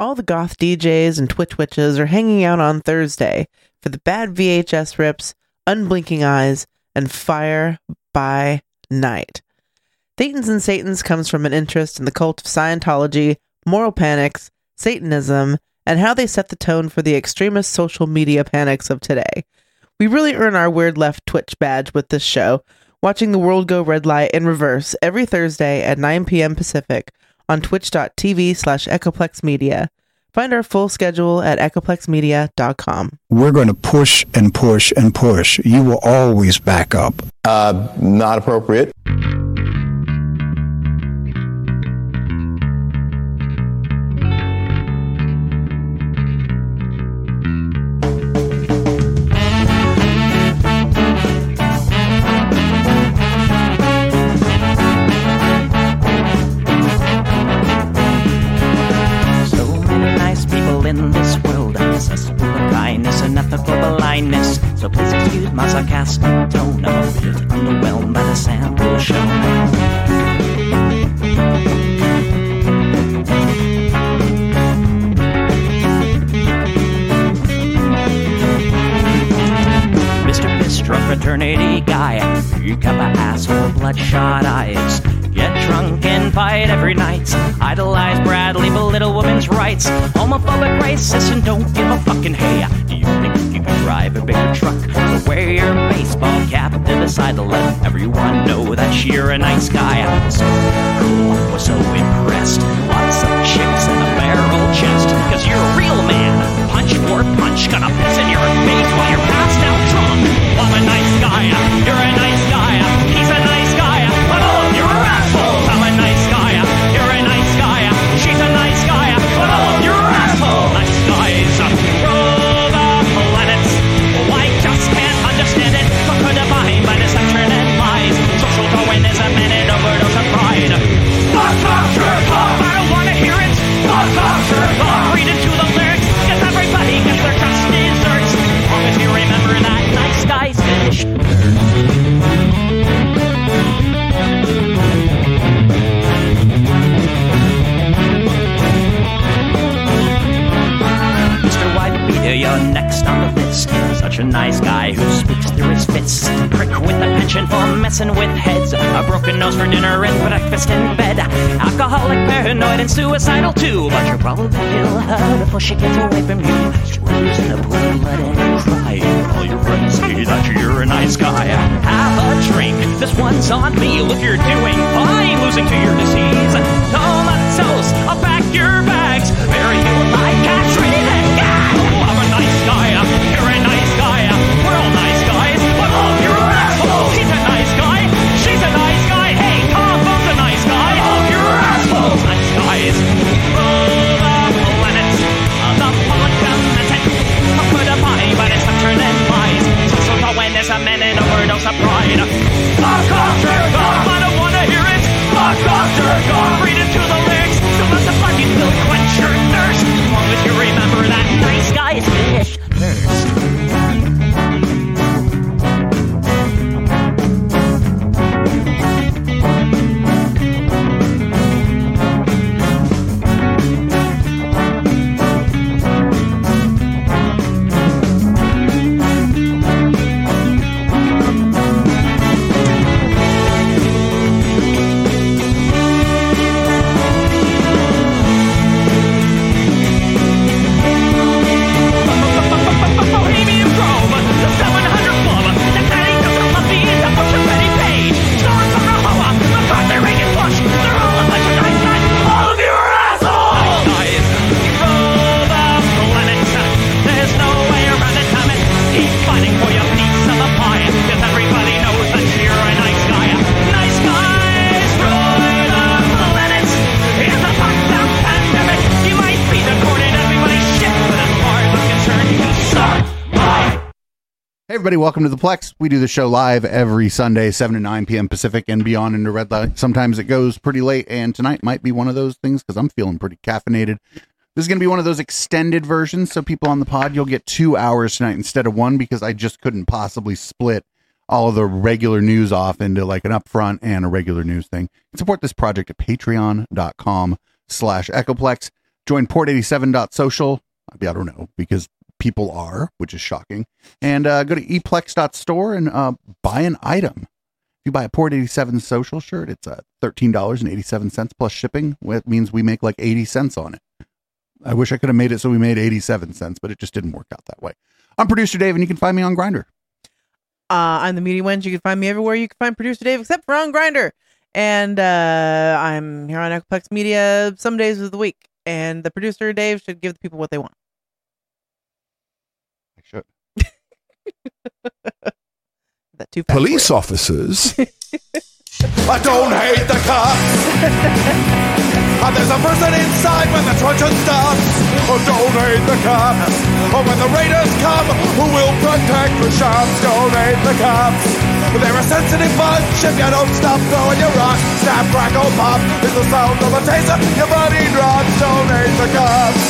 All the goth DJs and Twitch witches are hanging out on Thursday for the bad VHS rips, unblinking eyes, and fire by night. Thetans and Satans comes from an interest in the cult of Scientology, moral panics, Satanism, and how they set the tone for the extremist social media panics of today. We really earn our Weird Left Twitch badge with this show, watching the world go red light in reverse every Thursday at 9 p.m. Pacific on twitch.tv slash echoplex media. Find our full schedule at echoplexmedia.com. We're going to push and push and push. You will always back up. Uh, not appropriate. The sample. Mr. Bistro fraternity guy. You got my ass full bloodshot eyes. Get drunk and fight every night. Idolize Bradley, belittle women's rights. Homophobic, racist, and don't give a fucking hey. Do you think drive a bigger truck? Or wear your baseball cap to the side to let everyone know that you're a nice guy. So cool, was so impressed. Lots of chicks and a barrel chest. Cause you're a real man. Punch for punch, gonna piss in your face while you're passed out drunk. I'm a nice guy, you're a a nice guy who speaks through his fists. Prick with a penchant for messing with heads. A broken nose for dinner and breakfast in bed. Alcoholic, paranoid, and suicidal too. But you're probably ill how to push your kids away from you. Strangers in a pool of blood and cry. All your friends say that you're a nice guy. Have a drink. This one's on me. Look, you're doing fine. Losing to your disease. Comatose. I'll pack your bags. Bury you like everybody, welcome to the Plex. We do the show live every Sunday, 7 to 9 p.m. Pacific and beyond into red light. Sometimes it goes pretty late, and tonight might be one of those things because I'm feeling pretty caffeinated. This is going to be one of those extended versions. So, people on the pod, you'll get two hours tonight instead of one because I just couldn't possibly split all of the regular news off into like an upfront and a regular news thing. Support this project at patreon.com slash echoplex. Join port87.social. I don't know because people are, which is shocking. And uh, go to eplex.store and uh, buy an item. If you buy a Port 87 social shirt, it's uh, $13.87 plus shipping. It means we make like 80 cents on it. I wish I could have made it so we made 87 cents, but it just didn't work out that way. I'm producer Dave, and you can find me on Grindr. Uh, I'm the Media Wench. You can find me everywhere you can find producer Dave, except for on Grindr. And uh, I'm here on Echoplex Media some days of the week. And the producer Dave should give the people what they want. I should. Is that too? Police officers. I don't hate the cops. And there's a person inside when the truncheon stops. Oh, don't hate the cops. Oh, when the raiders come, who will protect the shops? Don't hate the cops. They're a sensitive bunch if you don't stop throwing your rocks. Snap, crackle, pop is the sound of a taser. Your body drops. Don't hate the cops.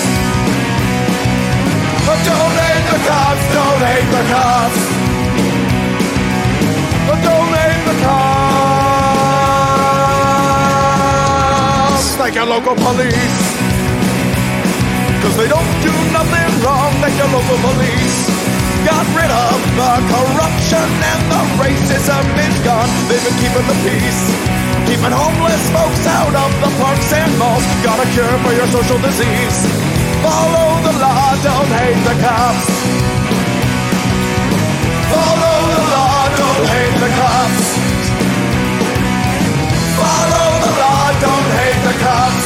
Oh, don't the cops. Don't hate the cops. Oh, don't hate the cops. Thank your local police. Cause they don't do nothing wrong, thank your local police. Got rid of the corruption and the racism is gone. They've been keeping the peace. Keeping homeless folks out of the parks and malls. Got a cure for your social disease. Follow the law, don't hate the cops. Follow the law, don't hate the cops. Follow the law, don't hate the cops.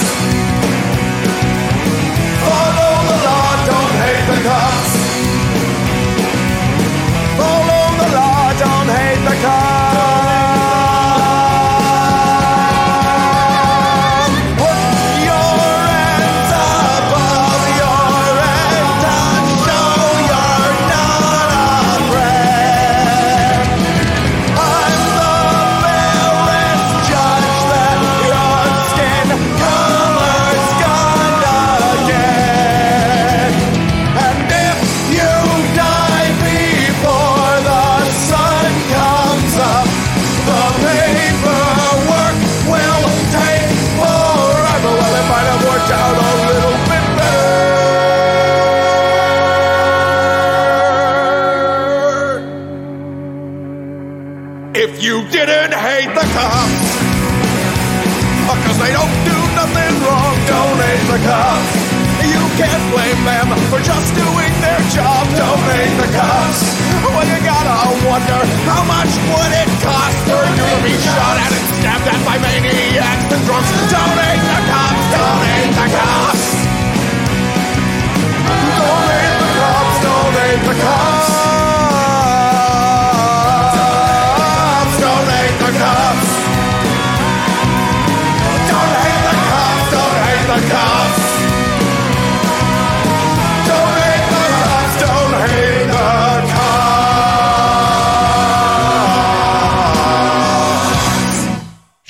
Wonder how much would it cost for you to be shot at and stabbed at by maniacs and drunks. Don't hate the cops, don't hate the cops.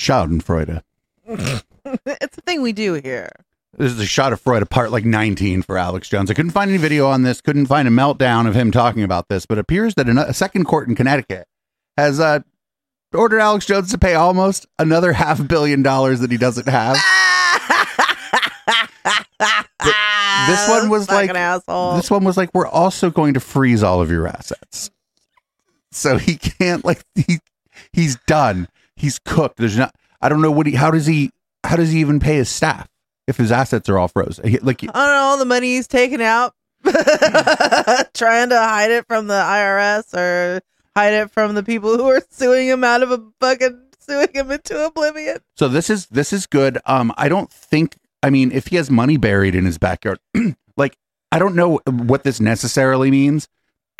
Schadenfreude. it's a thing we do here. This is a Schadenfreude, apart like 19 for Alex Jones. I couldn't find any video on this, couldn't find a meltdown of him talking about this, but it appears that a second court in Connecticut has uh, ordered Alex Jones to pay almost another half billion dollars that he doesn't have. this one was like- asshole. This one was like, we're also going to freeze all of your assets. So he can't like he he's done. He's cooked. There's not I don't know what he how does he how does he even pay his staff if his assets are all frozen? He- Like I don't know all the money he's taken out, trying to hide it from the IRS or hide it from the people who are suing him out of a fucking suing him into oblivion. So this is this is good. Um, I don't think. I mean, if he has money buried in his backyard, like I don't know what this necessarily means.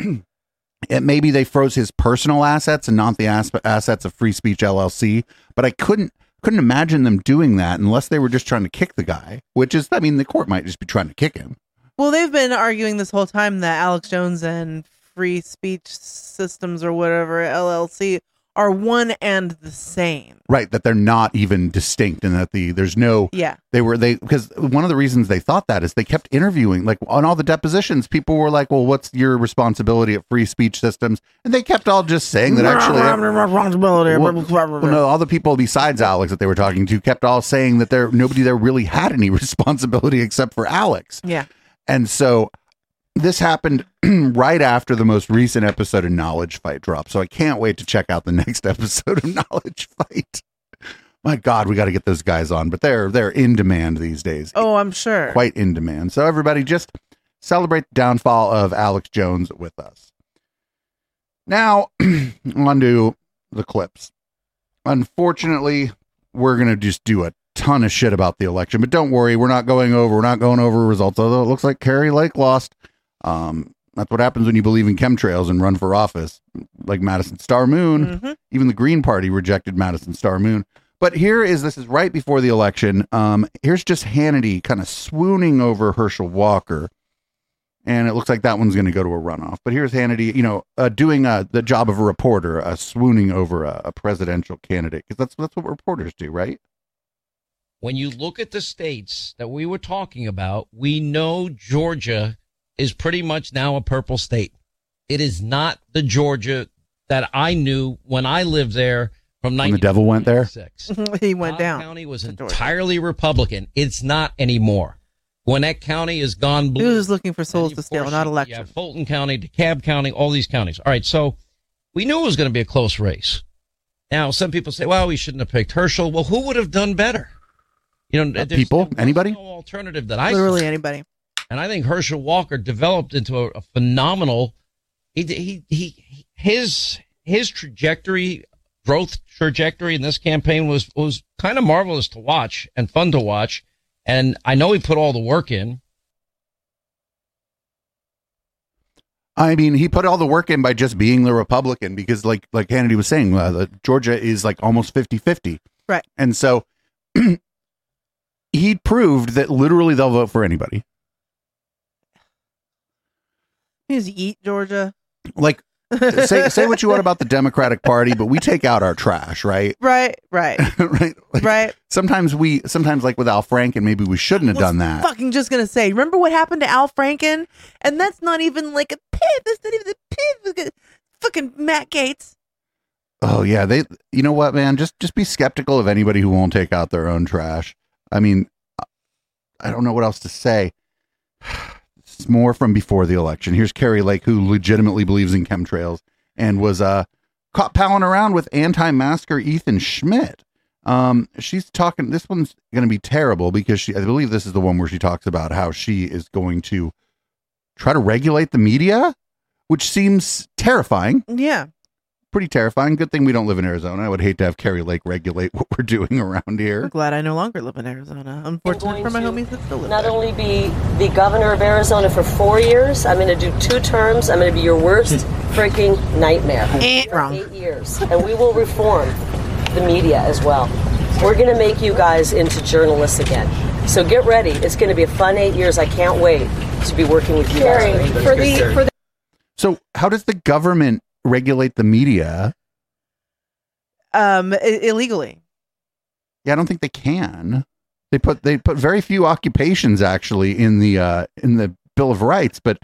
it maybe they froze his personal assets and not the as- assets of Free Speech LLC. But I couldn't couldn't imagine them doing that unless they were just trying to kick the guy. Which is, I mean, the court might just be trying to kick him. Well, they've been arguing this whole time that Alex Jones and Free Speech Systems or whatever LLC are one and the same. right that they're not even distinct and that the there's no Yeah. they were they because one of the reasons they thought that is they kept interviewing like on all the depositions people were like well what's your responsibility at free speech systems and they kept all just saying that actually responsibility. well, well, no all the people besides alex that they were talking to kept all saying that there nobody there really had any responsibility except for alex Yeah. and so this happened right after the most recent episode of knowledge fight dropped so i can't wait to check out the next episode of knowledge fight my god we got to get those guys on but they're they're in demand these days Oh, I'm sure. quite in demand. So everybody just celebrate the downfall of Alex Jones with us. Now on to the clips. Unfortunately, we're gonna just do a ton of shit about the election, but don't worry, we're not going over we're not going over results, although it looks like Kari Lake lost. Um that's what happens when you believe in chemtrails and run for office, like Madison Star Moon. Mhm. Even the Green Party rejected Madison Star Moon. But here is this is right before the election. Um, here's just Hannity kind of swooning over Herschel Walker, and it looks like that one's going to go to a runoff. But here's Hannity, you know, uh, doing uh, the job of a reporter, uh, swooning over a, a presidential candidate because that's that's what reporters do, right? when you look at the states that we were talking about, we know Georgia is pretty much now a purple state. It is not the Georgia that I knew when I lived there from When the devil went there? 1996. he went Cobb down. County was to Georgia. entirely Republican. It's not anymore. Gwinnett County has gone blue. Who's looking for souls to of steal, not you- election. Yeah, Fulton County, DeKalb County, all these counties. All right, so we knew it was going to be a close race. Now, some people say, "Well, we shouldn't have picked Herschel." Well, who would have done better? You know, Uh, people? there was Anybody? No alternative that I Literally saw. anybody. And I think Herschel Walker developed into a, a phenomenal. He, he he his his trajectory, growth trajectory in this campaign was was kind of marvelous to watch and fun to watch. And I know he put all the work in. I mean, he put all the work in by just being the Republican because, like, like Hannity was saying, uh, the, Georgia is like almost 50 50. Right. And so he proved that literally they'll vote for anybody. Just eat Georgia. Like, say, say what you want about the Democratic Party, but we take out our trash, right? Right, right, right. Like, right. Sometimes we, sometimes like with Al Franken, maybe we shouldn't have done that. Fucking just gonna say, remember what happened to Al Franken? And that's not even like a pip. That's not even a at Fucking Matt Gaetz. Oh yeah, they. You know what, man? Just just be skeptical of anybody who won't take out their own trash. I mean, I don't know what else to say. More from before the election. Here's Kari Lake, who legitimately believes in chemtrails and was uh caught palling around with anti-masker Ethan Schmidt. Um, she's talking. This one's going to be terrible because she. I believe this is the one where she talks about how she is going to try to regulate the media, which seems terrifying Yeah. Pretty terrifying. Good thing we don't live in Arizona. I would hate to have Kari Lake regulate what we're doing around here. I'm here. glad I no longer live in Arizona. Unfortunately for my homies that still live not there. only be the governor of Arizona for four years, I'm going to do two terms. I'm going to be your worst freaking nightmare. Eh, For wrong. Eight years. And we will reform the media as well. We're going to make you guys into journalists again. So get ready. It's going to be a fun eight years. I can't wait to be working with you guys. for the for the So, how does the government regulate the media? Um, i- illegally. Yeah, I don't think they can. They put they put very few occupations actually in the uh, in the Bill of Rights, but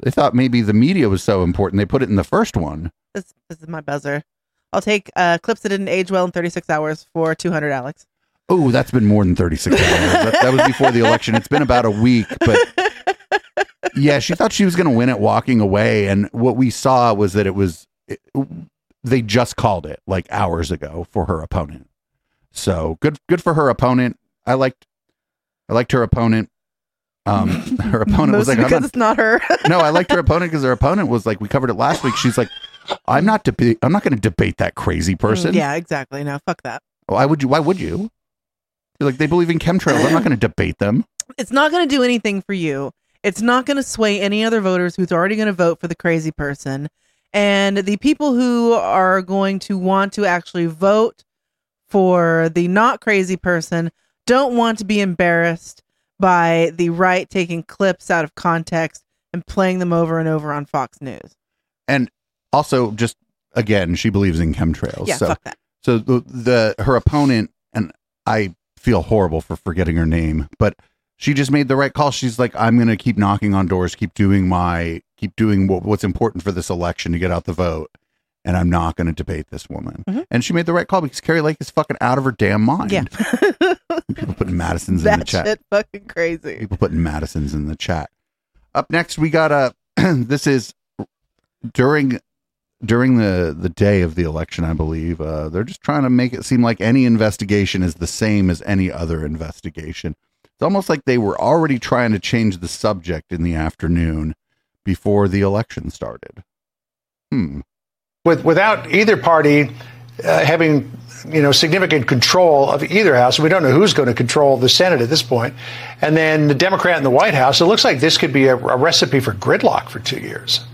they thought maybe the media was so important they put it in the first one. This, this is my buzzer. I'll take uh, clips that didn't age well in 36 hours for 200, Alex. Oh, that's been more than 36 hours. that, that was before the election. It's been about a week, but yeah, she thought she was going to win it walking away. And what we saw was that it was, it, they just called it like hours ago for her opponent. So good, good for her opponent. I liked, I liked her opponent. Um, her opponent was like, I'm because not- it's not her. no, I liked her opponent because her opponent was like, we covered it last week. She's like, I'm not deba- I'm not going to debate that crazy person. Mm, yeah, exactly. No, fuck that. Why would you? Why would you? You're like they believe in chemtrails. I'm not going to debate them. It's not going to do anything for you. It's not going to sway any other voters who's already going to vote for the crazy person. And the people who are going to want to actually vote for the not crazy person don't want to be embarrassed by the right taking clips out of context and playing them over and over on Fox News. And also, just again, she believes in chemtrails. Yeah, so fuck that. so the, the her opponent and I feel horrible for forgetting her name, but she just made the right call. She's like, I'm going to keep knocking on doors, keep doing my, keep doing what, what's important for this election to get out the vote, and I'm not going to debate this woman. Mhm. And she made the right call because Kari Lake is fucking out of her damn mind. Yeah. People putting Madison's in the chat. shit fucking crazy. People putting Madison's in the chat. Up next, we got a. this is during during the the day of the election, I believe. Uh, they're just trying to make it seem like any investigation is the same as any other investigation. Almost like they were already trying to change the subject in the afternoon before the election started. Hmm. with without either party uh, having you know significant control of either house. We don't know who's going to control the Senate at this point, and then the Democrat in the White House. It looks like this could be a, a recipe for gridlock for two years.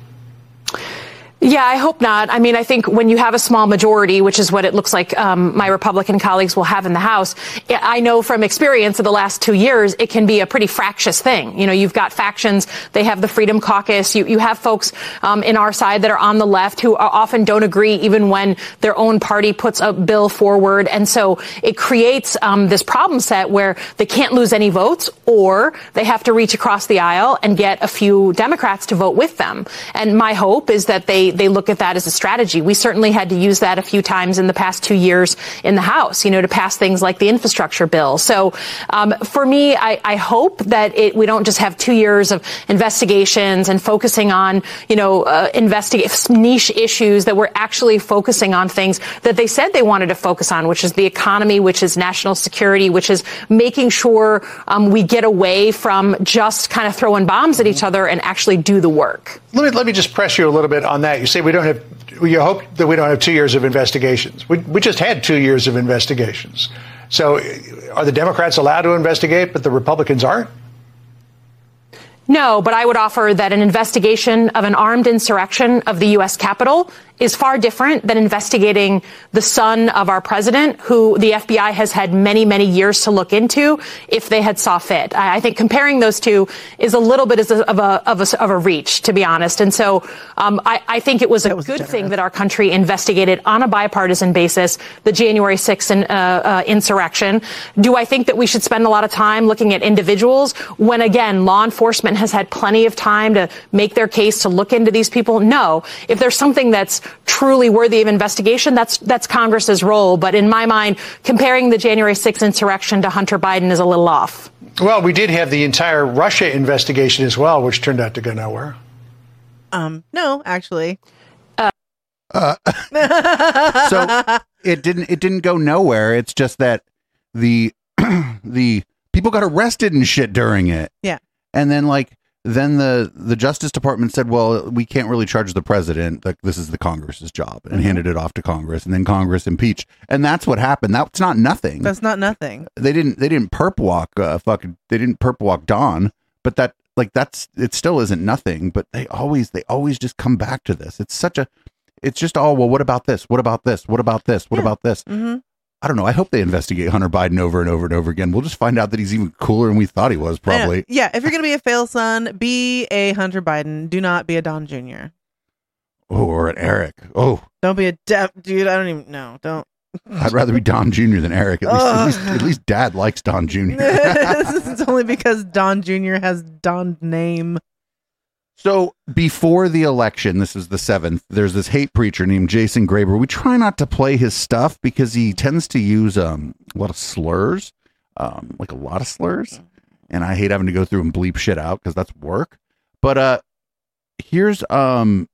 Yeah, I hope not. I mean, I think when you have a small majority, which is what it looks like um, my Republican colleagues will have in the House, I know from experience of the last two years, it can be a pretty fractious thing. You know, you've got factions. They have the Freedom Caucus. You, you have folks um, in our side that are on the left who often don't agree even when their own party puts a bill forward. And so it creates um, this problem set where they can't lose any votes or they have to reach across the aisle and get a few Democrats to vote with them. And my hope is that they they look at that as a strategy. We certainly had to use that a few times in the past two years in the House, you know, to pass things like the infrastructure bill. So um, for me, I, I hope that it, we don't just have two years of investigations and focusing on, you know, uh, investigate niche issues that we're actually focusing on things that they said they wanted to focus on, which is the economy, which is national security, which is making sure um, we get away from just kind of throwing bombs at each other and actually do the work. Let me let me just press you a little bit on that. You say we don't have. You hope that we don't have two years of investigations. We we just had two years of investigations. So, are the Democrats allowed to investigate, but the Republicans aren't? No, but I would offer that an investigation of an armed insurrection of the U.S. Capitol is far different than investigating the son of our president, who the FBI has had many, many years to look into if they had saw fit. I think comparing those two is a little bit of a, of a, of a, reach, to be honest. And so um, I, I think it was a good thing that our country investigated on a bipartisan basis the January 6th in, uh, uh, insurrection. Do I think that we should spend a lot of time looking at individuals when, again, law enforcement has had plenty of time to make their case to look into these people? No. If there's something that's truly worthy of investigation, that's that's Congress's role. But in my mind, comparing the January 6th insurrection to Hunter Biden is a little off. Well, we did have the entire Russia investigation as well, which turned out to go nowhere. Um, no, actually. Uh, so it didn't it didn't go nowhere. It's just that the the people got arrested and shit during it. Yeah. And then like then the the Justice Department said, "Well, we can't really charge the president. Like this is the Congress's job," and handed it off to Congress, and then Congress impeached, and that's what happened. That's not nothing. That's not nothing. they didn't they didn't perp walk uh, fucking they didn't perp walk Don, but that like that's it still isn't nothing. But they always they always just come back to this. It's such a it's just oh well what about this what about this what about this what Yeah. about this hmm I don't know. I hope they investigate Hunter Biden over and over and over again. We'll just find out that he's even cooler than we thought he was. Probably. Yeah, if you're gonna be a fail son, be a Hunter Biden. Do not be a Don Jr. Oh, or an Eric. Oh, Don't be a deaf dude. I don't even know. Don't. I'd rather be Don Jr. than Eric. At least, at least, at least Dad likes Don Jr. it's only because Don Jr. has Don's name. So before the election, this is the seventh. There's this hate preacher named Jason Graber. We try not to play his stuff because he tends to use um, a lot of slurs, um, like a lot of slurs, and I hate having to go through and bleep shit out because that's work. But uh, here's um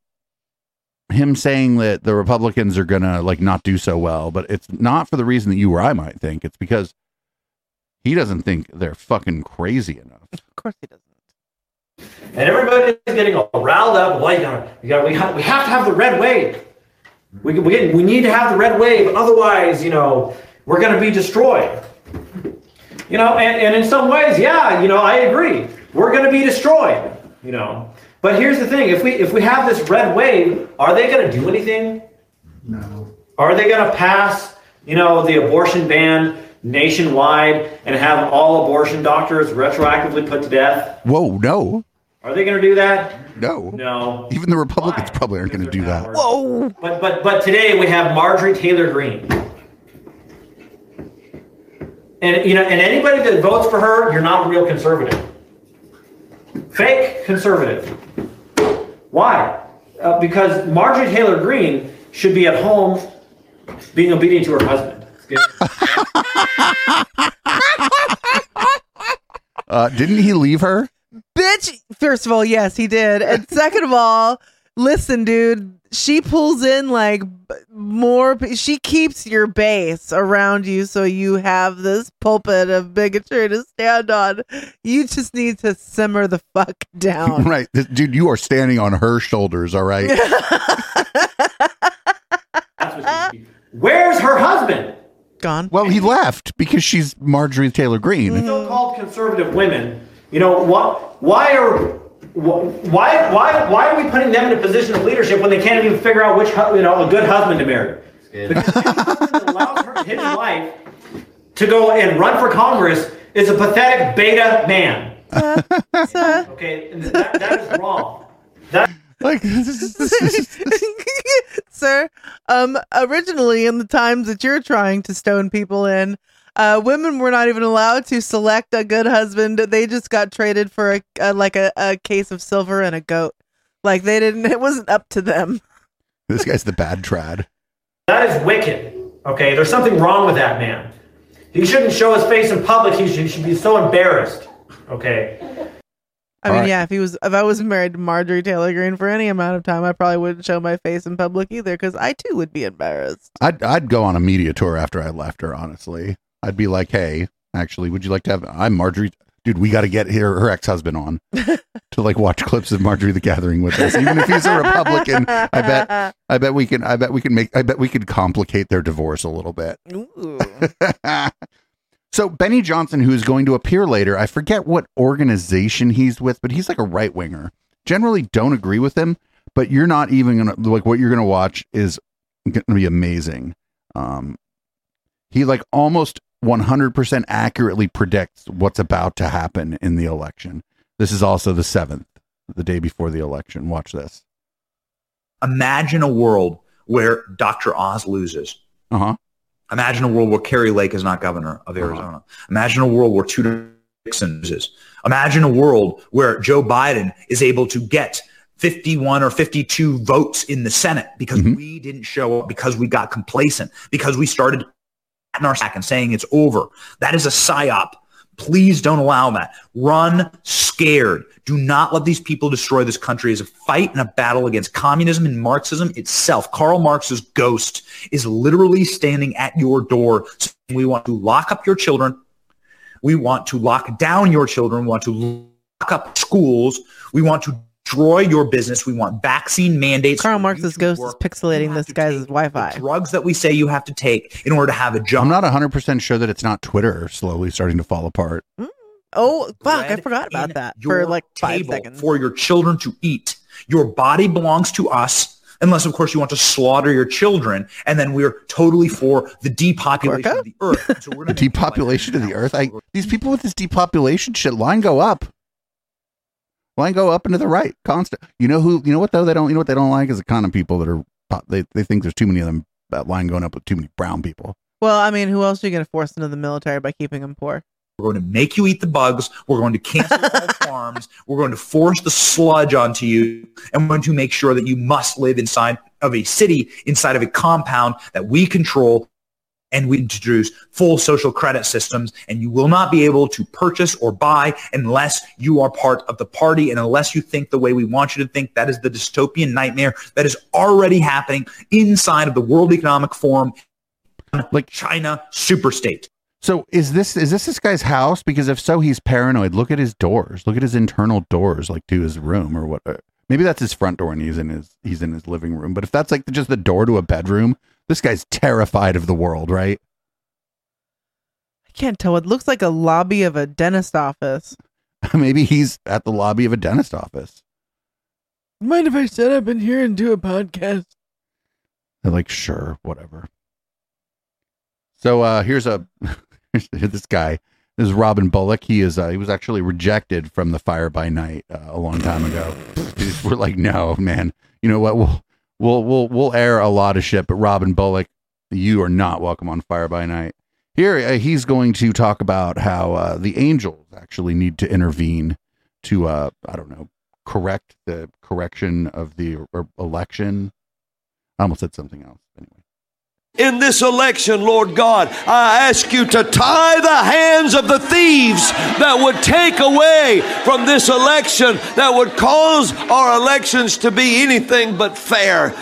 him saying that the Republicans are gonna like not do so well, but it's not for the reason that you or I might think. It's because he doesn't think they're fucking crazy enough. Of course he doesn't. And everybody's getting all riled up. Like, uh, we, got, we, have, we have to have the red wave. We, we, get, we need to have the red wave. Otherwise, you know, we're going to be destroyed. You know, and, and in some ways, yeah, you know, I agree. We're going to be destroyed, you know. But here's the thing if we, if we have this red wave, are they going to do anything? No. Are they going to pass, you know, the abortion ban nationwide and have all abortion doctors retroactively put to death? Whoa, no. Are they going to do that? No. No. Even the Republicans probably aren't going to do that. Whoa. But but but today we have Marjorie Taylor Greene. And you know, and anybody that votes for her, you're not a real conservative. Fake conservative. Why? Uh, because Marjorie Taylor Greene should be at home being obedient to her husband. Uh, didn't he leave her? Bitch, first of all, yes, he did. And second of all, listen, dude, she pulls in like more, she keeps your base around you so you have this pulpit of bigotry to stand on. You just need to simmer the fuck down. right. Dude, you are standing on her shoulders, all right? Where's her husband? Gone. Well, he left because she's Marjorie Taylor Greene. So-called conservative women. You know what? Why are why why why are we putting them in a position of leadership when they can't even figure out which you know a good husband to marry? Because the husband that allows her, his wife to go and run for Congress is a pathetic beta man. Uh-huh. okay, and that, that is wrong. That like Sir, um, originally in the times that you're trying to stone people in, uh, women were not even allowed to select a good husband. They just got traded for a, a like a, a case of silver and a goat. Like they didn't. It wasn't up to them. This guy's the bad trad. that is wicked. Okay, there's something wrong with that man. He shouldn't show his face in public. He should, he should be so embarrassed. Okay. I mean, Alright. yeah, if he was, if I was married to Marjorie Taylor Greene for any amount of time, I probably wouldn't show my face in public either because I too would be embarrassed. I'd I'd go on a media tour after I left her. Honestly, I'd be like, "Hey, actually, would you like to have? I'm Marjorie. Dude, we got to get her her ex husband on to like watch clips of Marjorie the Gathering with us. Even if he's a Republican, I bet I bet we can I bet we can make I bet we could complicate their divorce a little bit. So Benny Johnson, who is going to appear later, I forget what organization he's with, but he's like a right winger. Generally, don't agree with him, but you're not even gonna like what you're gonna watch is gonna be amazing. Um, he like almost 100% accurately predicts what's about to happen in the election. This is also the seventh, the day before the election. Watch this. Imagine a world where Dr. Oz loses. Uh huh. Imagine a world where Kari Lake is not governor of uh-huh. Arizona. Imagine a world where Tudor Dixon is. Imagine a world where Joe Biden is able to get 51 or 52 votes in the Senate because mm-hmm. we didn't show up, because we got complacent, because we started in our sack and saying it's over. That is a psyop. Please don't allow that. Run scared. Do not let these people destroy this country as a fight and a battle against communism and Marxism itself. Karl Marx's ghost is literally standing at your door. We want to lock up your children. We want to lock down your children. We want to lock up schools. We want to destroy your business. We want vaccine mandates. Karl Marx's ghost is pixelating this guy's Wi-Fi. Drugs that we say you have to take in order to have a job. I'm not 100% sure that it's not Twitter slowly starting to fall apart. Mm. Oh fuck! I forgot about that for like five seconds. for your children to eat. Your body belongs to us, unless of course you want to slaughter your children, and then we're totally for the depopulation of the earth. So we're The depopulation of the earth. I these people with this depopulation shit line go up. Line go up and to the right, constant. You know who? You know what though? They don't. You know what they don't like is the kind of people that are. They they think there's too many of them. That line going up with too many brown people. Well, I mean, who else are you going to force into the military by keeping them poor? We're going to make you eat the bugs. We're going to cancel all farms. We're going to force the sludge onto you. And we're going to make sure that you must live inside of a city, inside of a compound that we control. And we introduce full social credit systems. And you will not be able to purchase or buy unless you are part of the party and unless you think the way we want you to think. That is the dystopian nightmare that is already happening inside of the World Economic Forum, like China superstate. So is this is this this guy's house? Because if so, he's paranoid. Look at his doors. Look at his internal doors, like to his room or what. uh, Maybe that's his front door, and he's in his he's in his living room. But if that's like just the door to a bedroom, this guy's terrified of the world, right? I can't tell. It looks like a lobby of a dentist office. Maybe he's at the lobby of a dentist office. Mind if I set up in here and do a podcast? They're like, sure, whatever. So uh here's a here's this guy. This is Robin Bullock. He is uh, he was actually rejected from the Fire by Night uh, a long time ago. We're like, no, man. You know what? We'll we'll we'll we'll air a lot of shit, but Robin Bullock, you are not welcome on Fire by Night. Here, uh, he's going to talk about how uh, the Angels actually need to intervene to, uh, I don't know, correct the correction of the election. I almost said something else. Anyway. In this election, Lord God, I ask you to tie the hands of the thieves that would take away from this election, that would cause our elections to be anything but fair.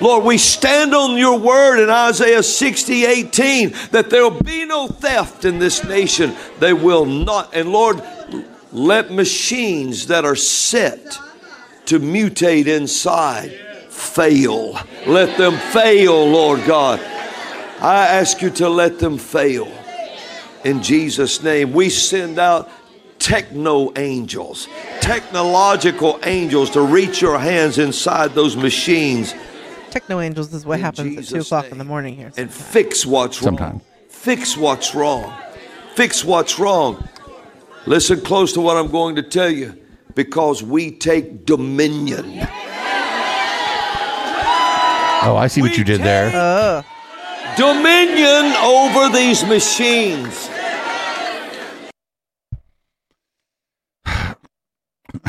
Lord, we stand on your word in Isaiah 60, 18, that there will be no theft in this nation. They will not. And Lord, let machines that are set to mutate inside fail. Let them fail, Lord God. I ask you to let them fail. In Jesus' name, we send out techno angels, technological angels to reach your hands inside those machines Techno Angels is what happens at 2 o'clock in the morning here. and fix what's wrong. Sometime. Fix what's wrong. Fix what's wrong. Listen close to what I'm going to tell you because we take dominion. Oh, I see what you did there. Uh, Dominion over these machines.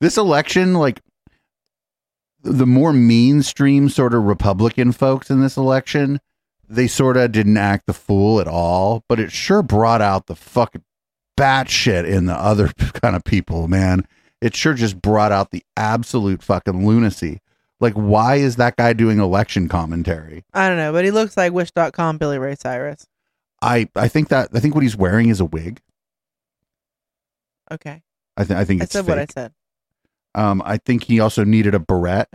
this election, like the more mainstream sort of Republican folks in this election, they sort of didn't act the fool at all, but it sure brought out the fucking batshit in the other kind of people, man. It sure just brought out the absolute fucking lunacy. Like, why is that guy doing election commentary? I don't know, but he looks like Wish.com Billy Ray Cyrus. I I think that I think what he's wearing is a wig. Okay. I think I think I it's said what I said. Um, I think he also needed a beret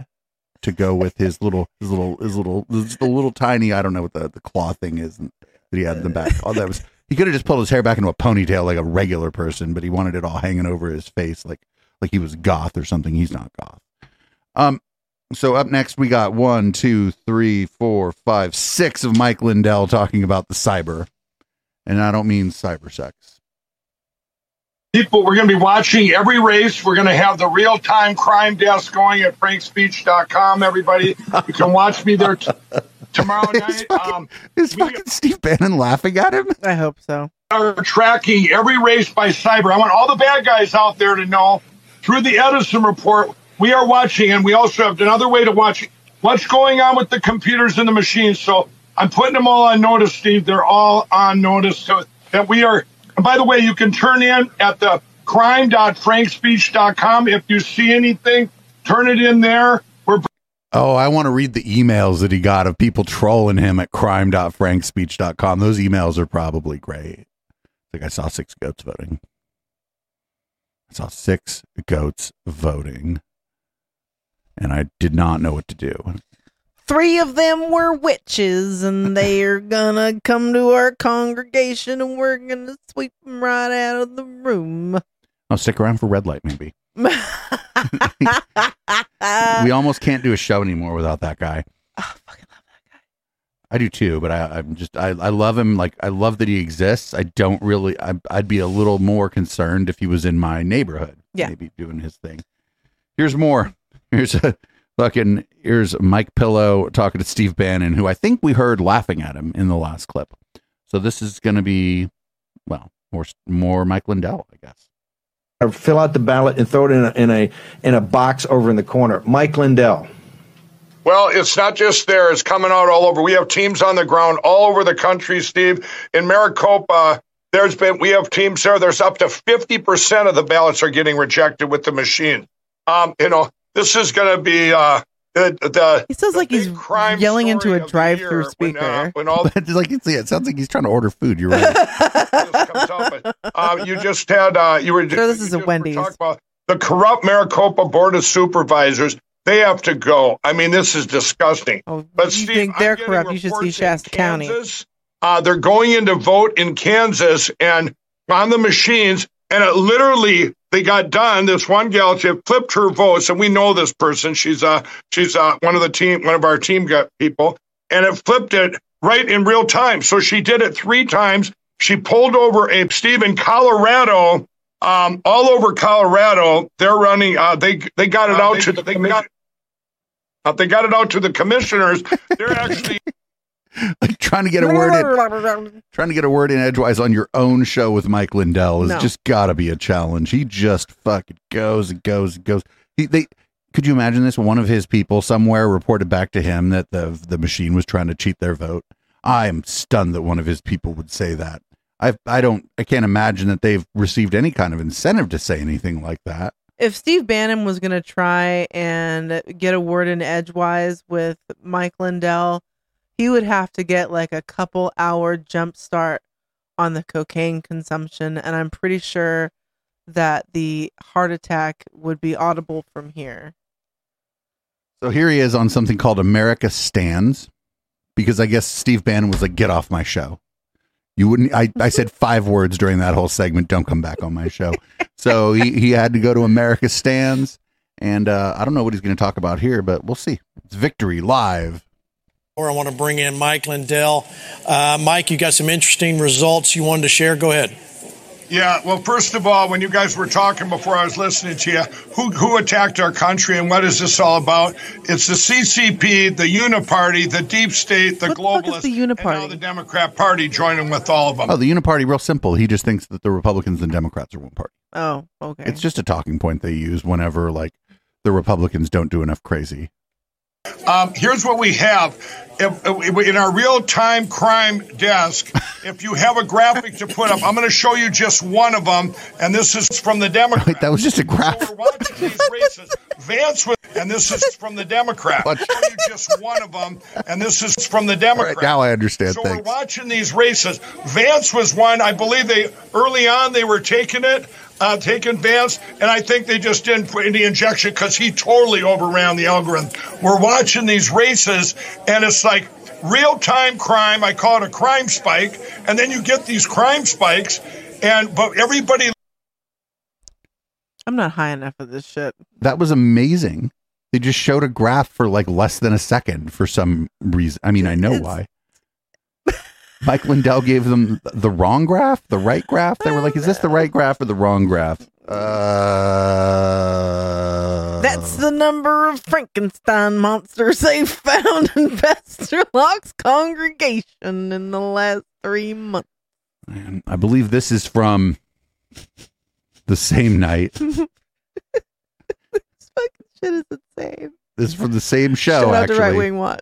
to go with his little, his little, his little, a little tiny. I don't know what the, the claw thing is that he had in the back. All that was. He could have just pulled his hair back into a ponytail like a regular person, but he wanted it all hanging over his face like like he was goth or something. He's not goth. Um. So up next we got one, two, three, four, five, six of Mike Lindell talking about the cyber, and I don't mean cyber sex. people we're going to be watching every race we're going to have the real-time crime desk going at frankspeech.com everybody you can watch me there t- tomorrow night um, Is fucking Steve Bannon laughing at him? I hope so. are tracking every race by cyber i want all the bad guys out there to know through the edison report we are watching and we also have another way to watch what's going on with the computers and the machines so i'm putting them all on notice steve they're all on notice so that we are and by the way you can turn in at the crime.frankspeech.com if you see anything turn it in there we're Oh, I want to read the emails that he got of people trolling him at crime.frankspeech.com. Those emails are probably great. I think I saw six goats voting. I saw six goats voting. And I did not know what to do. Three of them were witches, and they're gonna come to our congregation, and we're gonna sweep them right out of the room. I'll stick around for red light, maybe. we almost can't do a show anymore without that guy. Oh, I do too, but I, I'm just I, I love him. Like I love that he exists. I don't really. I, I'd be a little more concerned if he was in my neighborhood. Yeah. maybe doing his thing. Here's more. Here's a fucking. Here's Mike Pillow talking to Steve Bannon, who I think we heard laughing at him in the last clip. So this is going to be, well, more more Mike Lindell, I guess. or fill out the ballot and throw it in a, in a in a box over in the corner. Mike Lindell. Well, it's not just there, it's coming out all over. We have teams on the ground all over the country, Steve. In Maricopa, there's been we have teams there. There's up to 50% of the ballots are getting rejected with the machine. Um, you know, this is going to be uh the, the He sounds like he's yelling into a drive-through uh, speaker. when all It's like it's, yeah, it sounds like he's trying to order food. You're right. uh, you just had uh, you were Sure, this is a Wendy's. about the corrupt Maricopa Board of Supervisors. They have to go. I mean, this is disgusting. but Oh, you Steve, think they're corrupt? You should see Shasta County. Uh, they're going in to vote in Kansas and on the machines, and it literally they got done. This one gal she flipped her votes, and we know this person. She's uh she's uh one of the team, one of our team got people, and it flipped it right in real time. So she did it three times. She pulled over a Steve in Colorado, um, all over Colorado. They're running. Uh, they they got it out to the they got, uh, they got it out to the commissioners. They're actually like trying to get a word in, trying to get a word in edgewise on your own show with Mike Lindell is No. just got to be a challenge. He just fucking goes and goes and goes. He they could you imagine this? One of his people somewhere reported back to him that the the machine was trying to cheat their vote. I am stunned that one of his people would say that. I I don't I can't imagine that they've received any kind of incentive to say anything like that. If Steve Bannon was going to try and get a word in edgewise with Mike Lindell, he would have to get like a couple hour jump start on the cocaine consumption. And I'm pretty sure that the heart attack would be audible from here. So here he is on something called America Stands, because I guess Steve Bannon was like, "Get off my show." You wouldn't. I, I said five words during that whole segment. Don't come back on my show. So he, he had to go to America Stands, and uh, I don't know what he's going to talk about here, but we'll see. It's victory live. Or I want to bring in Mike Lindell. Uh, Mike, you got some interesting results you wanted to share. Go ahead. Yeah, well, first of all, when you guys were talking before I was listening to you, who, who attacked our country and what is this all about? It's the CCP, the Uniparty, the Deep State, the globalists, the and now the Democrat Party joining with all of them. Oh, the Uniparty, real simple. He just thinks that the Republicans and Democrats are one party. Oh, okay. It's just a talking point they use whenever like the Republicans don't do enough crazy. Um, here's what we have. If, if- in our real time crime desk, if you have a graphic to put up, I'm going to show you just one of them, and this is from the Democrat. Wait, that was just a graph. So we're watching these races. Vance was, and this is from the Democrat. I'll show you just one of them, and this is from the Democrat. right, now I understand. So Thanks. we're watching these races. Vance was one. I believe they early on they were taking it, uh, taking Vance, and I think they just didn't put any injection because he totally overran the algorithm. We're watching these races, and it's like real time crime. I call it a crime spike, and then you get these crime spikes, and but everybody I'm not high enough of this shit. That was amazing. They just showed a graph for like less than a second for some reason. I mean, I know why. Mike Lindell gave them the wrong graph, the right graph. They were like, "Is this the right graph or the wrong graph?" Uh, That's the number of Frankenstein monsters they found in Pastor Locke's congregation in the last three months. man, I believe this is from the same night. Shit is insane. This is from the same show. Shout out actually, to Right Wing Watch.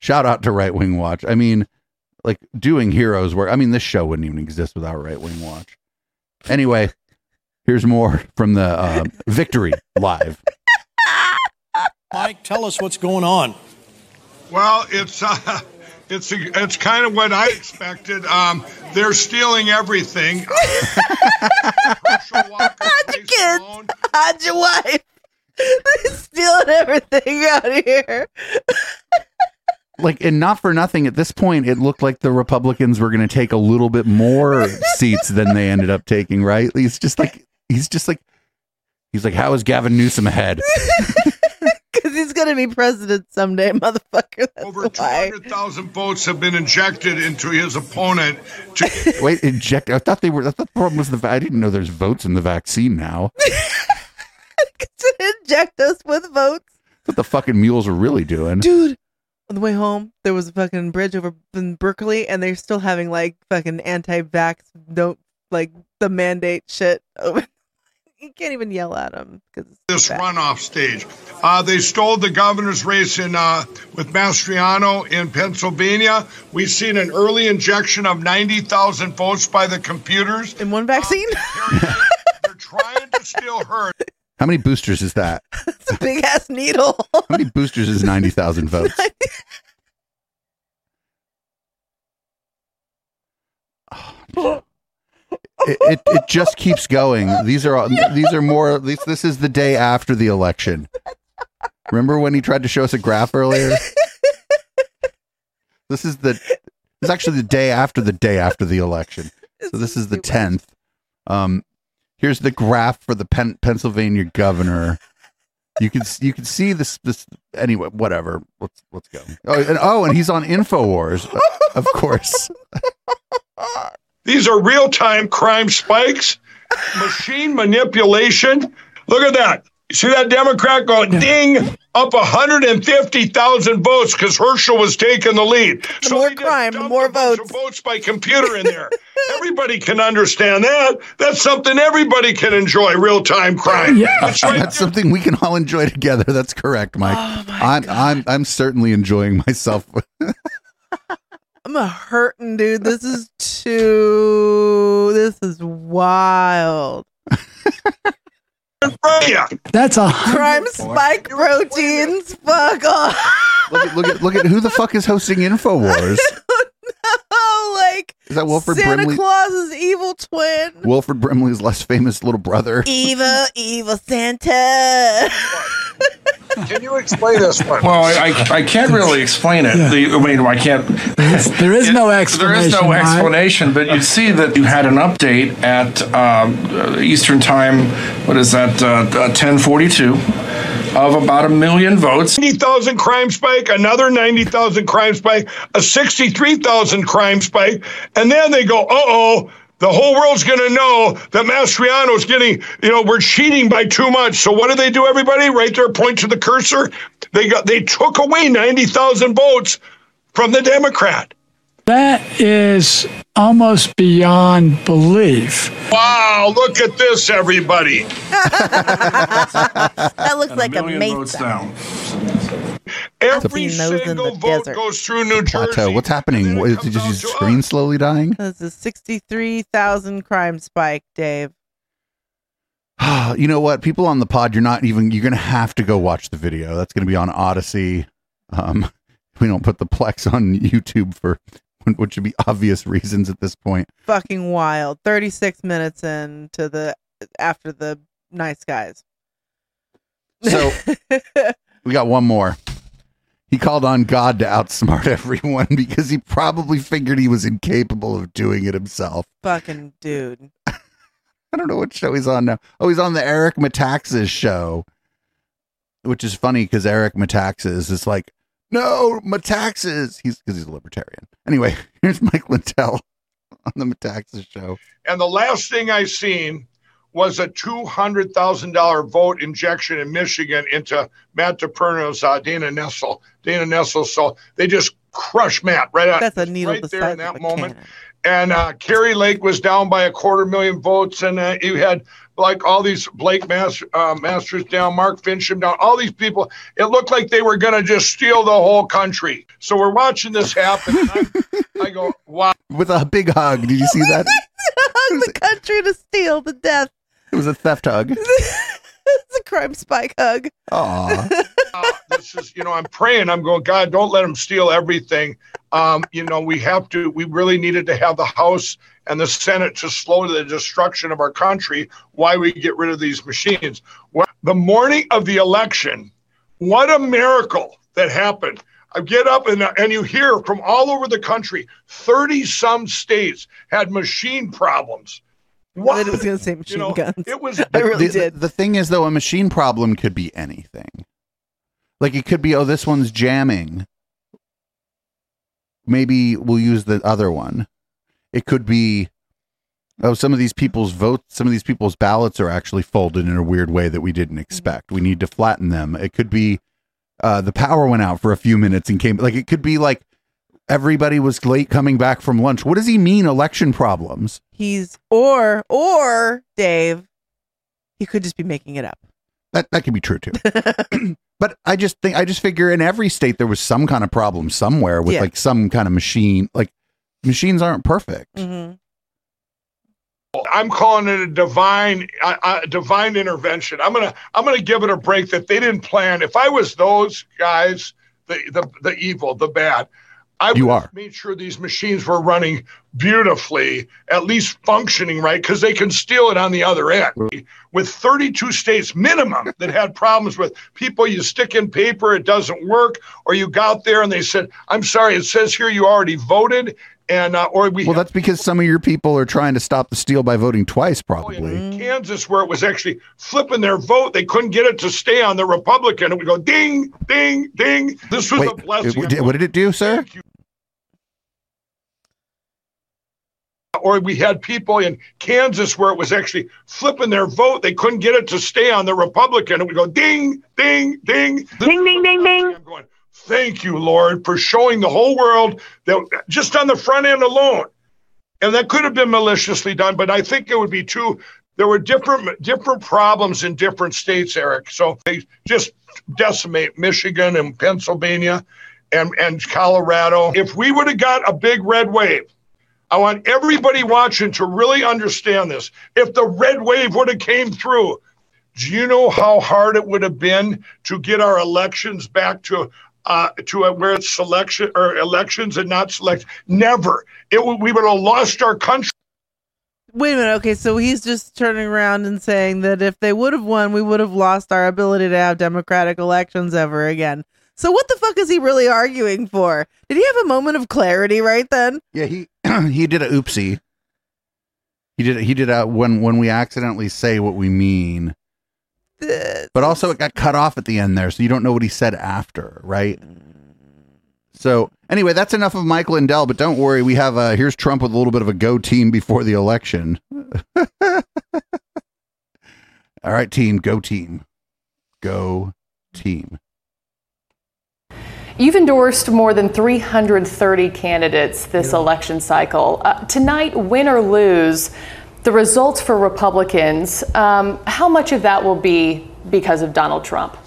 Shout out to Right Wing Watch. I mean, like doing heroes work. I mean, this show wouldn't even exist without Right Wing Watch. Anyway, here's more from the uh, Victory Live. Mike, tell us what's going on. Well, it's uh, it's it's kind of what I expected. Um, they're stealing everything. Hide your kids. Hide your wife. They're stealing everything out here. Like, and not for nothing, at this point, it looked like the Republicans were going to take a little bit more seats than they ended up taking, right? He's just like, he's just like, he's like, how is Gavin Newsom ahead? Because he's going to be president someday, motherfucker. That's Over 200,000 votes have been injected into his opponent. To, Wait, inject. I thought they were, I thought the problem was the, I didn't know there's votes in the vaccine now. to inject us with votes. What the fucking mules are really doing. Dude, on the way home, there was a fucking bridge over in Berkeley, and they're still having like fucking anti vax, don't like the mandate shit. You can't even yell at them because this runoff stage. Uh, they stole the governor's race in uh, with Mastriano in Pennsylvania. We've seen an early injection of 90,000 votes by the computers. in one vaccine. They're trying to steal her. How many boosters is that? it's a big ass needle. How many boosters is 90,000 votes? it, it, it just keeps going. These are all, these are more. These, this is the day after the election. Remember when he tried to show us a graph earlier? This is the. This is actually the day after the day after the election. So this is the tenth. Um, here's the graph for the Pen- Pennsylvania governor. You can you can see this this anyway. Whatever. Let's let's go. Oh, and, oh, and he's on Infowars, uh, of course. These are real time crime spikes, machine manipulation. Look at that. You see that Democrat going ding up 150,000 votes because Herschel was taking the lead. The more crime, more votes. votes by computer in there. everybody can understand that. That's something everybody can enjoy real time crime. That's right. That's something we can all enjoy together. That's correct, Mike. Oh I'm I'm I'm certainly enjoying myself. I'm a hurting, dude. This is too. This is wild. That's a Crime spike proteins. Fuck off. look at look at look at who the fuck is hosting Infowars? Oh, like Is that Wilford Santa Brimley? Claus's evil twin. Wilford Brimley's less famous little brother. Evil, evil Santa. Can you explain this one? Well, I, I, I can't really explain it. The, I mean, I can't. there is no explanation. There is no Mike. explanation, but you see that you had an update at um, Eastern Time. What is that? Uh, ten forty-two of about a million votes. 90,000 crime spike, another 90,000 crime spike, a 63,000 crime spike, and then they go, uh oh, the whole world's going to know that Mastriano's getting, you know, we're cheating by too much. So what do they do, everybody? Right there, point to the cursor. They got, they took away 90,000 votes from the Democrat. That is almost beyond belief. Wow, look at this, everybody. that looks like a million mate. votes down. Every He knows in single vote desert. goes through New Jersey. Plateau. What's happening? What, is, is his screen slowly dying? This is 63,000 crime spike, Dave. you know what? People on the pod, you're not even. You're gonna have to go watch the video. That's gonna be on Odysee. Um, we don't put the Plex on YouTube for which would be obvious reasons at this point. Fucking wild. 36 minutes in to the after the nice guys. So we got one more. He called on God to outsmart everyone because he probably figured he was incapable of doing it himself. Fucking dude. I don't know what show he's on now. Oh, he's on the Eric Metaxas show, which is funny because Eric Metaxas is like, no, Metaxas. He's because he's a libertarian. Anyway, here's Mike Lindell on the Metaxas show. And the last thing I seen was a two hundred thousand dollar vote injection in Michigan into Matt DePerno's uh, Dana Nessel. Dana Nessel. So they just crushed Matt right out. That's a needle right the there in that moment. cannon. And uh, Kari Lake was down by a quarter million votes, and uh, you had like all these Blake Mas- uh, Masters down, Mark Finchem down, all these people. It looked like they were going to just steal the whole country. So we're watching this happen. and I, I go, wow. With a big hug. Did you see that? Hug the country to steal the death. It was a theft hug. it's a crime spike hug. Aw. uh, this is, you know, I'm praying. I'm going, God, don't let them steal everything. Um, you know, we have to, we really needed to have the House and the Senate to slow the destruction of our country Why we get rid of these machines. Well, the morning of the election, what a miracle that happened. I get up and, and you hear from all over the country, 30 some states had machine problems. What? I was going to say machine know, guns. It was I really the, did. The thing is, though, a machine problem could be anything. Like it could be, oh, this one's jamming. Maybe we'll use the other one. It could be, oh, some of these people's votes, some of these people's ballots are actually folded in a weird way that we didn't expect. We need to flatten them. It could be, uh, the power went out for a few minutes and came. Like it could be like everybody was late coming back from lunch. What does he mean? Election problems? He's or or Dave, he could just be making it up. That that could be true too. but I just think I just figure in every state there was some kind of problem somewhere with Yeah. like some kind of machine. Like machines aren't perfect. Mm-hmm. I'm calling it a divine, uh, uh, divine intervention. I'm gonna, I'm gonna give it a break that they didn't plan. If I was those guys, the the, the evil, the bad, I You are. made sure these machines were running beautifully, at least functioning right, because they can steal it on the other end. With 32 states minimum that had problems with people, you stick in paper, it doesn't work, or you got there and they said, "I'm sorry, it says here you already voted." and uh, or we Well, that's because some of your people are trying to stop the steal by voting twice, probably. In Kansas where it was actually flipping their vote. They couldn't get it to stay on the Republican. It would go ding, ding, ding. This was Wait, a blessing. it- what did it do, sir? Or we had people in Kansas where it was actually flipping their vote. They couldn't get it to stay on the Republican. It would go ding, ding, ding. Ding, ding, ding, ding. I'm going, thank you, Lord, for showing the whole world that just on the front end alone. And that could have been maliciously done, but I think it would be too. There were different different problems in different states, Eric. So they just decimate Michigan and Pennsylvania and, and Colorado. If we would have got a big red wave, I want everybody watching to really understand this. If the red wave would have came through, do you know how hard it would have been to get our elections back to uh, to a, where it's selection or elections and not select? Never. It we would have lost our country. Wait a minute. Okay, so he's just turning around and saying that if they would have won, we would have lost our ability to have democratic elections ever again. So what the fuck is he really arguing for? Did he have a moment of clarity right then? Yeah, he he did a oopsie. He did he did a when when we accidentally say what we mean. But also it got cut off at the end there, so you don't know what he said after, right? So anyway, that's enough of Mike Lindell, but don't worry, we have uh here's Trump with a little bit of a go team before the election. All right, team, go team. Go team. You've endorsed more than 330 candidates this election cycle. Uh, tonight, win or lose, the results for Republicans, um, how much of that will be because of Donald Trump?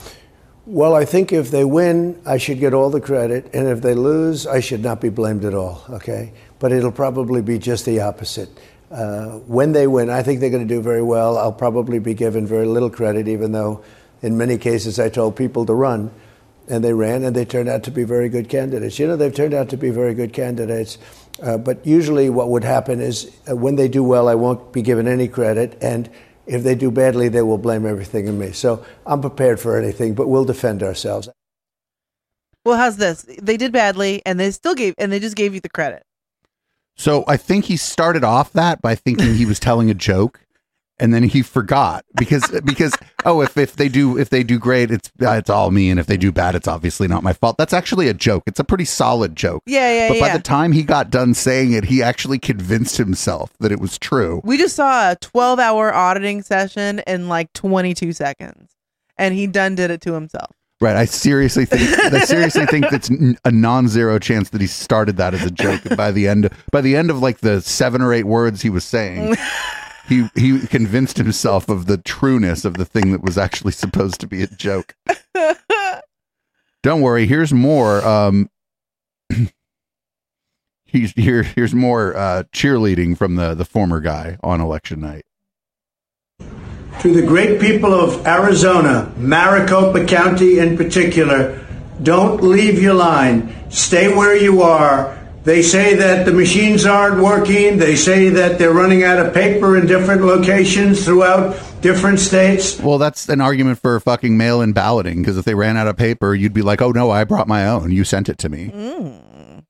Well, I think if they win, I should get all the credit, and if they lose, I should not be blamed at all. Okay, but it'll probably be just the opposite. Uh, when they win, I think they're going to do very well. I'll probably be given very little credit, even though in many cases I told people to run, and they ran, and they turned out to be very good candidates. You know, they've turned out to be very good candidates. Uh, but usually, what would happen is uh, when they do well, I won't be given any credit, and if they do badly, they will blame everything on me. So I'm prepared for anything, but we'll defend ourselves. Well, how's this? They did badly, and they still gave, and they just gave you the credit. So I think he started off that by thinking he was telling a joke, and then he forgot because because oh if, if they do if they do great it's uh, it's all me and if they do bad it's obviously not my fault. That's actually a joke. It's a pretty solid joke. Yeah, yeah, yeah. But by the time he got done saying it, he actually convinced himself that it was true. We just saw a 12 hour auditing session in like 22 seconds, and he done did it to himself. Right. I seriously think I seriously think that's a non-zero chance that he started that as a joke. By the end by the end of like the seven or eight words he was saying, he he convinced himself of the trueness of the thing that was actually supposed to be a joke. Don't worry. Here's more. Um, he's here. Here's more uh, cheerleading from the the former guy on election night. To the great people of Arizona, Maricopa County in particular, don't leave your line. Stay where you are. They say that the machines aren't working. They say that they're running out of paper in different locations throughout different states. Well, that's an argument for fucking mail-in balloting because if they ran out of paper, you'd be like, "Oh no, I brought my own. You sent it to me." Mm.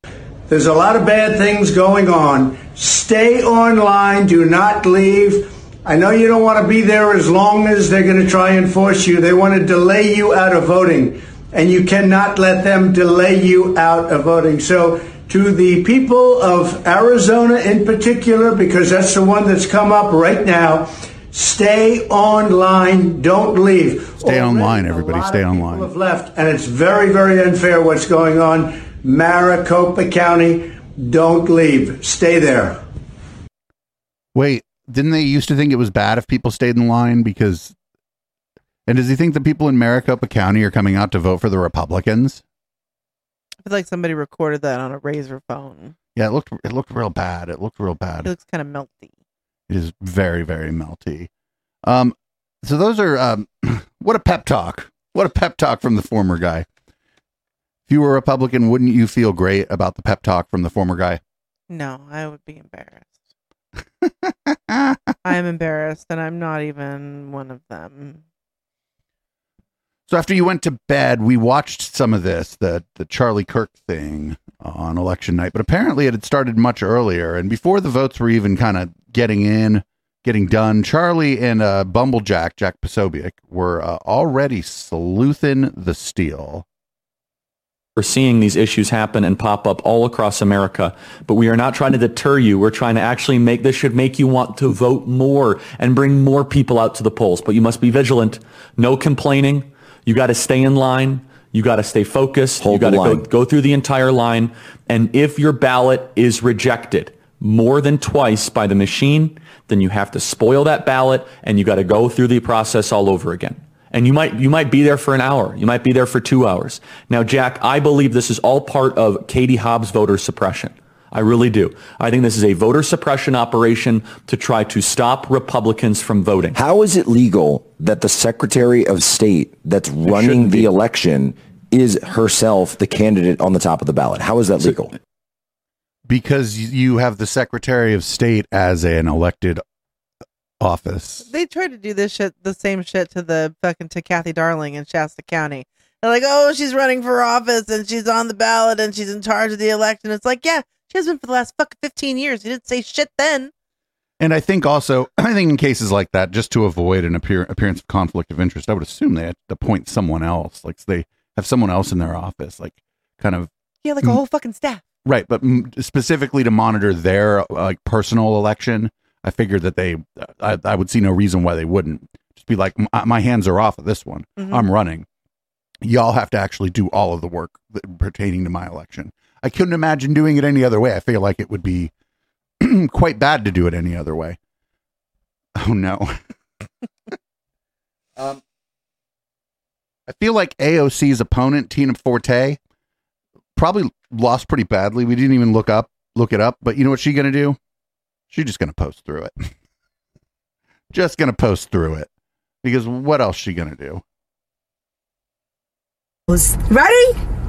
There's a lot of bad things going on. Stay online. Do not leave. I know you don't want to be there as long as they're going to try and force you. They want to delay you out of voting, and you cannot let them delay you out of voting. So, to the people of Arizona in particular, because that's the one that's come up right now, stay online. Don't leave. Stay online, everybody. Stay online. Have left, and it's very, very unfair what's going on. Maricopa County, don't leave. Stay there. Wait, didn't they used to think it was bad if people stayed in line because? And does he think the people in Maricopa County are coming out to vote for the Republicans? I feel like somebody recorded that on a razor phone. Yeah, it looked it looked real bad. It looked real bad. It looks kind of melty. It is very very melty. Um, so those are um, what a pep talk. What a pep talk from the former guy. If you were a Republican, wouldn't you feel great about the pep talk from the former guy? No, I would be embarrassed. I'm embarrassed, and I'm not even one of them. So after you went to bed, we watched some of this, the the Charlie Kirk thing on election night. But apparently, it had started much earlier, and before the votes were even kind of getting in, getting done, Charlie and uh, Bumblejack Jack Posobiec were uh, already sleuthing the steal. We're seeing these issues happen and pop up all across America, but we are not trying to deter you. We're trying to actually make this should make you want to vote more and bring more people out to the polls. But you must be vigilant. No complaining. You got to stay in line. You got to stay focused. Hold you got to go, go through the entire line. And if your ballot is rejected more than twice by the machine, then you have to spoil that ballot and you got to go through the process all over again. And you might you might be there for an hour. You might be there for two hours. Now, Jack, I believe this is all part of Katie Hobbs voter suppression. I really do. I think this is a voter suppression operation to try to stop Republicans from voting. How is it legal that the Secretary of State that's running the election is herself the candidate on the top of the ballot? How is that legal? Because you have the Secretary of State as an elected office. They tried to do this shit, the same shit to the fucking to Cathy Darling in Shasta County. They're like, oh, she's running for office and she's on the ballot and she's in charge of the election. It's like, yeah, she has been for the last fucking fifteen years. You didn't say shit then. And I think also, I think in cases like that, just to avoid an appear, appearance of conflict of interest, I would assume they had to appoint someone else. Like they have someone else in their office, like kind of Yeah, like a whole fucking staff. right, but specifically to monitor their like personal election. I figured that they, I, I would see no reason why they wouldn't just be like, "My- my hands are off of this one. Mhm. I'm running. Y'all have to actually do all of the work that, pertaining to my election. I couldn't imagine doing it any other way. I feel like it would be quite bad to do it any other way. Oh no. um, I feel like AOC's opponent, Tina Forte, probably lost pretty badly. We didn't even look up look it up, but you know what she's gonna do? She's just gonna post through it. just gonna post through it. Because what else she gonna do? Ready?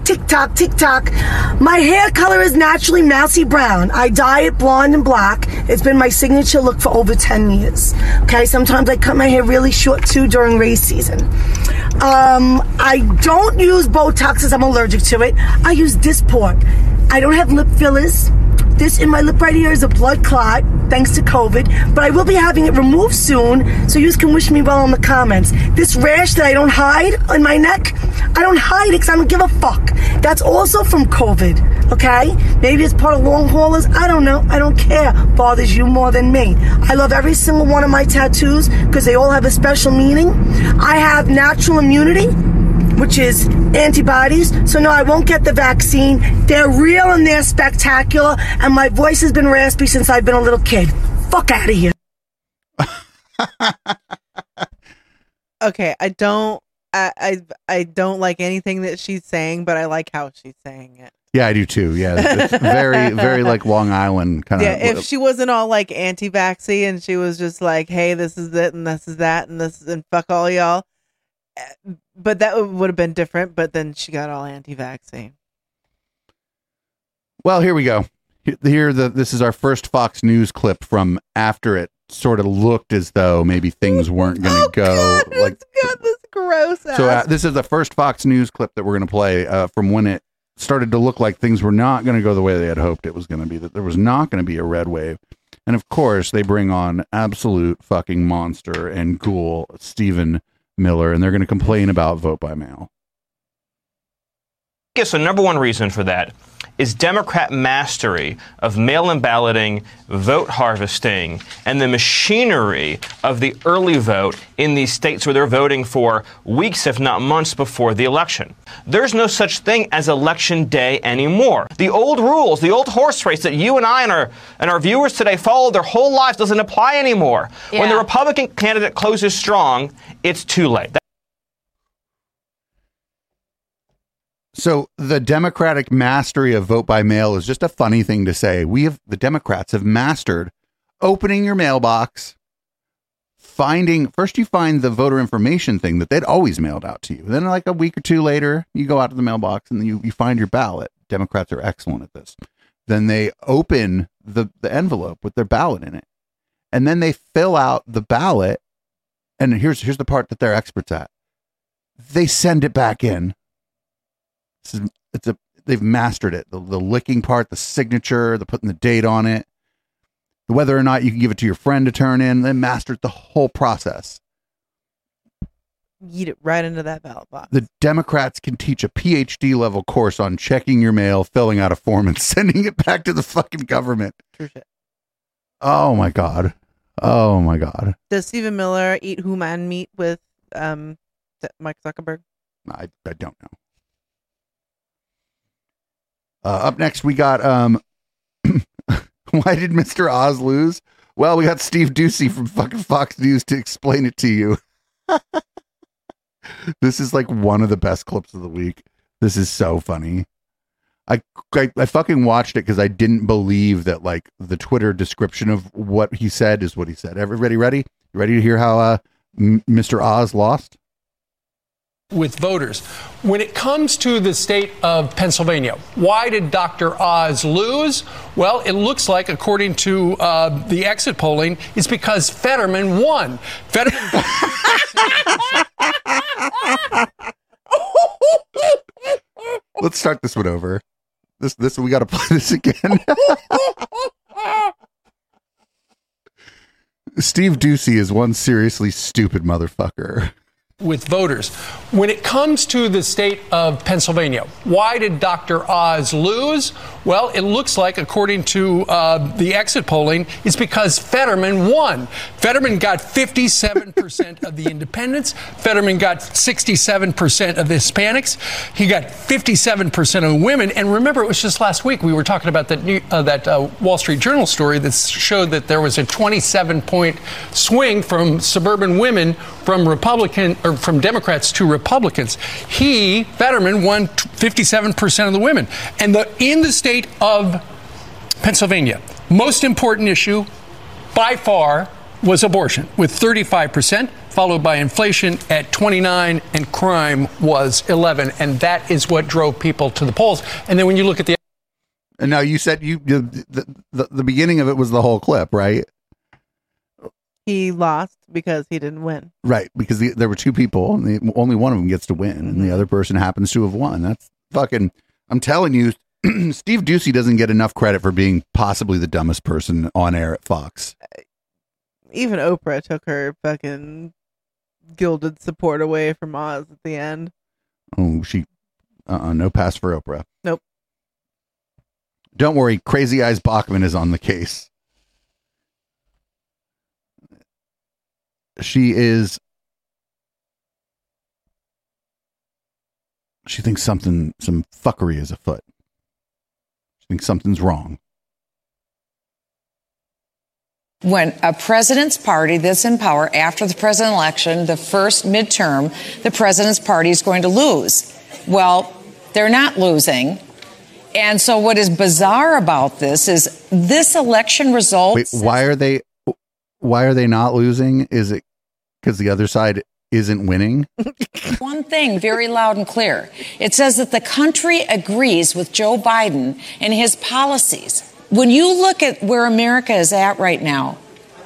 Tick tock. My hair color is naturally mousy brown. I dye it blonde and black. It's been my signature look for over 10 years. Okay, sometimes I cut my hair really short too during race season. Um, I don't use Botox as I'm allergic to it. I use Dysport. I don't have lip fillers. This in my lip right here is a blood clot, thanks to COVID, but I will be having it removed soon, so you can wish me well in the comments. This rash that I don't hide on my neck, I don't hide it because I don't give a fuck. That's also from COVID, okay? Maybe it's part of long haulers, I don't know, I don't care. Bothers you more than me. I love every single one of my tattoos because they all have a special meaning. I have natural immunity which is antibodies. So no, I won't get the vaccine. They're real and they're spectacular, and my voice has been raspy since I've been a little kid. Fuck out of here. Okay, I don't, I, I, I don't like anything that she's saying, but I like how she's saying it. Yeah, I do too. Yeah. It's very, very like Long Island kind of yeah, if she wasn't all like anti-vaxxy and she was just like, "Hey, this is it, and this is that, and this and fuck all y'all," eh, but that would have been different. But then she got all anti-vaccine. Well, here we go. Here, the this is our first Fox News clip from after it sort of looked as though maybe things weren't going to go like God, this gross. so. Uh, this is the first Fox News clip that we're going to play uh, from when it started to look like things were not going to go the way they had hoped it was going to be. That there was not going to be a red wave, and of course they bring on absolute fucking monster and ghoul Stephen Miller, and they're going to complain about vote by mail. Guess the number one reason for that is Democrat mastery of mail in balloting, vote harvesting, and the machinery of the early vote in these states where they're voting for weeks, if not months, before the election. There's no such thing as election day anymore. The old rules, the old horse race that you and I and our, and our viewers today follow their whole lives doesn't apply anymore. When the Republican candidate closes strong, it's too late. So the Democratic mastery of vote by mail is just a funny thing to say. We have the Democrats have mastered opening your mailbox, finding first you find the voter information thing that they'd always mailed out to you. Then like a week or two later, you go out to the mailbox and you, you find your ballot. Democrats are excellent at this. Then they open the, the envelope with their ballot in it. And then they fill out the ballot. And here's here's the part that they're experts at. they send it back in. This is, it's a they've mastered it. The, the licking part, the signature, the putting the date on it, whether or not you can give it to your friend to turn in. They mastered the whole process. Eat it right into that ballot box. The Democrats can teach a PhD level course on checking your mail, filling out a form, and sending it back to the fucking government. True shit. Oh my god. Oh my god. Does Stephen Miller eat human meat with um Mike Zuckerberg? I, I don't know. Uh, up next, we got um. why did Mr. Oz lose? Well, we got Steve Doocy from fucking Fox News to explain it to you. this is like one of the best clips of the week. This is so funny. I I, I fucking watched it because I didn't believe that like the Twitter description of what he said is what he said. Everybody ready? Ready to hear how uh, Mr. Oz lost? With voters. When it comes to the state of Pennsylvania, why did Dr. Oz lose? Well, it looks like, according to uh, the exit polling, it's because Fetterman won. Fetterman. Let's start this one over. This this we got to play this again. Steve Doocy is one seriously stupid motherfucker. with voters. When it comes to the state of Pennsylvania, why did Dr. Oz lose? Well, it looks like, according to uh, the exit polling, it's because Fetterman won. Fetterman got 57% of the independents. Fetterman got 67% of the Hispanics. He got 57% of women. And remember, it was just last week we were talking about that new, uh, that uh, Wall Street Journal story that showed that there was a 27 point swing from suburban women from Republican or from Democrats to Republicans. He, Fetterman, won 57% of the women. And the in the state of Pennsylvania, most important issue by far was abortion with 35%, followed by inflation at 29 and crime was 11 and that is what drove people to the polls. And then when you look at the And now you said you the, the the beginning of it was the whole clip, right? He lost because he didn't win. Right, because the, there were two people, and the, only one of them gets to win, and the other person happens to have won. That's fucking. I'm telling you, Steve Doocy doesn't get enough credit for being possibly the dumbest person on air at Fox. Even Oprah took her fucking gilded support away from Oz at the end. Oh, she, uh, uh no pass for Oprah. Nope. Don't worry, Crazy Eyes Bachmann is on the case. She is. She thinks something, some fuckery is afoot. She thinks something's wrong. when a president's party that's in power after the president election, the first midterm, the president's party is going to lose. Well, they're not losing. And so what is bizarre about this is this election result Wait, why are they? Why are they not losing? Is it because the other side isn't winning? one thing very loud and clear. It says that the country agrees with Joe Biden and his policies. When you look at where America is at right now,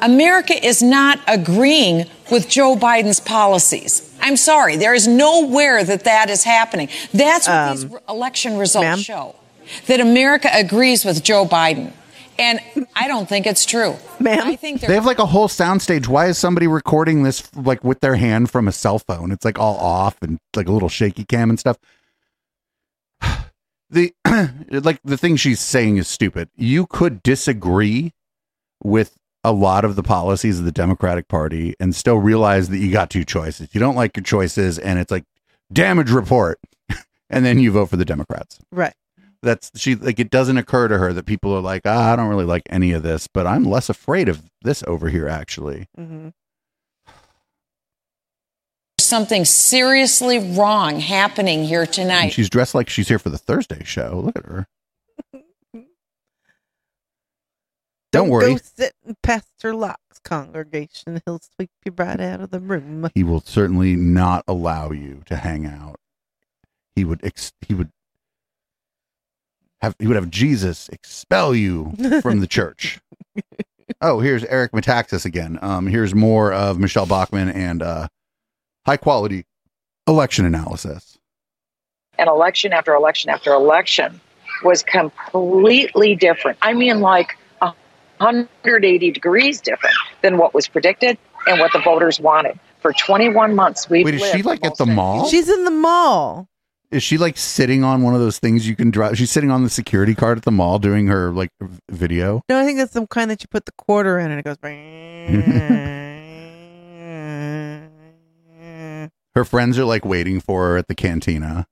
America is not agreeing with Joe Biden's policies. I'm sorry, there is nowhere that that is happening. That's what these um, election results show. That America agrees with Joe Biden. And I don't think it's true. Ma'am. I think They have like a whole soundstage. Why is somebody recording this like with their hand from a cell phone? It's like all off and like a little shaky cam and stuff. The like the thing she's saying is stupid. You could disagree with a lot of the policies of the Democratic Party and still realize that you got two choices. You don't like your choices and it's like damage report and then you vote for the Democrats. Right. That's she like it doesn't occur to her that people are like, ah, I don't really like any of this, but I'm less afraid of this over here actually. Mm-hmm. something seriously wrong happening here And tonight. she's dressed like she's here for the Thursday show. Look at her. Don't worry. Go sit in Pastor Locke's congregation. He'll sweep you right out of the room. He will certainly not allow you to hang out. He would ex- he would have he would have Jesus expel you from the church. oh, here's Eric Metaxas again. Um, here's more of Michelle Bachmann and uh, high quality Election analysis. and election after election after election was completely different. I mean, like 180 degrees different than what was predicted and what the voters wanted. For 21 months, we've Wait, is she like at the mall? She's in the mall. Is she like sitting on one of those things you can drive? She's sitting on the security card at the mall doing her like v- video. No, I think that's the kind that you put the quarter in and it goes. Her friends are like waiting for her at the cantina.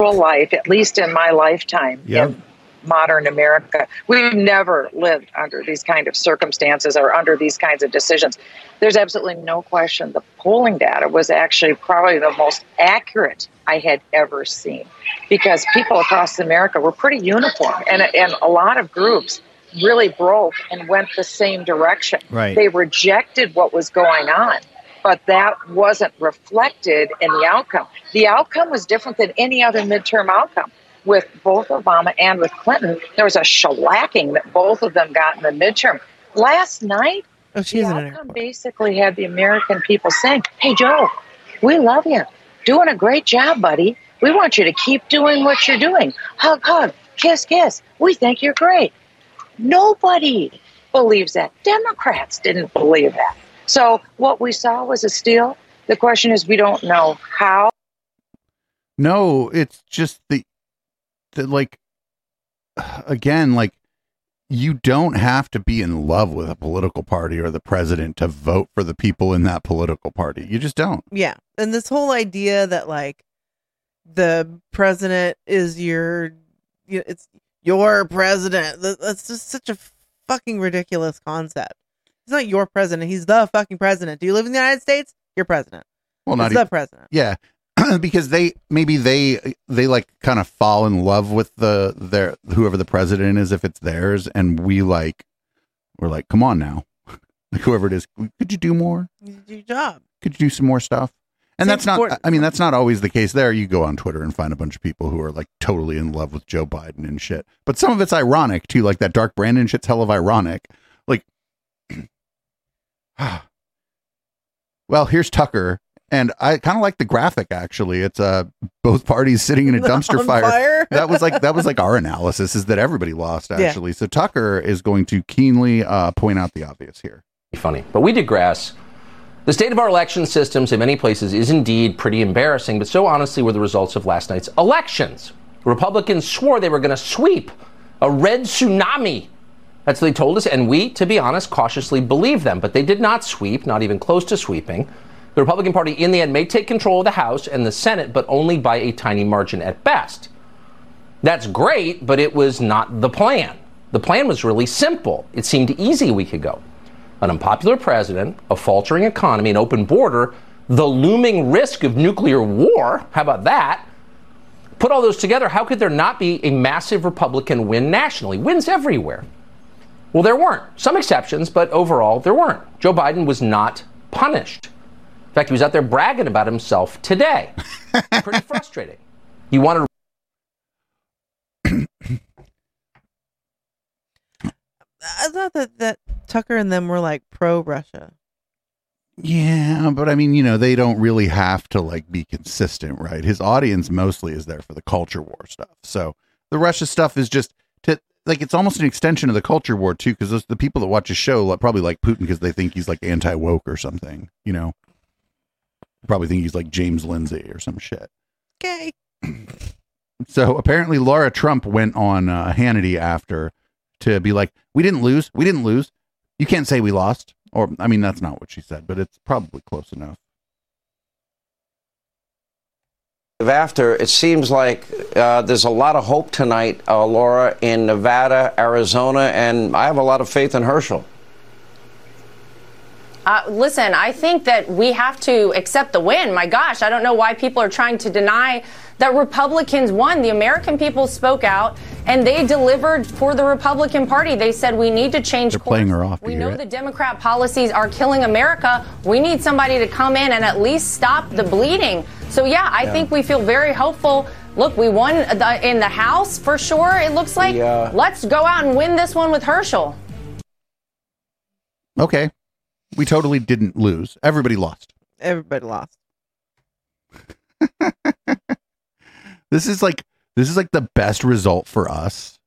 real life, at least in my lifetime Yep. in modern America. We've never lived under these kind of circumstances or under these kinds of decisions. There's absolutely no question the polling data was actually probably the most accurate I had ever seen because people across America were pretty uniform and, and a lot of groups really broke and went the same direction. Right. They rejected what was going on but that wasn't reflected in the outcome. The outcome was different than any other midterm outcome. With both Obama and with Clinton, there was a shellacking that both of them got in the midterm. Last night, oh, she the outcome basically had the American people saying, Hey, Joe, we love you. Doing a great job, buddy. We want you to keep doing what you're doing. Hug, hug, kiss, kiss. We think you're great. Nobody believes that. Democrats didn't believe that. So what we saw was a steal. The question is, we don't know how. No, it's just the, the like again, like you don't have to be in love with a political party or the president to vote for the people in that political party. You just don't. Yeah. And this whole idea that like the president is your it's your president. That's just such a fucking ridiculous concept. He's not your president. He's the fucking president. Do you live in the United States? You're president. Well, not It's the president. Yeah. because they maybe they they like kind of fall in love with the their whoever the president is if it's theirs and we like we're like come on now. Like whoever it is could you do more? You do your job. could you do some more stuff? And that's not i mean that's not always the case there. You go on twitter and find a bunch of people who are like totally in love with joe biden and shit. But some of it's ironic too like that dark brandon shit's hell of ironic. Like well here's tucker and i kind of like the graphic actually it's uh both parties sitting in a dumpster fire. fire? that was like that was like our analysis is that everybody lost Yeah. actually so tucker is going to keenly uh point out the obvious here funny. But we digress. The state of our election systems in many places is indeed pretty embarrassing, but so honestly were the results of last night's elections. Republicans swore they were going to sweep a red tsunami. That's what they told us, and we, to be honest, cautiously believed them. But they did not sweep, not even close to sweeping. The Republican Party, in the end, may take control of the House and the Senate, but only by a tiny margin at best. That's great, but it was not the plan. The plan was really simple. It seemed easy a week ago. An unpopular president, a faltering economy, an open border, the looming risk of nuclear war. How about that? Put all those together, how could there not be a massive Republican win nationally? Wins everywhere. Well, there weren't. Some exceptions, but overall, there weren't. Joe Biden was not punished. In fact, he was out there bragging about himself today. Pretty frustrating. You want to. I thought that, that Tucker and them were like pro Russia. Yeah, but I mean, you know, they don't really have to like be consistent, right? His audience mostly is there for the culture war stuff. So the Russia stuff is just to like it's almost an extension of the culture war too, because the people that watch his show like, probably like Putin because they think he's like anti woke or something. You know, probably think he's like James Lindsay or some shit. Okay. So apparently, Lara Trump went on uh, Hannity after to be like, "We didn't lose. We didn't lose. You can't say we lost." Or, I mean, that's not what she said, but it's probably close enough. After, it seems like uh, there's a lot of hope tonight, uh, Laura, in Nevada, Arizona, and I have a lot of faith in Herschel. Uh, listen, I think that we have to accept the win. My gosh, I don't know why people are trying to deny that Republicans won. The American people spoke out and they delivered for the Republican Party. They said we need to change They're course. playing her off. We know it? the Democrat policies are killing America. We need somebody to come in and at least stop the bleeding. So, yeah, I Yeah. think we feel very hopeful. Look, we won the, in the House for sure. It looks like Yeah. let's go out and win this one with Herschel. Okay. We totally didn't lose. Everybody lost. Everybody lost. This is like this is like the best result for us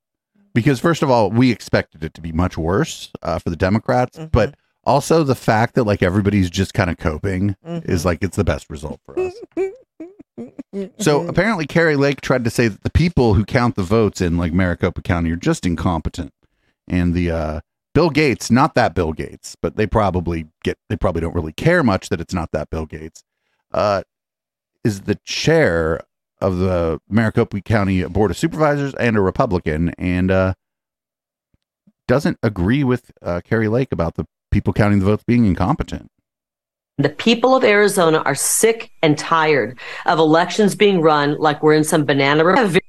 because first of all, we expected it to be much worse uh, for the Democrats, but also the fact that like everybody's just kind of coping is like it's the best result for us. So apparently, Kari Lake tried to say that the people who count the votes in like Maricopa County are just incompetent, and the uh, Bill Gates, not that Bill Gates, but they probably get they probably don't really care much that it's not that Bill Gates, uh, is the chair of the Maricopa County Board of Supervisors and a Republican, and uh, doesn't agree with uh, Kari Lake about the people counting the votes being incompetent. The people of Arizona are sick and tired of elections being run like we're in some banana. republic.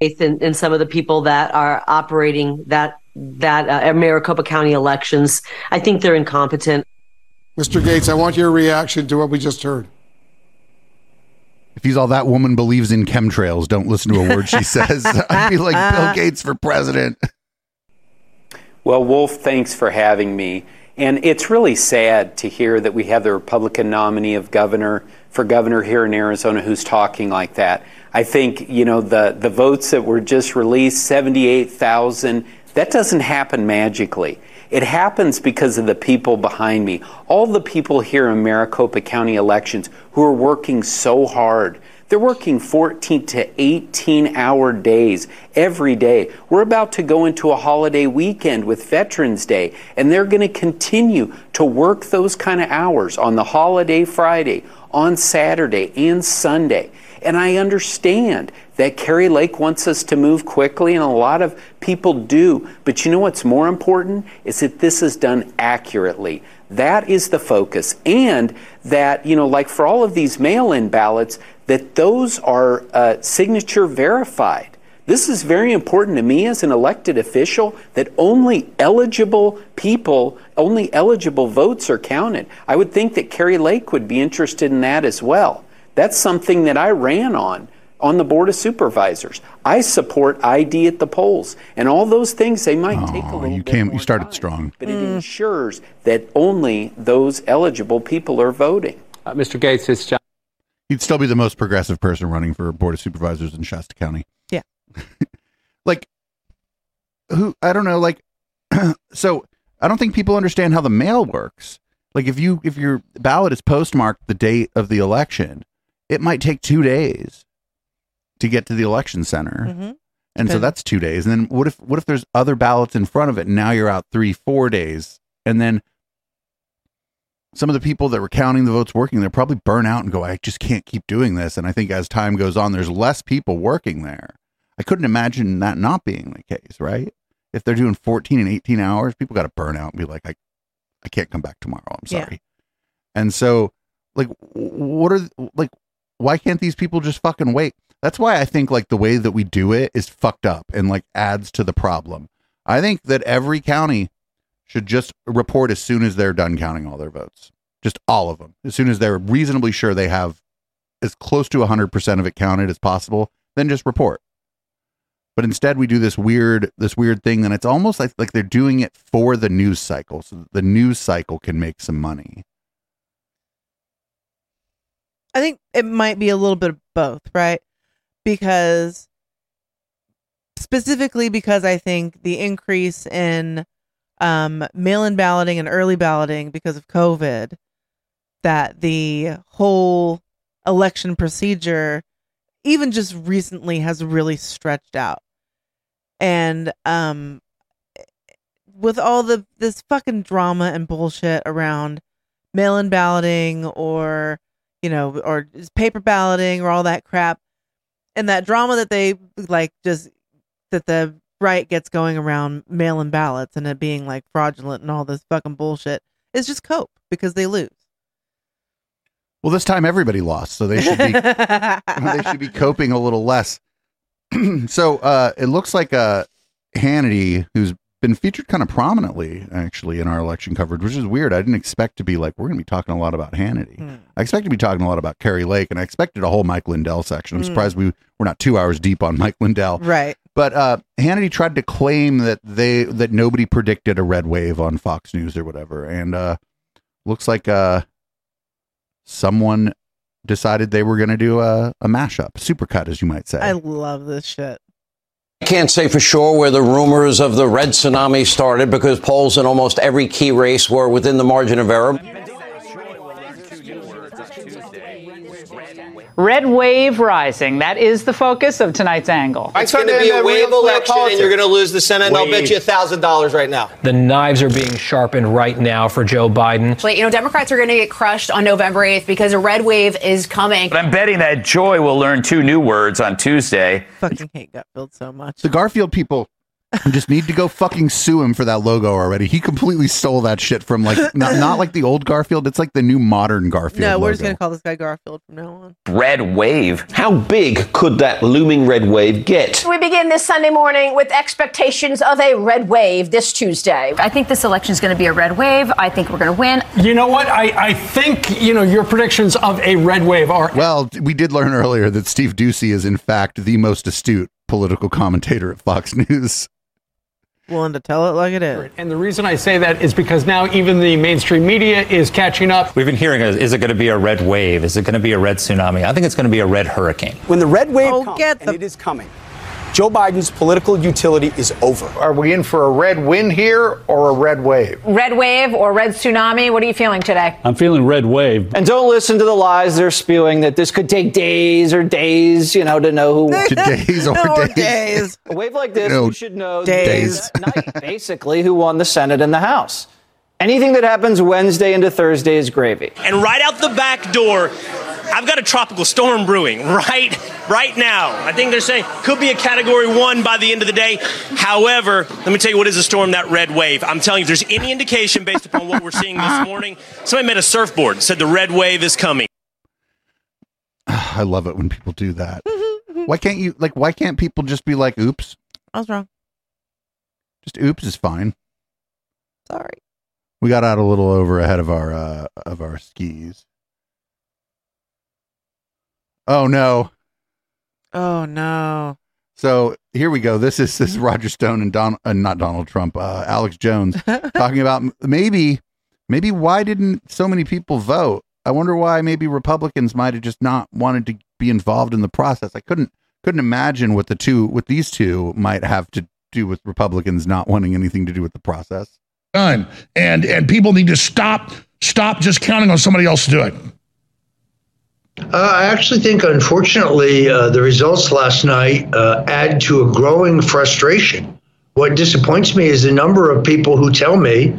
In, in some of the people that are operating that that uh, Maricopa County elections. I think they're incompetent. Mr. Gates, I want your reaction to what we just heard. If he's all that woman believes in chemtrails, don't listen to a word she says. I'd be like Bill Gates for president. Well, Wolf, thanks for having me. And it's really sad to hear that we have the Republican nominee of governor for governor here in Arizona who's talking like that. I think, you know, the, the votes that were just released, 78,000, that doesn't happen magically. It happens because of the people behind me. All the people here in Maricopa County elections who are working so hard. They're working 14 to 18 hour days every day. We're about to go into a holiday weekend with Veterans Day, and they're going to continue to work those kind of hours on the holiday Friday, on Saturday, and Sunday. And I understand that Kari Lake wants us to move quickly, and a lot of people do. But you know what's more important? Is that this is done accurately. That is the focus. And that, you know, like for all of these mail in ballots, that those are uh, signature verified. This is very important to me as an elected official that only eligible people, only eligible votes are counted. I would think that Kari Lake would be interested in that as well. That's something that I ran on on the board of supervisors. I support ID at the polls, and all those things they might oh, take a Oh, little you bit came. more You started time, strong. but it hmm. ensures that only those eligible people are voting. Uh, Mr. Gates, it's John. He'd still be the most progressive person running for board of supervisors in Shasta County. Yeah. like, who? I don't know. Like, so I don't think people understand how the mail works. Like, if you if your ballot is postmarked the date of the election, it might take two days to get to the election center. Mhm. And so that's two days. And then what if what if there's other ballots in front of it? And now you're out three, four days. And then some of the people that were counting the votes working there probably burn out and go, I just can't keep doing this. And I think as time goes on, there's less people working there. I couldn't imagine that not being the case, right? If they're doing 14 and 18 hours, people got to burn out and be like, I, I can't come back tomorrow. I'm Yeah. sorry. And so, like, what are, like, why can't these people just fucking wait? That's why I think, like, the way that we do it is fucked up and, like, adds to the problem. I think that every county should just report as soon as they're done counting all their votes. Just all of them. As soon as they're reasonably sure they have as close to 100% of it counted as possible, then just report. But instead we do this weird this weird thing and it's almost like like they're doing it for the news cycle so the news cycle can make some money. I think it might be a little bit of both, right? Because specifically because I think the increase in um, mail-in balloting and early balloting because of COVID, that the whole election procedure, even just recently, has really stretched out, and um, with all the this fucking drama and bullshit around mail-in balloting or you know or paper balloting or all that crap and that drama that they like just that the right gets going around mail-in ballots and it being like fraudulent and all this fucking bullshit is just cope because they lose Well, this time everybody lost, so they should be they should be coping a little less. so uh, it looks like uh, Hannity, who's been featured kind of prominently actually in our election coverage, which is weird. I didn't expect to be like we're going to be talking a lot about Hannity. I expect to be talking a lot about Kari Lake, and I expected a whole Mike Lindell section. I'm Mm. surprised we we're not two hours deep on Mike Lindell. right But uh, Hannity tried to claim that they that nobody predicted a red wave on Fox News or whatever, and uh, looks like uh, someone decided they were going to do a, a mashup, supercut, as you might say. I love this shit. I can't say for sure where the rumors of the red tsunami started because polls in almost every key race were within the margin of error. Red wave rising. That is the focus of tonight's angle. It's going to be a wave election, and you're going to lose the Senate. And I'll bet you thousand dollars right now. The knives are being sharpened right now for Joe Biden. But, you know, Democrats are going to get crushed on November 8th because a red wave is coming. But I'm betting that Joy will learn two new words on Tuesday. Fucking hate Gutfeld so much. The Garfield people just need to go fucking sue him for that logo already. He completely stole that shit from like not, not like the old Garfield. It's like the new modern Garfield. No, we're just logo. gonna call this guy Garfield from now on. Red wave. How big could that looming red wave get? We begin this Sunday morning with expectations of a red wave this Tuesday. I think this election is going to be a red wave. I think we're going to win. You know what? I, I think, you know, your predictions of a red wave are. Well, we did learn earlier that Steve Doocy is in fact the most astute political commentator at Fox News. Willing to tell it like it is. And the reason I say that is because now even the mainstream media is catching up. We've been hearing, uh, is it going to be a red wave? Is it going to be a red tsunami? I think it's going to be a red hurricane. When the red wave Oh, comes, get and it is coming, Joe Biden's political utility is over. Are we in for a red wind here or a red wave? Red wave or red tsunami? What are you feeling today? I'm feeling red wave. And don't listen to the lies they're spewing that this could take days or days, you know, to know who. To days or No days. days. A wave like this, No you should know days. this night, basically, who won the Senate and the House. Anything that happens Wednesday into Thursday is gravy. And right out the back door, I've got a tropical storm brewing right right now. I think they're saying could be a category one by the end of the day. However, let me tell you what is a storm, that red wave. I'm telling you, if there's any indication based upon what we're seeing this morning, somebody made a surfboard, said the red wave is coming. I love it when people do that. why can't you like why can't people just be like oops? I was wrong. Just oops is fine. Sorry. We got out a little over ahead of our uh of our skis. Oh no. Oh no. So here we go. This is this is Roger Stone and Don, uh, not Donald Trump, uh, Alex Jones talking about maybe, maybe why didn't so many people vote? I wonder why maybe Republicans might have just not wanted to be involved in the process. I couldn't couldn't imagine what the two what these two might have to do with Republicans not wanting anything to do with the process. done. And and people need to stop stop just counting on somebody else to do it. Uh, I actually think, unfortunately, uh, the results last night uh, add to a growing frustration. What disappoints me is the number of people who tell me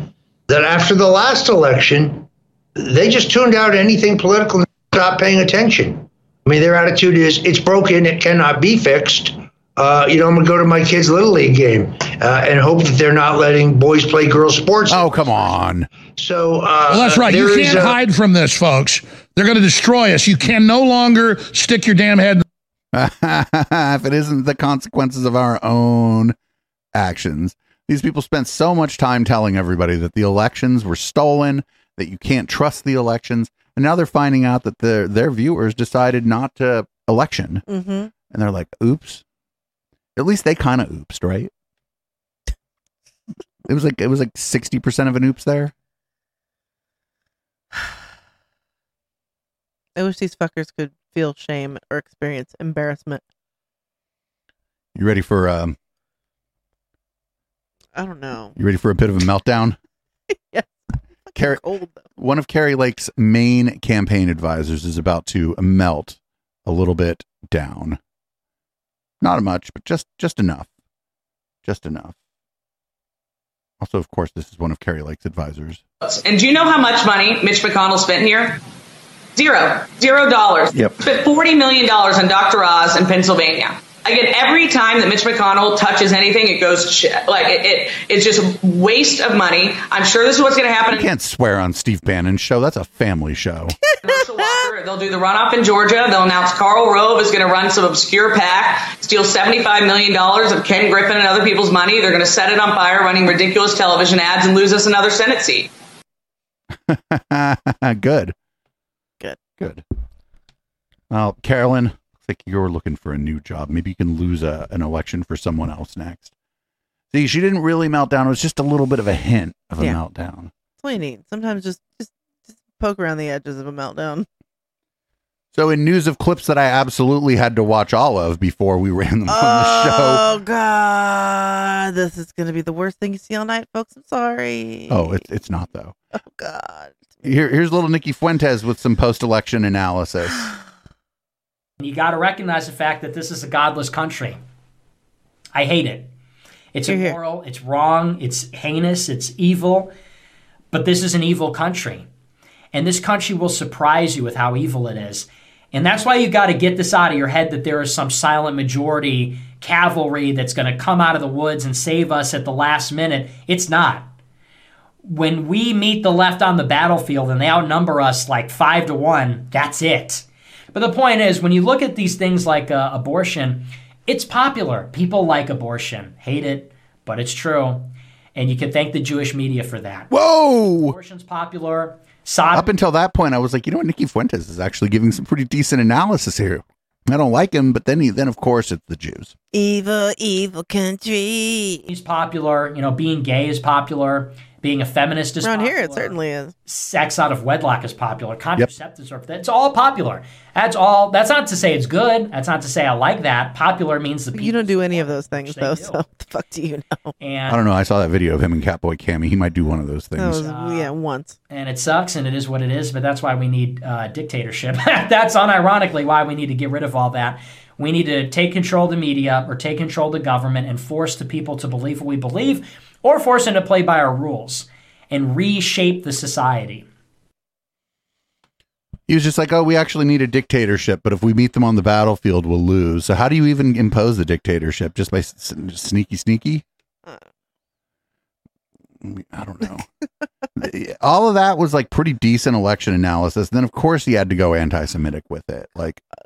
that after the last election, they just tuned out anything political and stopped paying attention. I mean, their attitude is it's broken, it cannot be fixed. Uh, you know, I'm going to go to my kid's Little League game uh, and hope that they're not letting boys play girls sports. Oh, come on. So, uh, Well, that's right. You can't a- hide from this, folks. They're going to destroy us. You can no longer stick your damn head. if it isn't the consequences of our own actions. These people spent so much time telling everybody that the elections were stolen, that you can't trust the elections, and now they're finding out that their their viewers decided not to election, Mm-hmm. and they're like, "Oops." At least they kind of oopsed, right? It was like it was like sixty percent of an oops there. I wish these fuckers could feel shame or experience embarrassment. You ready for um? I don't know. You ready for a bit of a meltdown? yeah. Kari, one of Kari Lake's main campaign advisors is about to melt a little bit down. Not much, but just just enough. Just enough. Also, of course, this is one of Kari Lake's advisors. And do you know how much money Mitch McConnell spent here? Zero. Zero dollars. Yep. Spent $40 million on Dr. Oz in Pennsylvania. Again, every time that Mitch McConnell touches anything, it goes shit. Like, it, it, it's just a waste of money. I'm sure this is what's going to happen You can't swear on Steve Bannon's show. That's a family show. They'll do the runoff in Georgia. They'll announce Karl Rove is going to run some obscure PAC, steal $75 million of Ken Griffin and other people's money. They're going to set it on fire, running ridiculous television ads, and lose us another Senate seat. Good. Good. Well, Carolyn, looks like you're looking for a new job. Maybe you can lose a, an election for someone else next. See, she didn't really melt down. It was just a little bit of a hint of a Yeah. meltdown. That's all you need. Sometimes just, just just poke around the edges of a meltdown. So, in news of clips that I absolutely had to watch all of before we ran them on the show. Oh God, this is gonna be the worst thing you see all night, folks. I'm sorry. Oh, it's it's not though. Oh God. Here, here's little Nikki Fuentes with some post-election analysis. You got to recognize the fact that this is a godless country. I hate it. It's immoral, it's wrong, it's heinous, it's evil, but this is an evil country. And this country will surprise you with how evil it is. And that's why you got to get this out of your head that there is some silent majority cavalry that's going to come out of the woods and save us at the last minute. It's not. When we meet the left on the battlefield and they outnumber us like five to one, that's it. But the point is, when you look at these things like uh, abortion, it's popular. People like abortion, hate it, but it's true. And you can thank the Jewish media for that. Whoa! Abortion's popular. Sod- Up until that point, I was like, you know what, Nikki Fuentes is actually giving some pretty decent analysis here. I don't like him, but then he, then of course it's the Jews. Evil, evil country. He's popular. You know, being gay is popular. Being a feminist is Around popular. here, it certainly is. Sex out of wedlock is popular. Contraceptives are. It's all popular. That's all. That's not to say it's good. That's not to say I like that. Popular means the people. You don't do any of those things, though. So what the fuck do you know? And I don't know. I saw that video of him and Catboy Kami. He might do one of those things. was yeah, once. and it sucks and it is what it is but that's why we need uh, dictatorship that's unironically why we need to get rid of all that we need to take control of the media or take control of the government and force the people to believe what we believe or force them to play by our rules and reshape the society He was just like, oh, we actually need a dictatorship, but if we meet them on the battlefield, we'll lose. So how do you even impose the dictatorship? Just by s- s- sneaky, sneaky? I don't know. All of that was like pretty decent election analysis. then, of course, he had to go anti-Semitic with it. Like uh,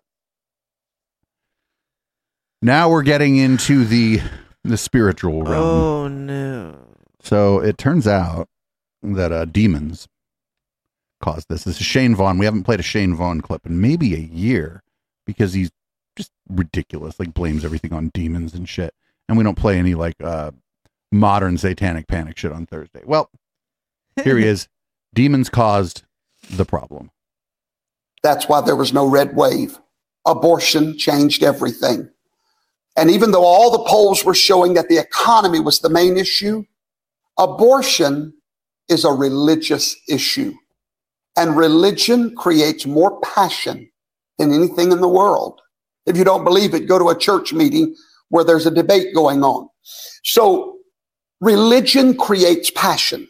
now we're getting into the the spiritual realm. Oh no. So it turns out that uh, demons caused this. This is Shane Vaughn. We haven't played a Shane Vaughn clip in maybe a year because he's just ridiculous. Like blames everything on demons and shit. And we don't play any like uh, modern satanic panic shit on Thursday. Well, here he is. Demons caused the problem. That's why there was no red wave. Abortion changed everything. And even though all the polls were showing that the economy was the main issue, abortion is a religious issue. And religion creates more passion than anything in the world. If you don't believe it, go to a church meeting where there's a debate going on. So religion creates passion.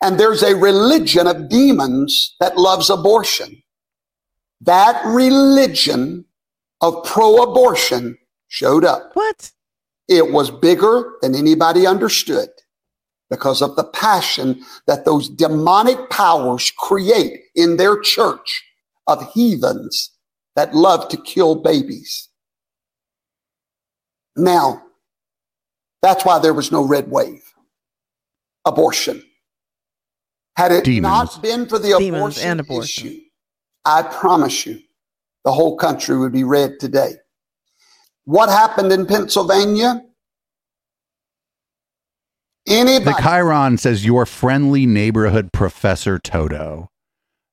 And there's a religion of demons that loves abortion. That religion of pro-abortion showed up. What? It was bigger than anybody understood because of the passion that those demonic powers create in their church of heathens that love to kill babies. Now, that's why there was no red wave. Abortion. Had it Demons. not been for the abortion, and abortion. issue, I promise you, the whole country would be red today. What happened in Pennsylvania? Anybody The Chiron says your friendly neighborhood professor Toto.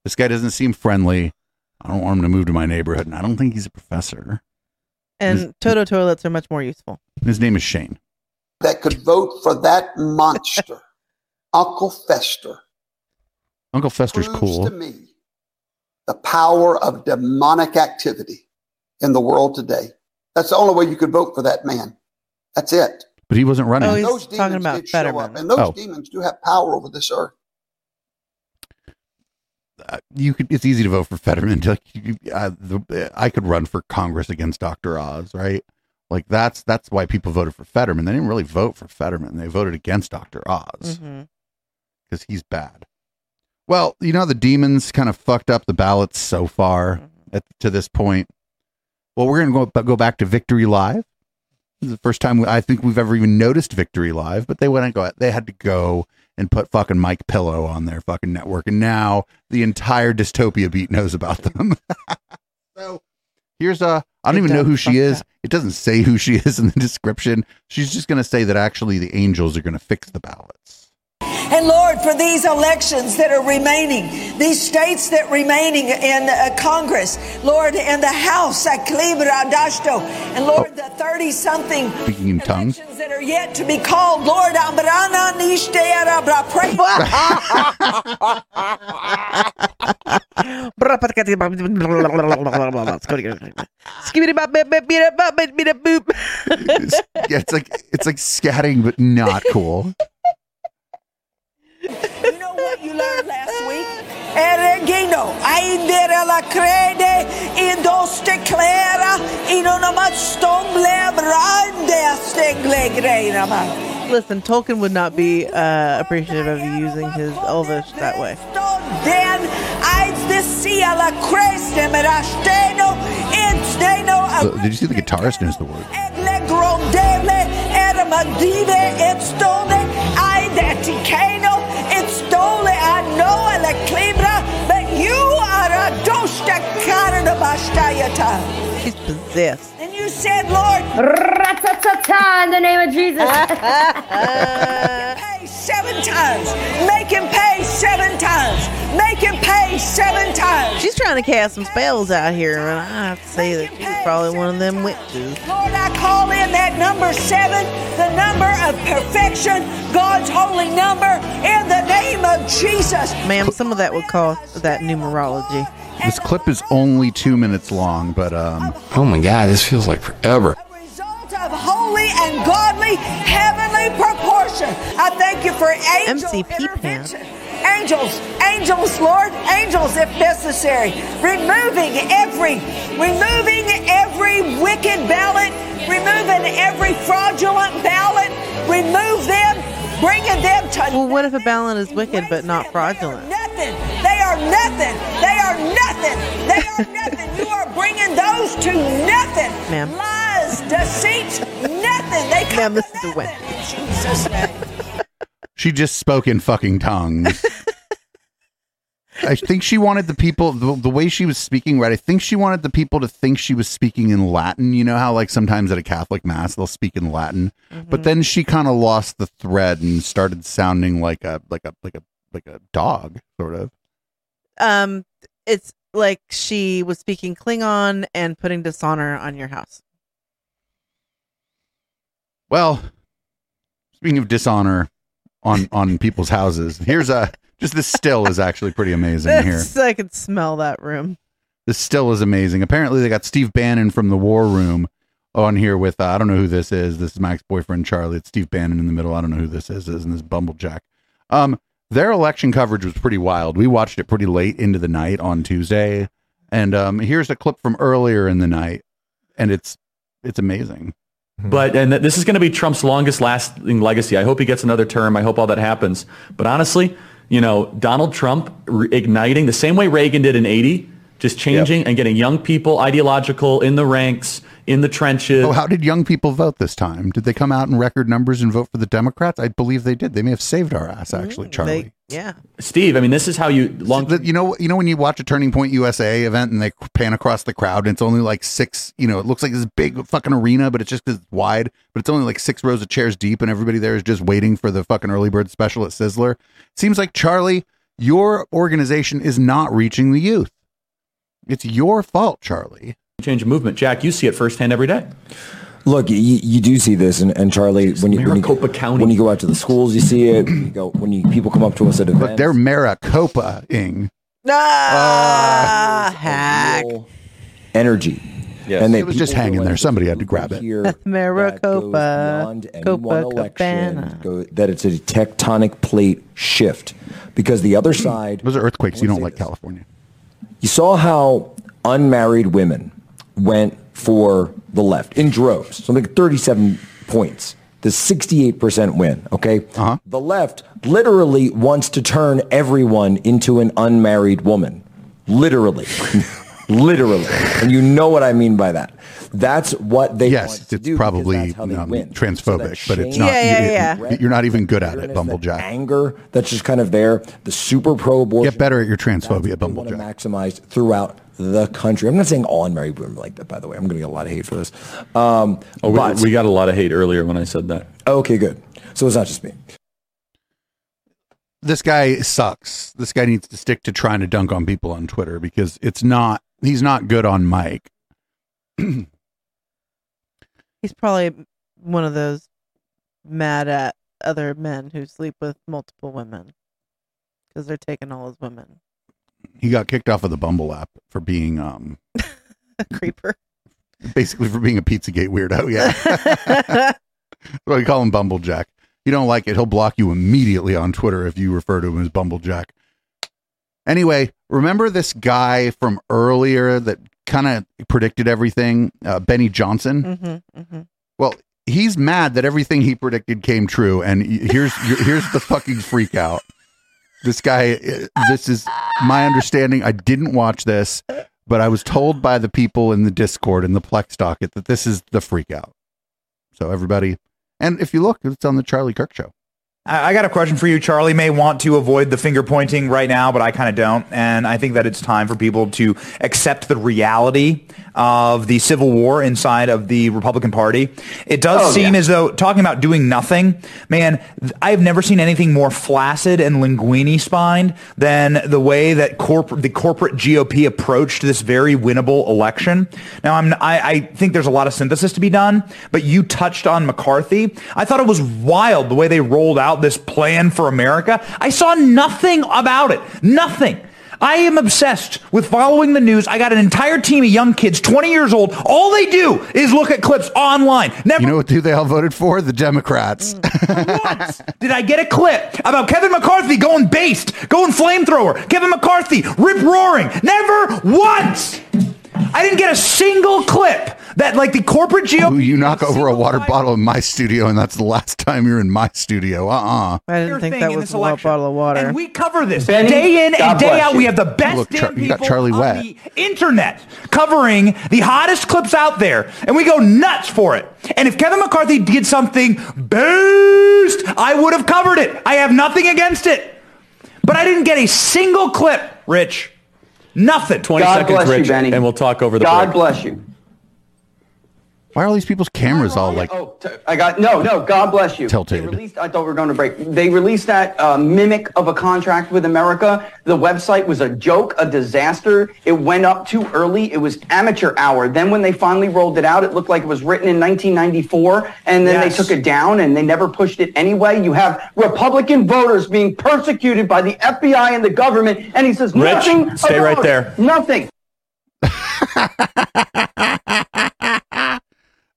This guy doesn't seem friendly. I don't want him to move to my neighborhood, and I don't think he's a professor. And Toto toilets are much more useful. His name is Shane. that could vote for that monster, Uncle Fester, Uncle Fester's proves cool. to me the power of demonic activity in the world today. That's the only way you could vote for that man. That's it. But he wasn't running. Oh, he's Those talking demons about did show up, Fetterman. and those Oh. demons do have power over this earth. Uh, you could. It's easy to vote for Fetterman. Like, uh, the, I could run for Congress against Dr. Oz, right? Like that's that's why people voted for Fetterman. They didn't really vote for Fetterman. They voted against Dr. Oz because he's bad. Well, you know the demons kind of fucked up the ballots so far at, to this point. Well, we're gonna go go back to Victory Live. This is the first time I think we've ever even noticed Victory Live, but they went and go. They had to go and put fucking Mike Pillow on their fucking network, and now the entire dystopia beat knows about them. so here's a. I don't They even know who she is. up. It doesn't say who she is in the description. She's just gonna say that actually the angels are gonna fix the ballots. And Lord, for these elections that are remaining, these states that remaining in uh, Congress, Lord, in the House, and Lord, the 30 something Speaking in tongues. that are yet to be called, Lord, Ambrana Nishtera, pray. It's, yeah, it's like it's like scatting, but not cool. You know what you learned last week? Eregino, aindere la crede, indoste clara, in una stomble brande stegle greinama. Listen, Tolkien would not be uh, appreciative of you using his Elvish that way. Den aids de sia la creste merasteno, insteno So, did you see the guitarist knows the word? De possessed. And you said, Lord, in the name of Jesus. pay seven times. Make him pay seven times. Make him pay seven times. She's trying to cast some spells out here, and I have to say that she's probably one of them witches. Lord, I call in that number seven, the number of perfection, God's holy number, in the name of Jesus. Ma'am, some of that would cost that numerology. This clip is only two minutes long, but um, Oh my God, this feels like forever. Of holy and godly heavenly proportion. I thank you for angels. MCP pants. Angels, angels, Lord, angels if necessary. Removing every, removing every wicked ballot, removing every fraudulent ballot, remove them, bringing them to Well, what if a ballot is wicked but not fraudulent? nothing. They are nothing. They are nothing. They are nothing. You are bringing those to nothing. Ma'am. Lies, deceit, nothing. They come Ma'am, this is a win. in Jesus' name. she just spoke in fucking tongues. I think she wanted the people the, the way she was speaking, right? I think she wanted the people to think she was speaking in Latin. You know how like sometimes at a Catholic mass they'll speak in Latin, but then she kind of lost the thread and started sounding like a like a like a like a dog, sort of. Um, it's like she was speaking Klingon and putting dishonor on your house. Well, speaking of dishonor on on people's houses, here's a just this still is actually pretty amazing here. I could smell that room. This still is amazing. Apparently, they got Steve Bannon from the War Room on here with uh, I don't know who this is. This is my ex boyfriend Charlie. It's Steve Bannon in the middle. I don't know who this is. Isn't this Bumblejack? Um, their election coverage was pretty wild. We watched it pretty late into the night on Tuesday, and um, here's a clip from earlier in the night, and it's it's amazing. But and th- this is going to be Trump's longest lasting legacy. I hope he gets another term. I hope all that happens. But honestly, you know, Donald Trump re- igniting the same way Reagan did in 80, just changing and getting young people ideological in the ranks, in the trenches. Oh, how did young people vote this time? Did they come out in record numbers and vote for the Democrats? I believe they did. They may have saved our ass, actually, mm, Charlie. yeah. Steve, I mean, this is how you long. you know, you know when you watch a Turning Point USA event and they pan across the crowd and it's only like six. You know, it looks like this big fucking arena, but it's just it's wide. But it's only like six rows of chairs deep, and everybody there is just waiting for the fucking early bird special at Sizzler. Seems like Charlie, your organization is not reaching the youth. It's your fault, Charlie. Change of movement. Jack, you see it firsthand every day. Look, you, you do see this, and, and Charlie, when you, when you Maricopa County. when you go out to the schools, you see it. You go when you people come up to us at events. Look, they're Maricopa-ing. Ah, hack. energy. And they it was just hanging there. Somebody had to grab it. here Maricopa. any one go, that it's a tectonic plate shift because the other side those are earthquakes you don't like california you saw how unmarried women went for the left in droves something like 37 points the 68% win okay uh-huh. the left literally wants to turn everyone into an unmarried woman literally literally and you know what i mean by that that's what they yes, want it's to do because probably that's how they um, win. transphobic, but it's not. Yeah, you- yeah, You're not even good at it, Bumblejack. anger that's just kind of there the super pro abortion Get better at your transphobia, want to Bumblejack. maximize throughout the country i'm not saying all unmarried women are like that by the way i'm going to get a lot of hate for this um Oh, we, but we got a lot of hate earlier when I said that. okay good so it's not just me this guy sucks. This guy needs to stick to trying to dunk on people on Twitter because it's not he's not good on mic. He's probably one of those mad at other men who sleep with multiple women because they're taking all his women. He got kicked off of the Bumble app for being um a creeper. Basically for being a Pizzagate weirdo, yeah. We call him Bumblejack. You don't like it, he'll block you immediately on Twitter if you refer to him as Bumblejack. Anyway, remember this guy from earlier that kind of predicted everything, uh, Benny Johnson? Mm-hmm, mm-hmm. Well, he's mad that everything he predicted came true, and here's here's the fucking freak out. This guy, uh, this is my understanding. I didn't watch this, but I was told by the people in the Discord in the Plex docket that this is the freak out. So everybody, and if you look, it's on the Charlie Kirk show. I got a question for you. Charlie may want to avoid the finger pointing right now, but I kind of don't. And I think that it's time for people to accept the reality of the civil war inside of the Republican Party. It does Oh, seem yeah. as though talking about doing nothing, man, I've never seen anything more flaccid and linguini spined than the way that corp- the corporate GOP approached this very winnable election. Now, I'm, I, I think there's a lot of synthesis to be done, but you touched on McCarthy. I thought it was wild the way they rolled out this plan for America. I saw nothing about it. Nothing. I am obsessed with following the news. I got an entire team of young kids, 20 years old. All they do is look at clips online. Never You know what? Who they all voted for? The Democrats. Mm. What? Did I get a clip about Kevin McCarthy going based, going flamethrower, Kevin McCarthy rip roaring. Never once. I didn't get a single clip that like the corporate GOP. Ooh, you knock over a water bottle in my studio, and that's the last time you're in my studio. Uh uh I didn't think that was a wa- bottle of water. And we cover this Benny, day in God and day out. you. We have the best Look, Char- damn you got Charlie on Wet. the internet covering the hottest clips out there, and we go nuts for it. And if Kevin McCarthy did something boost, I would have covered it. I have nothing against it, but I didn't get a single clip, Rich. Nothing. 20 seconds, Rich, and we'll talk over the God break. bless you. Why are all these people's cameras all like Oh, t- I got no, no. God bless you. Tilted. They released, I thought we were going to break. They released that uh, mimic of a contract with America. The website was a joke, a disaster. It went up too early. It was amateur hour. Then when they finally rolled it out, it looked like it was written in 1994, and then Yes. they took it down, and they never pushed it anyway. You have Republican voters being persecuted by the FBI and the government, and he says Rich, nothing. stay right about it. there. Nothing.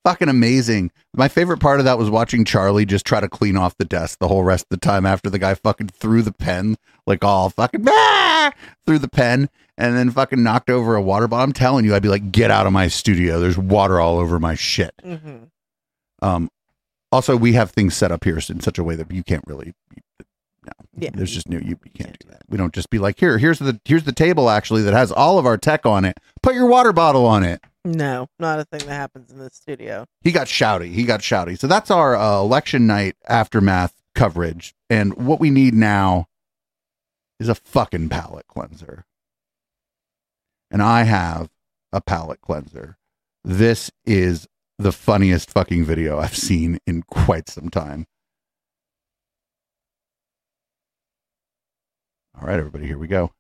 fucking amazing? My favorite part of that was watching Charlie just try to clean off the desk the whole rest of the time after the guy fucking threw the pen, like all fucking ah, threw the pen, and then fucking knocked over a water bottle. I'm telling you, I'd be like, get out of my studio. There's water all over my shit. Mm-hmm. Um, also, we have things set up here in such a way that you can't really. No, Yeah. there's just no you, you can't do that. We don't just be like here. Here's the here's the table actually that has all of our tech on it. Put your water bottle on it. No, not a thing that happens in the studio. He got shouty. He got shouty. So that's our uh, election night aftermath coverage. And what we need now is a fucking palate cleanser. And I have a palate cleanser. This is the funniest fucking video I've seen in quite some time. All right, everybody, here we go.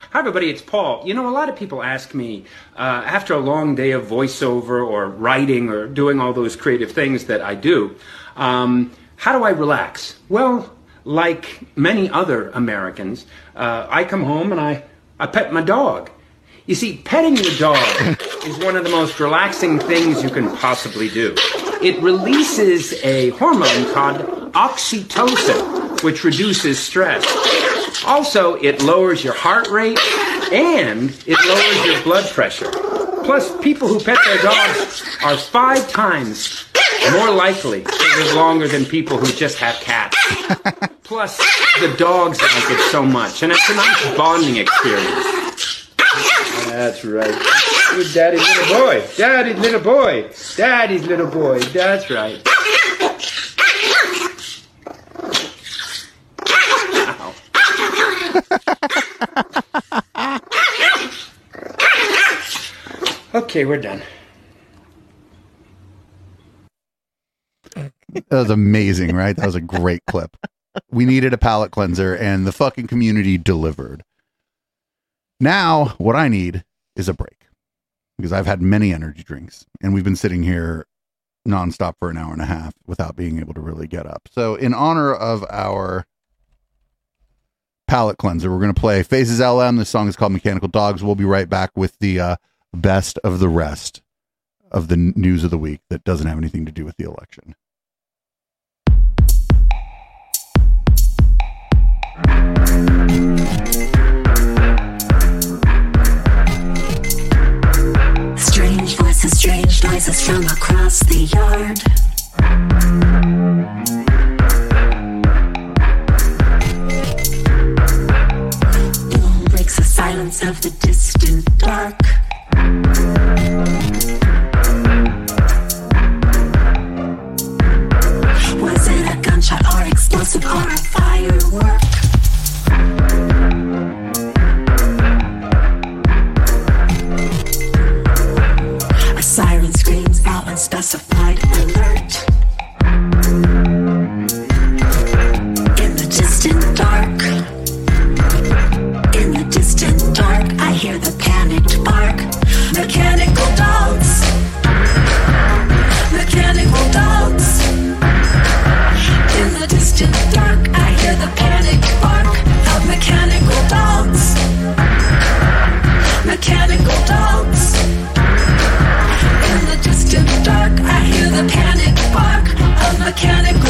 Hi, everybody. It's Paul. You know, a lot of people ask me uh, after a long day of voiceover or writing or doing all those creative things that I do, um, how do I relax? Well, like many other Americans, uh, I come home and I, I pet my dog. You see, petting your dog is one of the most relaxing things you can possibly do. It releases a hormone called oxytocin, which reduces stress. Also, it lowers your heart rate and it lowers your blood pressure. Plus, people who pet their dogs are five times more likely to live longer than people who just have cats. Plus, the dogs like it so much, and it's a nice bonding experience. That's right. Good daddy's little boy. Daddy's little boy. Daddy's little boy. That's right. Okay, we're done. That was amazing, right? That was a great clip. We needed a palate cleanser, and the fucking community delivered. Now, what I need is a break because I've had many energy drinks, and we've been sitting here nonstop for an hour and a half without being able to really get up. So, in honor of our palate cleanser, we're going to play Phases LM. This song is called Mechanical Dogs. We'll be right back with the uh, best of the rest of the news of the week that doesn't have anything to do with the election. Strange voices, strange noises from across the yard. Silence of the distant dark. Was it a gunshot or explosive or a firework? A siren screams out unspecified alert. Hear the panicked bark. Mechanical dogs, mechanical dogs. In the distant dark, I hear the panicked bark of mechanical dogs. Mechanical dogs. In the distant dark, I hear the panic bark of mechanical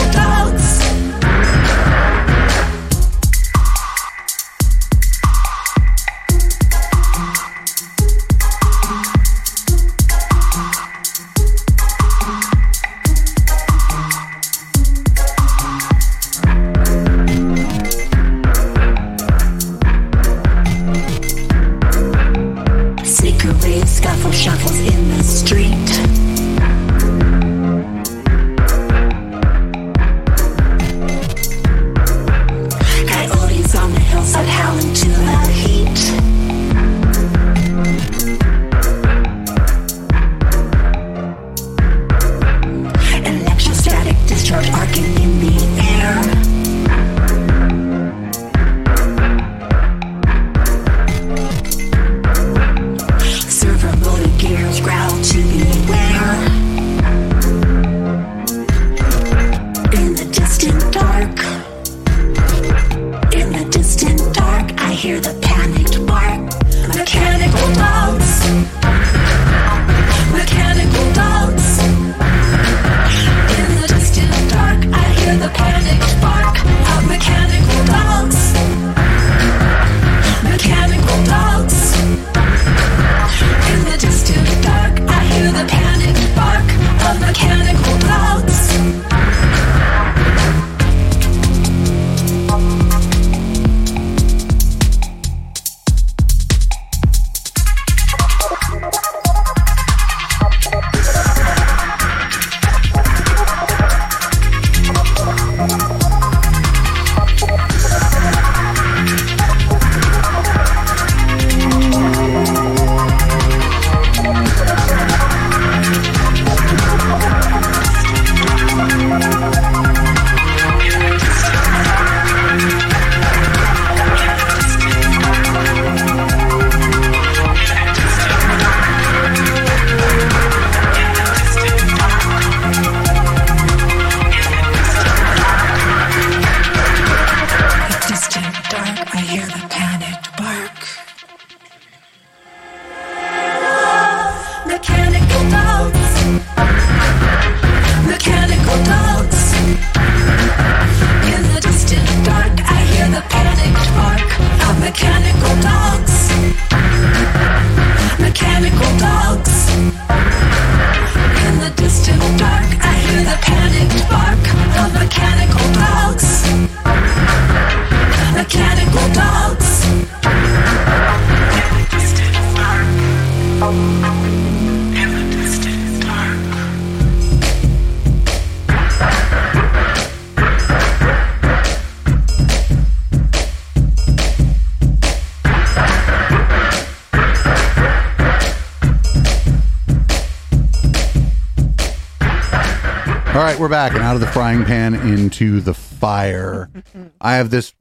right, we're back and out of the frying pan into the fire. I have this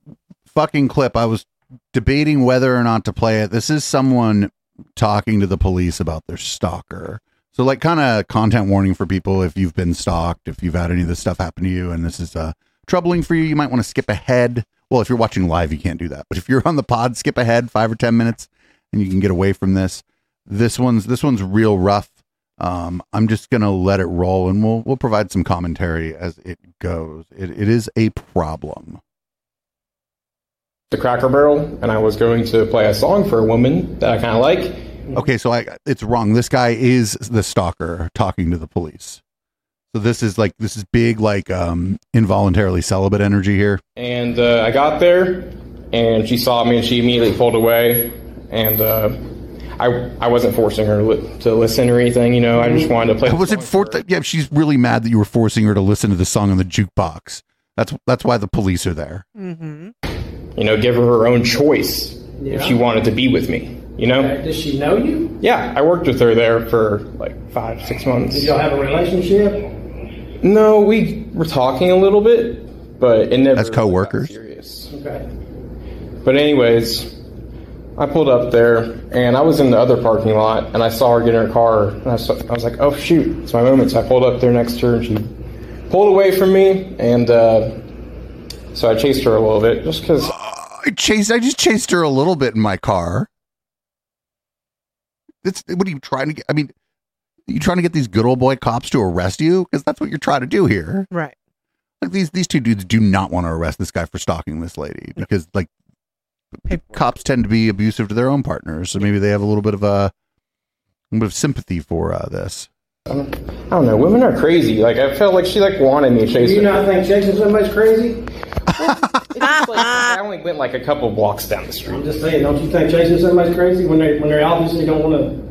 fucking clip. I was debating whether or not to play it. This is someone talking to the police about their stalker. So, like, kind of content warning for people if you've been stalked, if you've had any of this stuff happen to you, and this is uh, troubling for you, you might want to skip ahead. Well, if you're watching live, you can't do that. But if you're on the pod, skip ahead five or ten minutes, and you can get away from this. This one's this one's real rough. Um, I'm just gonna let it roll, and we'll we'll provide some commentary as it goes. It, it is a problem. the Cracker Barrel, and I was going to play a song for a woman that I kind of like. Okay, so I it's wrong. This guy is the stalker talking to the police. So this is like this is big like um involuntarily celibate energy here. And uh, I got there, and she saw me, and she immediately pulled away. And uh, I I wasn't forcing her to li- to listen or anything. You know, I just wanted to play. Was it for yeah, she's really mad that you were forcing her to listen to the song on the jukebox. That's that's why the police are there. Mm-hmm. You know, give her her own choice if she wanted to be with me. You know. Does she know you? Yeah, I worked with her there for like five six months. Did y'all have a relationship? No, we were talking a little bit, but it never. As coworkers. Okay. But anyways, I pulled up there and I was in the other parking lot and I saw her get in her car and I, saw, I was like, oh shoot, it's my moment. So I pulled up there next to her and she pulled away from me and uh, so I chased her a little bit just because. I chased I just chased her a little bit in my car. It's what are you trying to get I mean you trying to get these good old boy cops to arrest you? Because that's what you're trying to do here. Right. Like these these two dudes do not want to arrest this guy for stalking this lady because like cops tend to be abusive to their own partners, so maybe they have a little bit of a, a bit of sympathy for uh, this. I don't know. Women are crazy. Like I felt like she like wanted me to Do you her. not think chasing somebody's crazy? I only went like a couple blocks down the street. I'm just saying, don't you think chasing somebody's crazy when they when they obviously don't want to?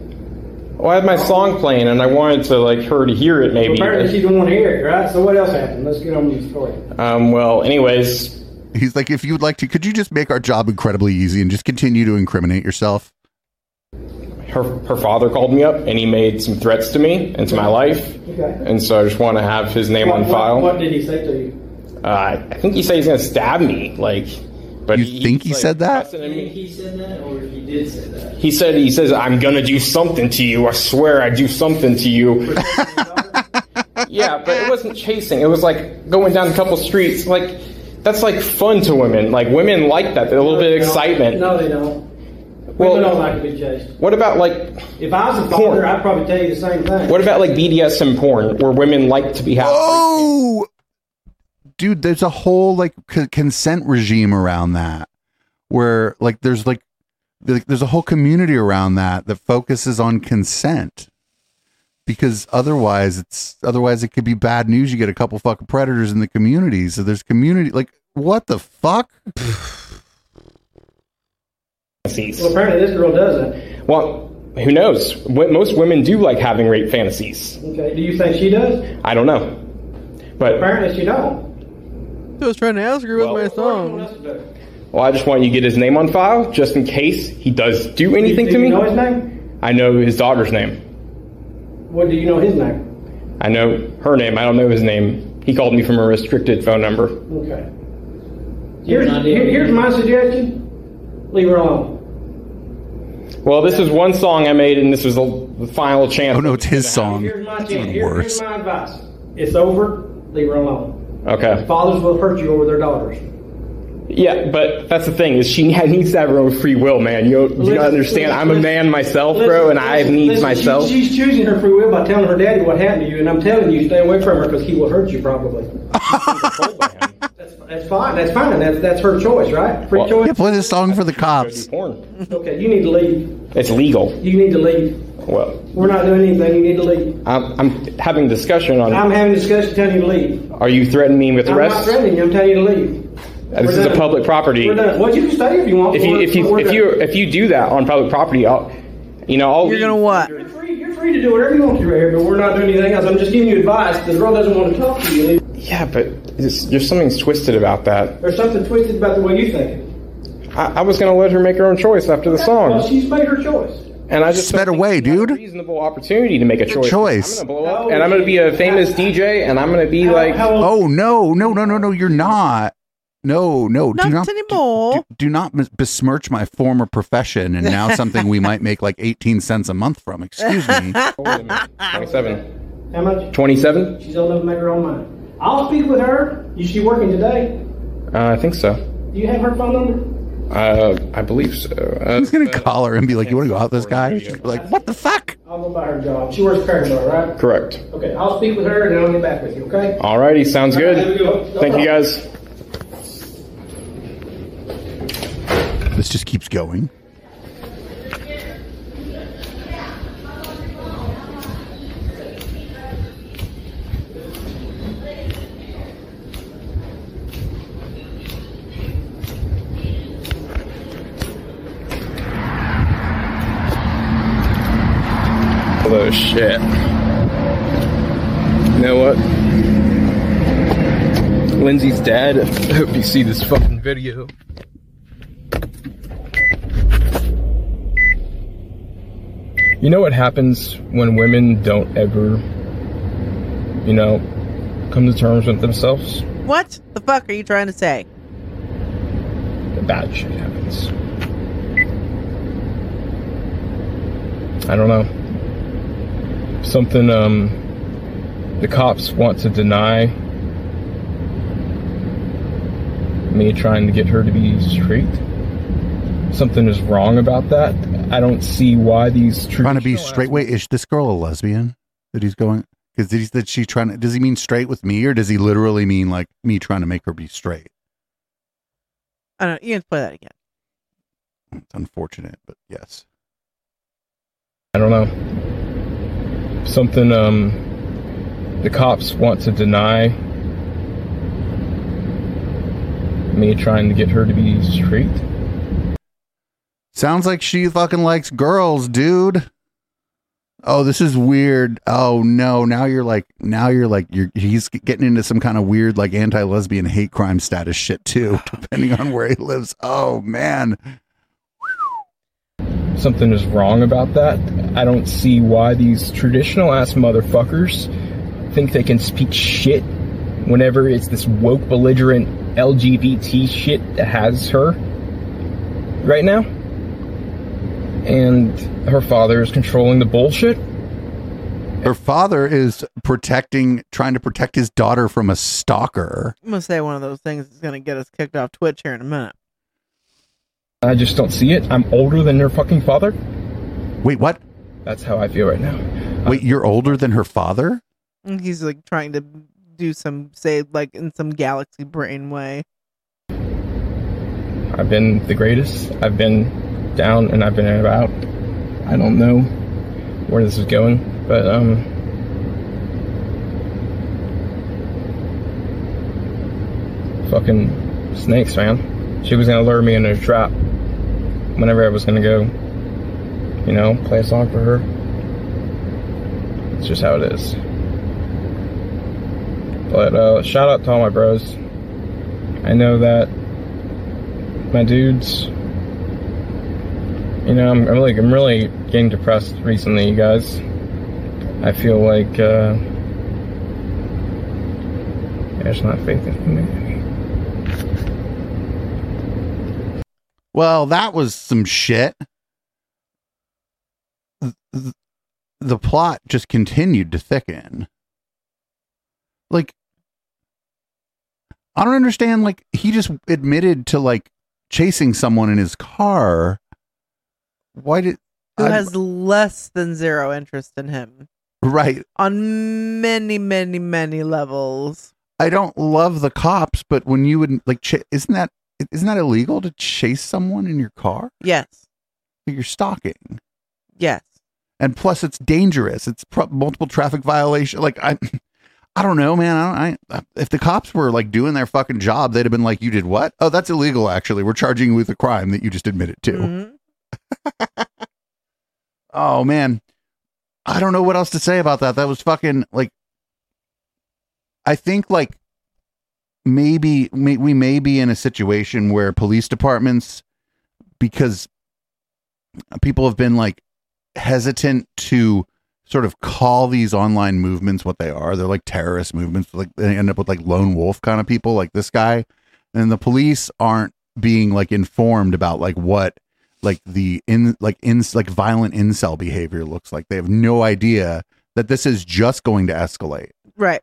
Well, I had my song playing and I wanted to like her to hear it. Maybe. Apparently, she didn't want to hear it, right? So what else happened? Let's get on with the story. Um. Well, anyways, He's like, if you would like to, could you just make our job incredibly easy and just continue to incriminate yourself? her her father called me up and he made some threats to me and to my life, Okay. and so I just want to have his name what, on file. What, what did he say to you? Uh, I think he said he's gonna stab me. Like, but you think he said that? He, he said that, or he did say that? He said he says I'm gonna do something to you. I swear I do something to you. yeah, but it wasn't chasing. It was like going down a couple streets. Like that's like fun to women. Like women like that. A little bit of excitement. No, they don't. Well- Women don't like to be chased. What about like If I was a Porn. father, I'd probably tell you the same thing. what about like BDSM porn where women like to be happy? Oh, dude, there's a whole like c- consent regime around that, where like there's like there's a whole community around that that focuses on consent, because otherwise it's otherwise it could be bad news. You get a couple fucking predators in the community, so there's community like what the fuck? Well, apparently this girl doesn't. Well, who knows? What most women do like having rape fantasies. Okay. Do you think she does? I don't know, but Apparently she don't. I was trying to ask her with my song. well, I just want you to get his name on file just in case he does do anything do to you me. know his name? I know his daughter's name. What do you know his name? I know her name. I don't know his name. He called me from a restricted phone number. Okay. Here's, here- here's my suggestion. Leave her alone. Well, this is one song I made, and this was the the final chance. Oh no, it's his song. Here's my, It's here- even here- worse. here's my advice. It's over. Leave her alone. Okay. Fathers will hurt you over their daughters. Yeah, but that's the thing is she needs to have her own free will, man. You you don't understand. I'm a man myself, bro, and I have needs Listen, she- myself. she's choosing her free will by telling her daddy what happened to you, and I'm telling you, stay away from her because he will hurt you probably. that's, that's fine. That's fine. That's that's her choice, right? Free choice. Yeah, play this song for the cops. Okay, you need to leave. It's legal. You need to leave. Well, We're not doing anything. You need to leave. I'm, I'm having discussion on. I'm having a discussion telling you to leave. Are you threatening me with arrest? I'm not arrest? threatening you. I'm telling you to leave. Uh, This We're is a public property. We're you can stay if you want. If you if you if you if you do that on public property, I'll you know I'll You're gonna what? You're free, you're free to do whatever you want to right here, but we're not doing anything else. I'm just giving you advice. The girl doesn't want to talk to you. Yeah, but there's something twisted about that. There's something twisted about the way you think. I, I was gonna let her make her own choice after the Well, song. she's made her choice. And I just sped away, dude. reasonable opportunity to make a choice. choice. I'm gonna blow up, and I'm gonna be a famous DJ, and I'm gonna be like, Oh no, no, no, no, no! You're not. No, no, do not anymore. Do, do not besmirch my former profession and now something we might make like 18 cents a month from. Excuse me. 27. How much? 27? She's old enough to make her own mind. I'll speak with her. Is she working today? Uh, I think so. Do you have her phone number? Uh, I believe so. Uh, Who's gonna call her and be like, "You want to go out with this guy?" She's like, "What the fuck?" I'll go buy her job. She works Cracker Bar, right? correct. Okay, I'll speak with her and then I'll get back with you, okay? Alrighty, sounds All right, have good. good Thank you guys. This just keeps going. Although shit. You know what? Lindsay's dad. I hope you see this fucking video. You know what happens when women don't ever, you know, come to terms with themselves? What the fuck are you trying to say? The bad shit happens. I don't know. Something um the cops want to deny me trying to get her to be straight. Something is wrong about that. I don't see why these Trying to be straight. Wait, is this girl a lesbian? That he's going because he's that she trying to. Does he mean straight with me, or does he literally mean like me trying to make her be straight? I don't know. You can play that again. It's unfortunate, but yes. I don't know. Something um the cops want to deny me trying to get her to be straight. Sounds like she fucking likes girls, dude. Oh, this is weird. Oh no, now you're like now you're like you're he's getting into some kind of weird like anti-lesbian hate crime status shit too, depending on where he lives. Oh man. Something is wrong about that. I don't see why these traditional ass motherfuckers think they can speak shit whenever it's this woke belligerent LGBT shit that has her right now. And her father is controlling the bullshit. Her father is protecting trying to protect his daughter from a stalker. I'm gonna say one of those things that's gonna get us kicked off Twitch here in a minute. I just don't see it. I'm older than her fucking father. Wait, what? That's how I feel right now. Wait, you're older than her father? He's like trying to do some say like in some galaxy brain way. I've been the greatest. I've been down and I've been about. I don't know where this is going, but um fucking snakes, man. She was gonna lure me into a trap whenever I was gonna go, you know, play a song for her. It's just how it is. But uh shout out to all my bros. I know that my dudes. You know, I'm, I'm really, I'm really getting depressed recently, you guys. I feel like uh, there's not faith in me. Well, that was some shit. Th- th- The plot just continued to thicken. Like, I don't understand. Like, he just admitted to like chasing someone in his car. Why did Who I- has less than zero interest in him right? on many, many, many levels. I don't love the cops, but when you would like, ch- isn't that isn't that illegal to chase someone in your car? Yes. You're stalking. Yes. and plus it's dangerous it's pro- multiple traffic violation like i i don't know man i don't I, if the cops were like doing their fucking job they'd have been like you did what oh that's illegal actually we're charging you with a crime that you just admitted to Mm-hmm. Oh man i don't know what else to say about that that was fucking like i think like maybe may, we may be in a situation where police departments because people have been like hesitant to sort of call these online movements what they are. They're like terrorist movements. Like they end up with like lone wolf kind of people, like this guy. And the police aren't being like informed about like what like the in like in like violent incel behavior looks like. They have no idea that this is just going to escalate. Right.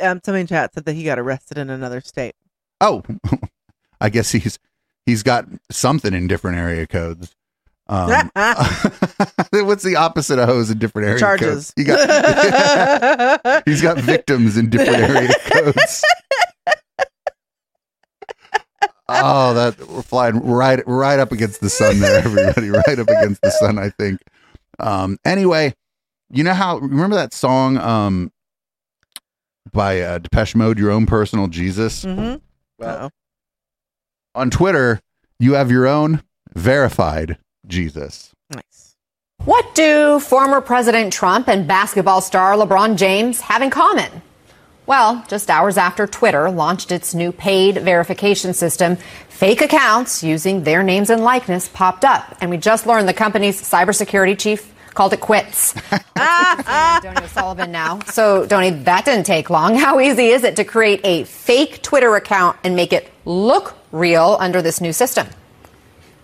Um, somebody in chat said that he got arrested in another state. Oh, I guess he's he's got something in different area codes. Um, what's the opposite of hose in different area Charges. codes? He got, he's got victims in different area codes. Oh, that we're flying right right up against the sun there, everybody. right up against the sun, I think. Um, anyway, you know how remember that song um by uh, Depeche Mode, Your Own Personal Jesus? Mm-hmm. Well, on Twitter, you have your own verified Jesus. Nice. What do former President Trump and basketball star LeBron James have in common? Well, just hours after Twitter launched its new paid verification system, fake accounts using their names and likeness popped up. And we just learned the company's cybersecurity chief called it quits. Donie O'Sullivan now. So, Donie, that didn't take long. How easy is it to create a fake Twitter account and make it look real under this new system?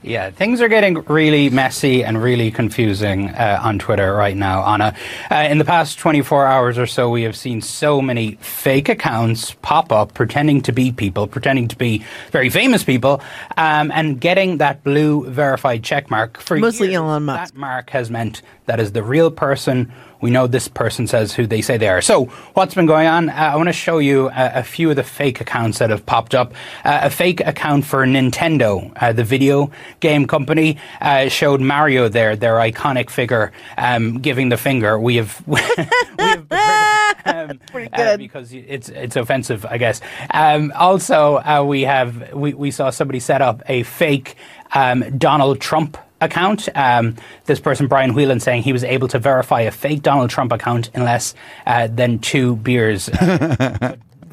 Yeah, things are getting really messy and really confusing uh, on Twitter right now, Anna. Uh, in the past 24 hours or so, we have seen so many fake accounts pop up pretending to be people, pretending to be very famous people, um, and getting that blue verified check mark. For Mostly years, Elon Musk. That mark has meant that is the real person. We know this person says who they say they are. So, what's been going on? Uh, I want to show you a, a few of the fake accounts that have popped up. Uh, a fake account for Nintendo, uh, the video game company, uh, showed Mario there, their iconic figure, um, giving the finger. We have, we have um, uh, because it's it's offensive, I guess. Um, also, uh, we have we, we saw somebody set up a fake um, Donald Trump account. Um, this person, Brian Whelan, saying he was able to verify a fake Donald Trump account in less uh, than two beers.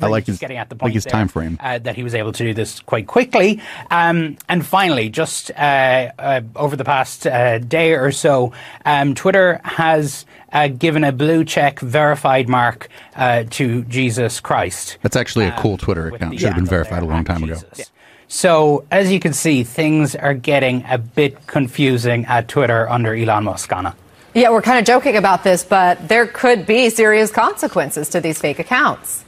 Uh, I like his getting at the like point his there, time frame. uh, that he was able to do this quite quickly. Um, and finally, just uh, uh, over the past uh, day or so, um, Twitter has uh, given a blue check verified mark uh, to Jesus Christ. That's actually a Um, cool Twitter account. Should have been verified a long time ago. So, as you can see, things are getting a bit confusing at Twitter under Elon Musk, Anna. Yeah, we're kind of joking about this, but there could be serious consequences to these fake accounts.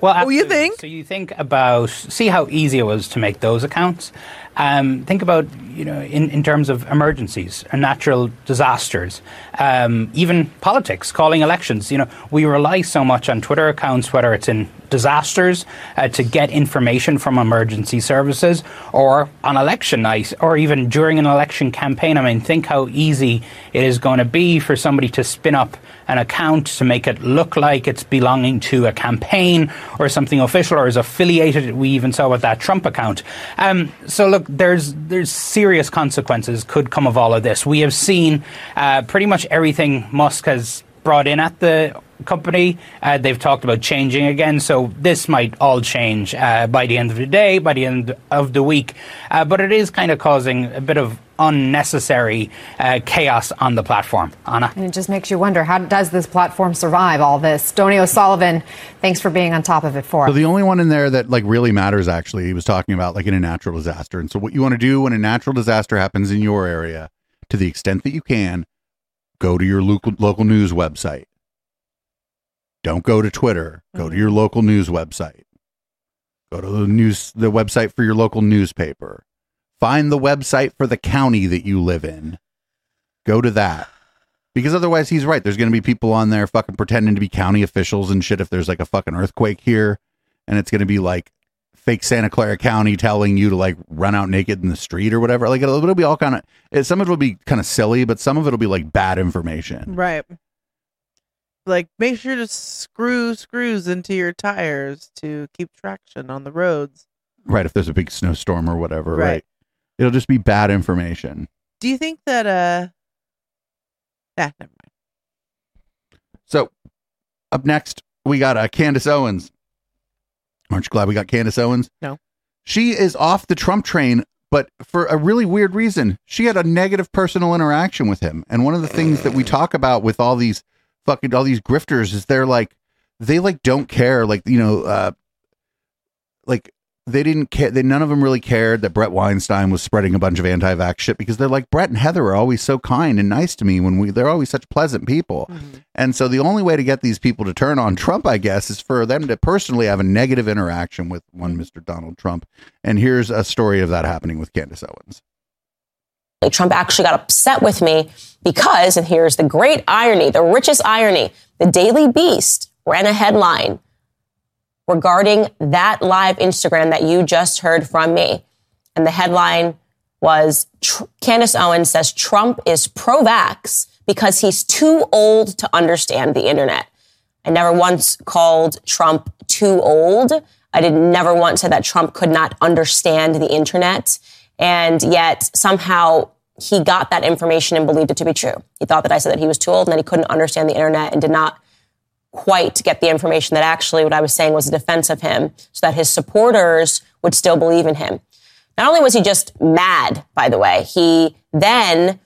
Well, oh, you think? So you think about see how easy it was to make those accounts. Um, think about you know in, in terms of emergencies and natural disasters, um, even politics, calling elections. You know we rely so much on Twitter accounts, whether it's in disasters uh, to get information from emergency services, or on election night, or even during an election campaign. I mean, think how easy it is going to be for somebody to spin up an account to make it look like it's belonging to a campaign or something official or is affiliated. We even saw with that Trump account. Um, so look, there's there's serious consequences could come of all of this. We have seen uh, pretty much everything Musk has brought in at the company. Uh, they've talked about changing again, so this might all change uh, by the end of the day, by the end of the week. Uh, but it is kind of causing a bit of unnecessary uh, chaos on the platform. Anna? And it just makes you wonder how does this platform survive all this? Donie O'Sullivan, thanks for being on top of it for So us. the only one in there that like really matters actually, he was talking about like in a natural disaster. And so what you want to do when a natural disaster happens in your area, to the extent that you can, go to your local local news website. Don't go to Twitter. Go to mm-hmm. your local news website. Go to the news the website for your local newspaper. Find the website for the county that you live in. Go to that. Because otherwise he's right. There's going to be people on there fucking pretending to be county officials and shit if there's like a fucking earthquake here and it's going to be like fake Santa Clara County telling you to like run out naked in the street or whatever. Like it'll, it'll be all kind of some of it will be kind of silly, but some of it'll be like bad information. Right. Like, make sure to screw screws into your tires to keep traction on the roads. Right, if there's a big snowstorm or whatever, right. Right. It'll just be bad information. Do you think that, uh, ah, never mind. So, up next, we got uh, Candace Owens. Aren't you glad we got Candace Owens? No. She is off the Trump train but for a really weird reason, she had a negative personal interaction with him. And one of the things that we talk about with all these fucking all these grifters is they're like they like don't care like you know uh like they didn't care they none of them really cared that Bret Weinstein was spreading a bunch of anti-vax shit because they're like Brett and Heather are always so kind and nice to me when we they're always such pleasant people. Mm-hmm. And so the only way to get these people to turn on Trump, I guess, is for them to personally have a negative interaction with one Mr. Donald Trump. And here's a story of that happening with Candace Owens. Trump actually got upset with me because, and here's the great irony, the richest irony, the Daily Beast ran a headline regarding that live Instagram that you just heard from me. And the headline was Tr- Candace Owens says Trump is pro vax because he's too old to understand the internet. I never once called Trump too old. I did never once say that Trump could not understand the internet. And yet somehow he got that information and believed it to be true. He thought that I said that he was too old and that he couldn't understand the internet and did not quite get the information that actually what I was saying was a defense of him so that his supporters would still believe in him. Not only was he just mad, by the way, he then,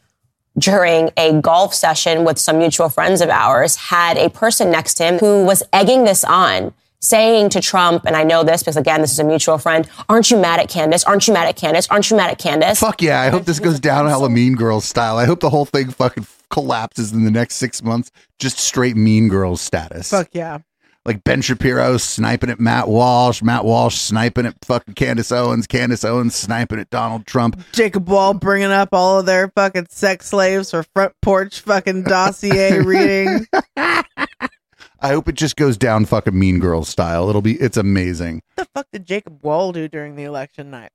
during a golf session with some mutual friends of ours, had a person next to him who was egging this on, saying to Trump, and I know this because again, this is a mutual friend, aren't you mad at Candace? Aren't you mad at Candace? Aren't you mad at Candace? Fuck yeah, I hope this goes down hella Mean Girls style. I hope the whole thing fucking collapses in the next six months, just straight Mean Girls status. Fuck yeah. Like Ben Shapiro sniping at Matt Walsh, Matt Walsh sniping at fucking Candace Owens, Candace Owens sniping at Donald Trump. Jacob Wohl bringing up all of their fucking sex slaves for front porch fucking dossier reading. I hope it just goes down fucking Mean Girls style. It'll be, it's amazing. What the fuck did Jacob Wohl do during the election night?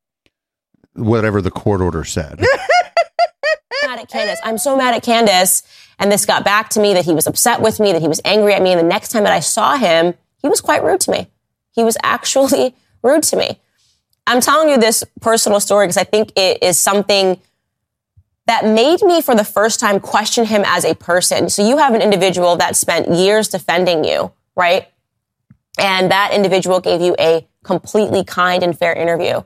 Whatever the court order said. mad at Candace. I'm so mad at Candace. And this got back to me that he was upset with me, that he was angry at me. And the next time that I saw him, he was quite rude to me. He was actually rude to me. I'm telling you this personal story because I think it is something that made me for the first time question him as a person. So you have an individual that spent years defending you, right? And that individual gave you a completely kind and fair interview.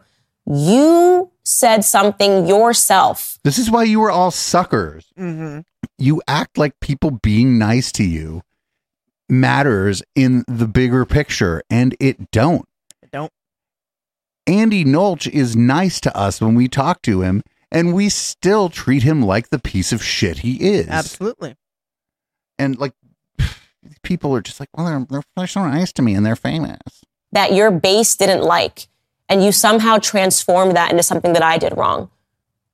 You said something yourself. This is why you were all suckers. Mm-hmm. You act like people being nice to you matters in the bigger picture, and it don't. It don't. Andy Nolch is nice to us when we talk to him, and we still treat him like the piece of shit he is. Absolutely. And like, people are just like, well, they're, they're, they're so nice to me, and they're famous. that your base didn't like and you somehow transformed that into something that I did wrong.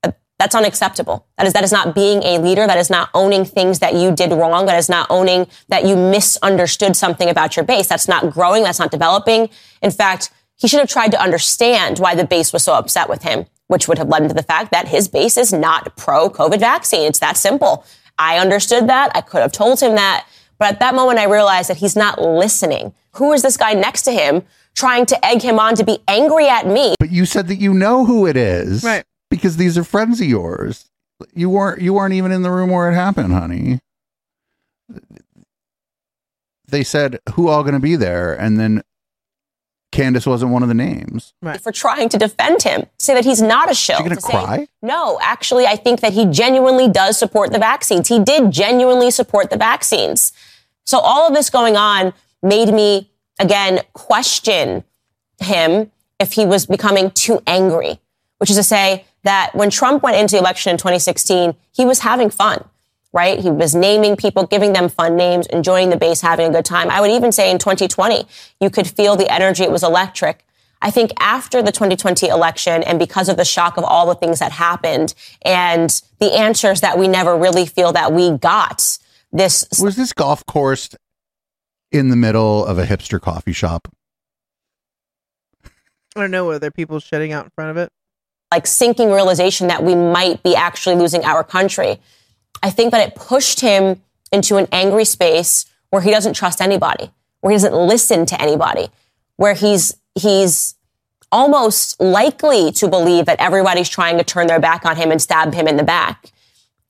Uh, That's unacceptable. That is that is not being a leader. That is not owning things that you did wrong. That is not owning that you misunderstood something about your base. That's not growing. That's not developing. In fact, he should have tried to understand why the base was so upset with him, which would have led to the fact that his base is not pro COVID vaccine. It's that simple. I understood that. I could have told him that. But at that moment, I realized that he's not listening. Who is this guy next to him trying to egg him on to be angry at me? But you said that you know who it is, Right. Because these are friends of yours. You weren't. You weren't even in the room where it happened, honey. They said who all going to be there, and then Candace wasn't one of the names. for trying to defend him, say that he's not a shill. She gonna to say, cry? no, actually, I think that he genuinely does support the vaccines. He did genuinely support the vaccines. So all of this going on made me again question him if he was becoming too angry, which is to say that when Trump went into the election in 2016, he was having fun. Right? He was naming people, giving them fun names, enjoying the base, having a good time. I would even say in 2020, you could feel the energy. It was electric. I think after the 2020 election and because of the shock of all the things that happened and the answers that we never really feel that we got, this Was this golf course in the middle of a hipster coffee shop? I don't know whether people shitting out in front of it. like sinking realization that we might be actually losing our country. I think that it pushed him into an angry space where he doesn't trust anybody, where he doesn't listen to anybody, where he's he's almost likely to believe that everybody's trying to turn their back on him and stab him in the back.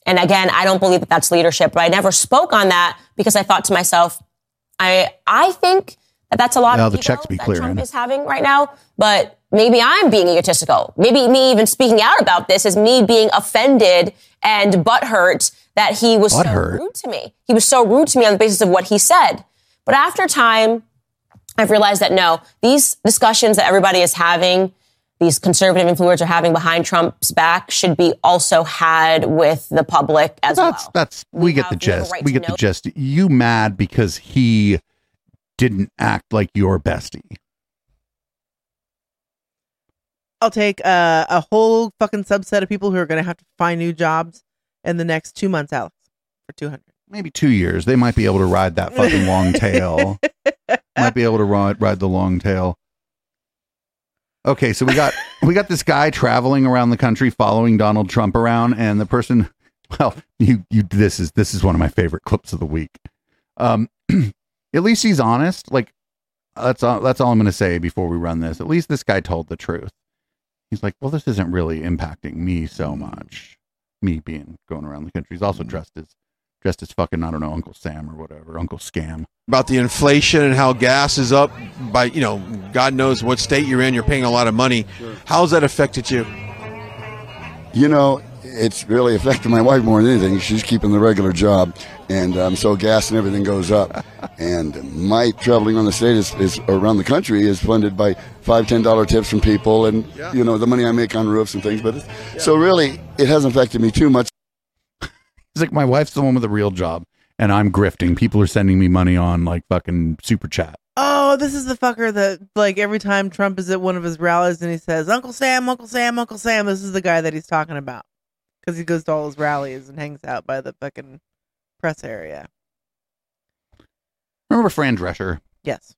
And again, I don't believe that that's leadership, but I never spoke on that because I thought to myself, I I think that that's a lot Now of the checks be that clearing. Trump is having right now, but maybe I'm being egotistical. Maybe me even speaking out about this is me being offended and butthurt that he was Butthurt? so rude to me. He was so rude to me on the basis of what he said. But after time, I've realized that no, these discussions that everybody is having, these conservative influencers are having behind Trump's back should be also had with the public as that's well. that's we, get the we gist. right we get the know. gist. You mad because he didn't act like your bestie. I'll take uh, a whole fucking subset of people who are going to have to find new jobs in the next two months, Alex, for 200. Maybe two years. They might be able to ride that fucking long tail. might be able to ride ride the long tail. Okay, so we got we got this guy traveling around the country following Donald Trump around, and the person, well, you you this is this is one of my favorite clips of the week. Um, at least he's honest. Like that's all that's all I'm going to say before we run this. At least this guy told the truth. He's like, well, this isn't really impacting me so much. Me being going around the country. He's also mm. dressed as dressed as fucking I don't know Uncle Sam or whatever Uncle Scam. about the inflation and how gas is up by you know God knows what state you're in. You're paying a lot of money. How's that affected you? You know, it's really affected my wife more than anything. She's keeping the regular job, and um, so gas and everything goes up. and my traveling on the state is, is around the country is funded by five, ten dollar tips from people, and you know the money I make on roofs and things. But it's, so really, it hasn't affected me too much. It's like, my wife's the one with a real job, and I'm grifting. People are sending me money on like fucking super chat. Oh, this is the fucker that, like, every time Trump is at one of his rallies and he says, Uncle Sam, Uncle Sam, Uncle Sam, this is the guy that he's talking about. Because he goes to all his rallies and hangs out by the fucking press area. Remember Fran Drescher? Yes.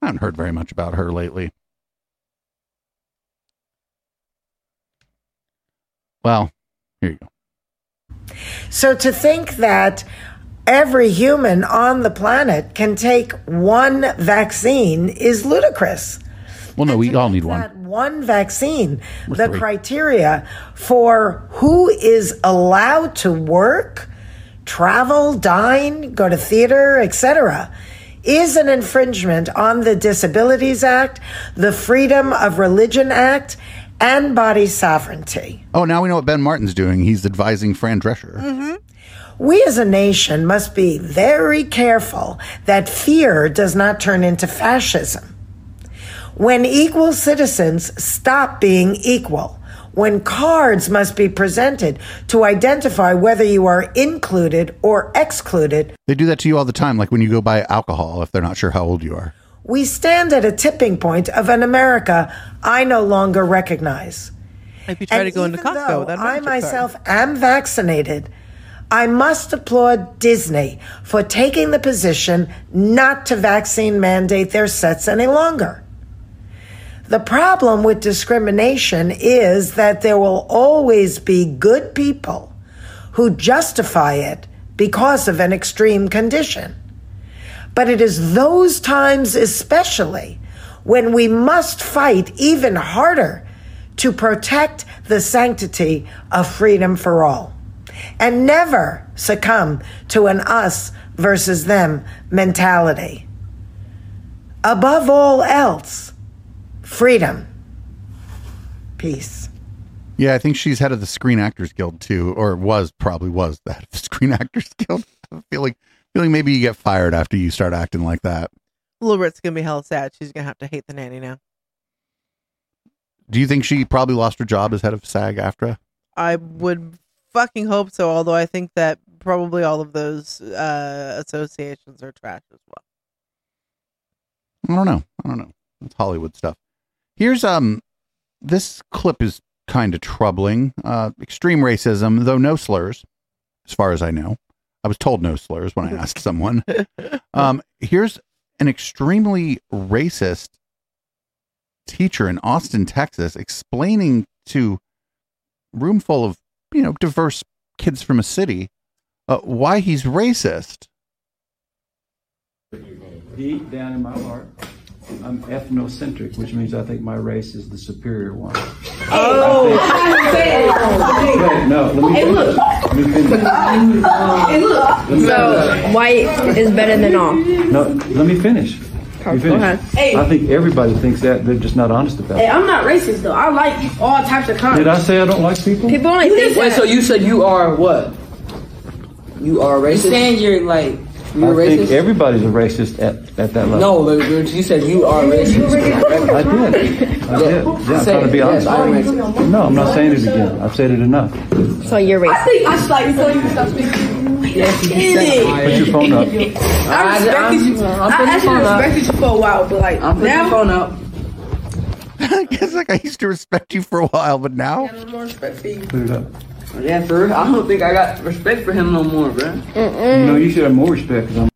I haven't heard very much about her lately. Well, here you go. So to think that every human on the planet can take one vaccine is ludicrous. Well, no, we all need one. That one vaccine, the three. criteria for who is allowed to work, travel, dine, go to theater, etc., is an infringement on the Disabilities Act, the Freedom of Religion Act, and body sovereignty. Oh, now we know what Ben Martin's doing. He's advising Fran Drescher. Mm-hmm. We as a nation must be very careful that fear does not turn into fascism. When equal citizens stop being equal, when cards must be presented to identify whether you are included or excluded, They do that to you all the time, like when you go buy alcohol if they're not sure how old you are. we stand at a tipping point of an America I no longer recognize. If you try And to go into Costco that I membership card. myself am vaccinated. I must applaud Disney for taking the position not to vaccine mandate their sets any longer. The problem with discrimination is that there will always be good people who justify it because of an extreme condition. But it is those times, especially, when we must fight even harder to protect the sanctity of freedom for all and never succumb to an us versus them mentality. Above all else, freedom, peace. Yeah, I think she's head of the Screen Actors Guild too, or was probably was that of the Screen Actors Guild. I have a feeling feeling maybe you get fired after you start acting like that. Little Rit's going to be hell sad. She's going to have to hate the nanny now. Do you think she probably lost her job as head of SAG AFTRA? I would fucking hope so, although I think that probably all of those uh, associations are trash as well. I don't know. I don't know. It's Hollywood stuff. Here's um this clip is kind of troubling. Uh extreme racism, though no slurs, as far as I know. I was told no slurs when I asked someone. Um here's an extremely racist teacher in Austin, Texas, explaining to a room full of, you know, diverse kids from a city uh, why he's racist. Deep down in my heart, I'm ethnocentric, which means I think my race is the superior one. Oh, Wait, no, let me Hey, finish. look. Let me finish. Hey, look. Let me So finish. white is better than all. No, let me finish. Go ahead. Hey. I think everybody thinks that. They're just not honest about Hey, it. Hey, I'm not racist though. I like all types of colors. Did I say I don't like people? People only You think just- wait, that. so you said you are what? You are racist. You racist. saying you're like you're I think racist. everybody's a racist at, at that level. no, look, dude, you said you are racist. I did. I did. Yeah, I'm Say trying to be honest. Yes, I'm racist. No, I'm not saying it again. I've said it enough. So you're racist. I think I slightly told you to stop speaking. Yes, you said. Put your phone up. I respected you. I'm I actually the phone up. respected you for a while, but like I'm putting now, the phone up. I guess like I used to respect you for a while, but now I have more respect for you. Put it up. Yeah, for real. I don't think I got respect for him no more, bro. You know, you should have more respect because I'm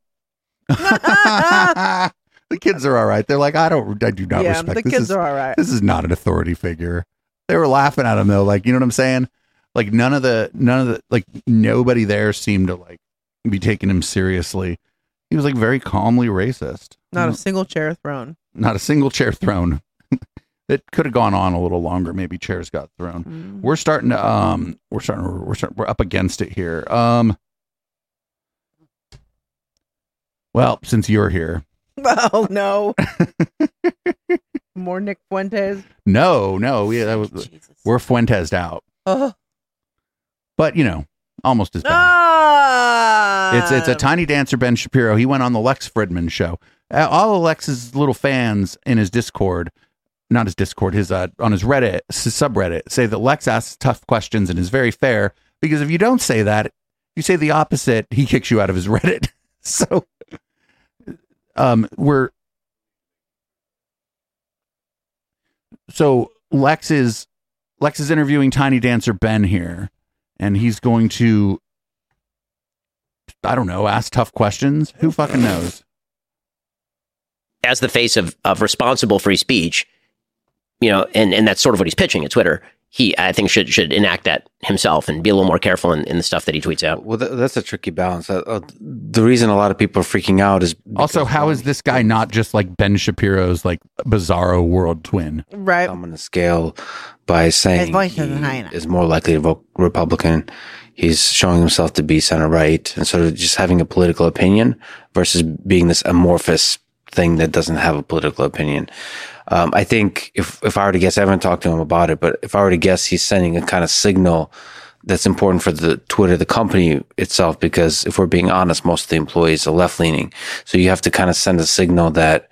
the kids are all right. They're like, I don't, I do not Yeah, respect. the this kids is, are all right. This is not an authority figure. They were laughing at him though, like you know what I'm saying. Like none of the, none of the, like nobody there seemed to like be taking him seriously. He was like very calmly racist. Not a single chair thrown. Not a single chair thrown. It could have gone on a little longer. Maybe chairs got thrown. Mm. We're starting to, um, we're starting, we're starting, we're up against it here. Um, well, since you're here, Oh no. More Nick Fuentes. no, no, we, that was, we're Fuentes out, Oh. but you know, almost as bad. Ah. It's it's a tiny dancer, Ben Shapiro. He went on the Lex Fridman show. Uh, all of Lex's little fans in his Discord, not his Discord, his uh, on his Reddit his subreddit, say that Lex asks tough questions and is very fair. Because if you don't say that, you say the opposite, he kicks you out of his Reddit. so, um, we're so Lex is Lex is interviewing Tiny Dancer Ben here, and he's going to I don't know, ask tough questions. Who fucking knows? as the face of, of responsible free speech, you know, and, and that's sort of what he's pitching at Twitter. He, I think, should should enact that himself and be a little more careful in, in the stuff that he tweets out. Well, that's a tricky balance. Uh, uh, the reason a lot of people are freaking out is Also, how is this guy not just like Ben Shapiro's like bizarro world twin? Right. I'm on the scale by saying voice is he high is more likely to vote Republican. He's showing himself to be center right and sort of just having a political opinion versus being this amorphous thing that doesn't have a political opinion. Um, I think if, if I were to guess, I haven't talked to him about it, but if I were to guess, he's sending a kind of signal that's important for the Twitter, the company itself, because if we're being honest, most of the employees are left leaning. So you have to kind of send a signal that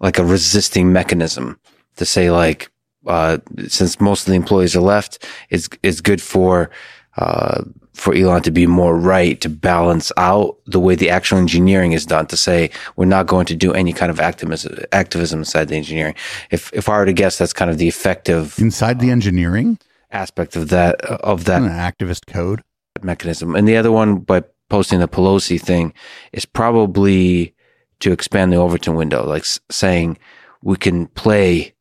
like a resisting mechanism to say like, uh, since most of the employees are left, it's, it's good for, uh, for Elon to be more right to balance out the way the actual engineering is done to say we're not going to do any kind of activism activism inside the engineering. If if I were to guess, that's kind of the effective inside the um, engineering aspect of that uh, of that an activist code mechanism. And the other one by posting the Pelosi thing is probably to expand the Overton window, like s- saying we can play.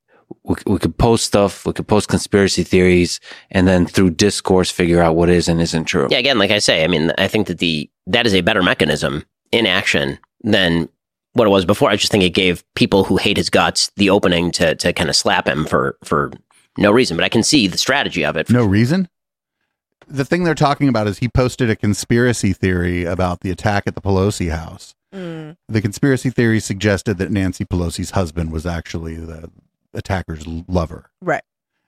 We, we could post stuff, we could post conspiracy theories, and then through discourse figure out what is and isn't true. Yeah, again, like I say, I mean, I think that the that is a better mechanism in action than what it was before. I just think it gave people who hate his guts the opening to to kind of slap him for for no reason. But I can see the strategy of it. No reason. The thing they're talking about is he posted a conspiracy theory about the attack at the Pelosi house. Mm. The conspiracy theory suggested that Nancy Pelosi's husband was actually the attacker's lover. Right.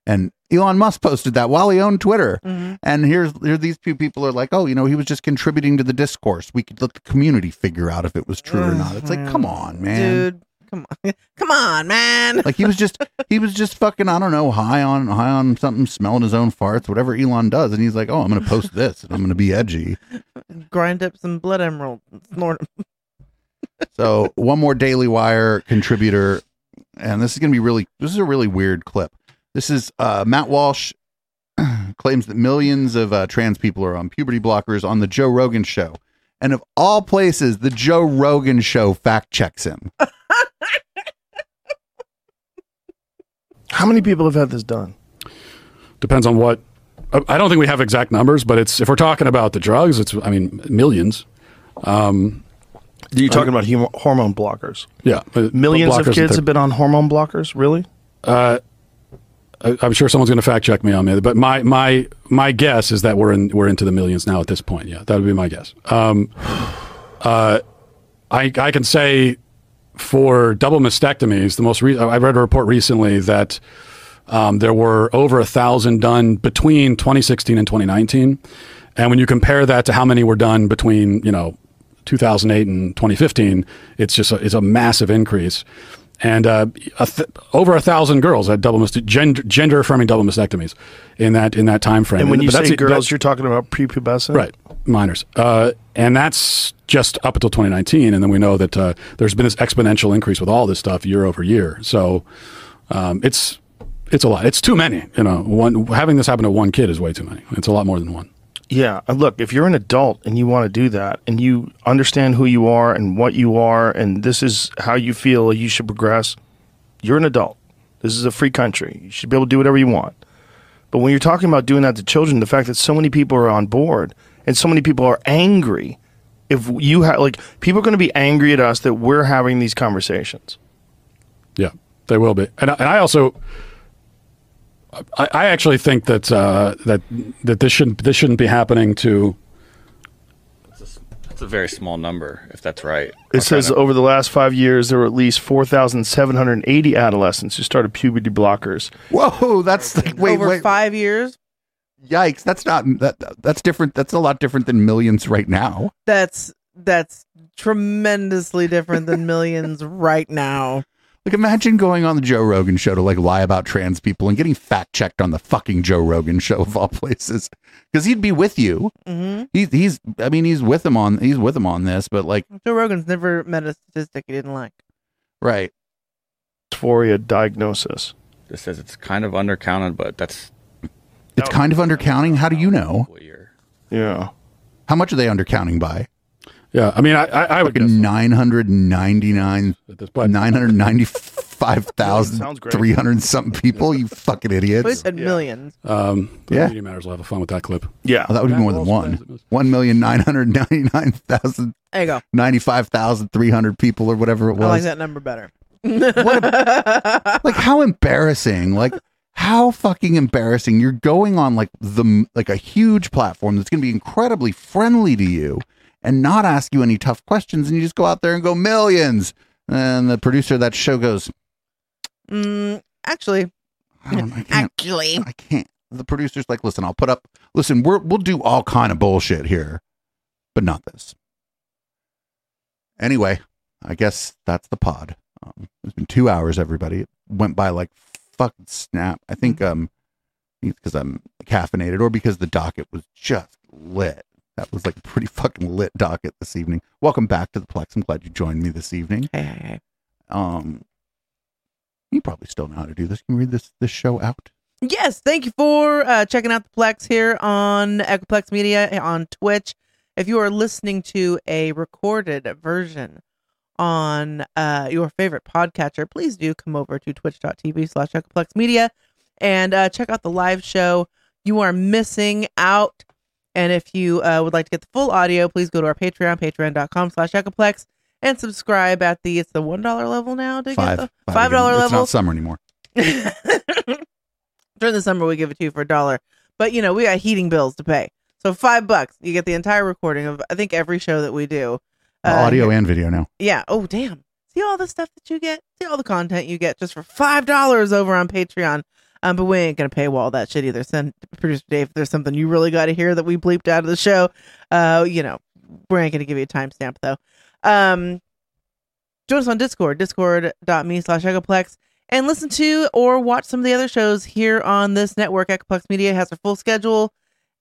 And Elon Musk posted that while he owned Twitter. Mhm. And here's here these two people are like, oh, you know, he was just contributing to the discourse. We could let the community figure out if it was true or not. It's like, come on, man. Dude, come on. Come on, man. Like he was just he was just fucking I don't know high on high on something, smelling his own farts, whatever Elon does, and he's like, oh, I'm gonna post this and I'm gonna be edgy. Grind up some blood emerald. Snort. So one more Daily Wire contributor, and this is gonna be really this is a really weird clip. This is uh, Matt Walsh claims that millions of uh, trans people are on puberty blockers on the Joe Rogan show, and of all places, the Joe Rogan show fact checks him. How many people have had this done? Depends on what. I I don't think we have exact numbers, but it's if we're talking about the drugs, it's I mean millions. Um, You're talking about hum- hormone blockers. yeah, Millions blockers of kids have been on hormone blockers. Really? Uh, I- I'm sure someone's going to fact check me on that, but my my my guess is that we're in we're into the millions now at this point. Yeah, that would be my guess. Um, uh, I I can say for double mastectomies, the most re- I read a report recently that um, there were over a thousand done between 2016 and 2019, and when you compare that to how many were done between you know 2008 and 2015, it's just a, it's a massive increase. And uh, a th- over a thousand girls had double mast- gender, gender affirming double mastectomies in that in that time frame. And when you But say girls, you're talking about prepubescent, Right, minors. Uh, and that's just up until 2019. And then we know that uh, there's been this exponential increase with all this stuff year over year. So um, it's it's a lot. It's too many. You know, one having this happen to one kid is way too many. It's a lot more than one. Yeah. Uh, look, if you're an adult and you want to do that and you understand who you are and what you are and this is how you feel you should progress, you're an adult. This is a free country. You should be able to do whatever you want. But when you're talking about doing that to children, the fact that so many people are on board and so many people are angry, if you have like people are going to be angry at us that we're having these conversations. Yeah, they will be. And, I- and I also, I, I actually think that uh, that that this shouldn't this shouldn't be happening to. That's a very small number, if that's right. It says over the last five years, there were at least 4,780 adolescents who started puberty blockers. Whoa, that's like, wait, Over wait. five years. Yikes! That's not that. That's different. That's a lot different than millions right now. That's that's tremendously different than millions right now. Like, imagine going on the Joe Rogan show to like lie about trans people and getting fact checked on the fucking Joe Rogan show of all places, because he'd be with you. Mhm. He's he's. I mean, he's with him on. He's with him on this, but like, Joe Rogan's never met a statistic he didn't like. right. Dysphoria diagnosis. This says it's kind of undercounted, but that's It's kind of undercounting. How do you know? Yeah. How much are they undercounting by? Yeah, I mean, I I, I would nine hundred ninety nine, nine hundred ninety five thousand three hundred something people. You fucking But he idiots. said millions. Um, Yeah. Media Matters will have fun with that clip. Yeah, Oh, that would be more than one. One million nine hundred ninety nine thousand There you go. ninety five thousand three hundred people or whatever it was. I like that number better. like how embarrassing like how fucking embarrassing you're going on like the like a huge platform that's going to be incredibly friendly to you and not ask you any tough questions and you just go out there and go millions. And the producer of that show goes Mm, actually, I don't, I can't, actually, I can't. The producer's like listen i'll put up listen we're, we'll do all kind of bullshit here but not this. Anyway i guess that's the pod. Um, it's been two hours everybody. It went by like fucking snap. I think um because i'm caffeinated or because the docket was just lit that was like a pretty fucking lit docket this evening welcome back to the plex i'm glad you joined me this evening hey hey hey um you probably still know how to do this can you read this this show out Yes, thank you for uh, checking out the Plex here on Echoplex Media on Twitch. If you are listening to a recorded version on uh, your favorite podcatcher, please do come over to twitch.tv slash Echoplex Media and uh, check out the live show. You are missing out. And if you uh, would like to get the full audio, please go to our Patreon, patreon.com slash Echoplex, and subscribe at the, it's the $1 level now to five get the Five $5 again. it's level. not summer anymore During the summer, we give it to you for a dollar. But you know, we got heating bills to pay. So five bucks, you get the entire recording of I think every show that we do. Uh, audio and video now Yeah. Oh damn. See all the stuff that you get. See all the content you get just for five dollars over on Patreon. Um, but we ain't gonna pay all that shit either. Send producer Dave. If there's something you really got to hear that we bleeped out of the show, uh, you know, we ain't gonna give you a timestamp though. Um, join us on Discord, discord.me slash Echoplex, and listen to or watch some of the other shows here on this network. Echoplex Media has a full schedule.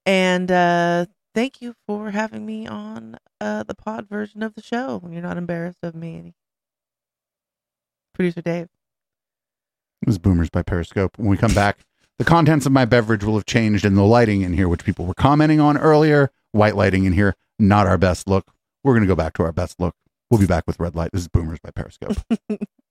And uh, thank you for having me on uh, the pod version of the show. You're not embarrassed of me. Producer Dave. Was Boomers by Periscope. When we come back, the contents of my beverage will have changed, and the lighting in here, which people were commenting on earlier, white lighting in here, not our best look. We're going to go back to our best look. We'll be back with Red Light. This is Boomers by Periscope.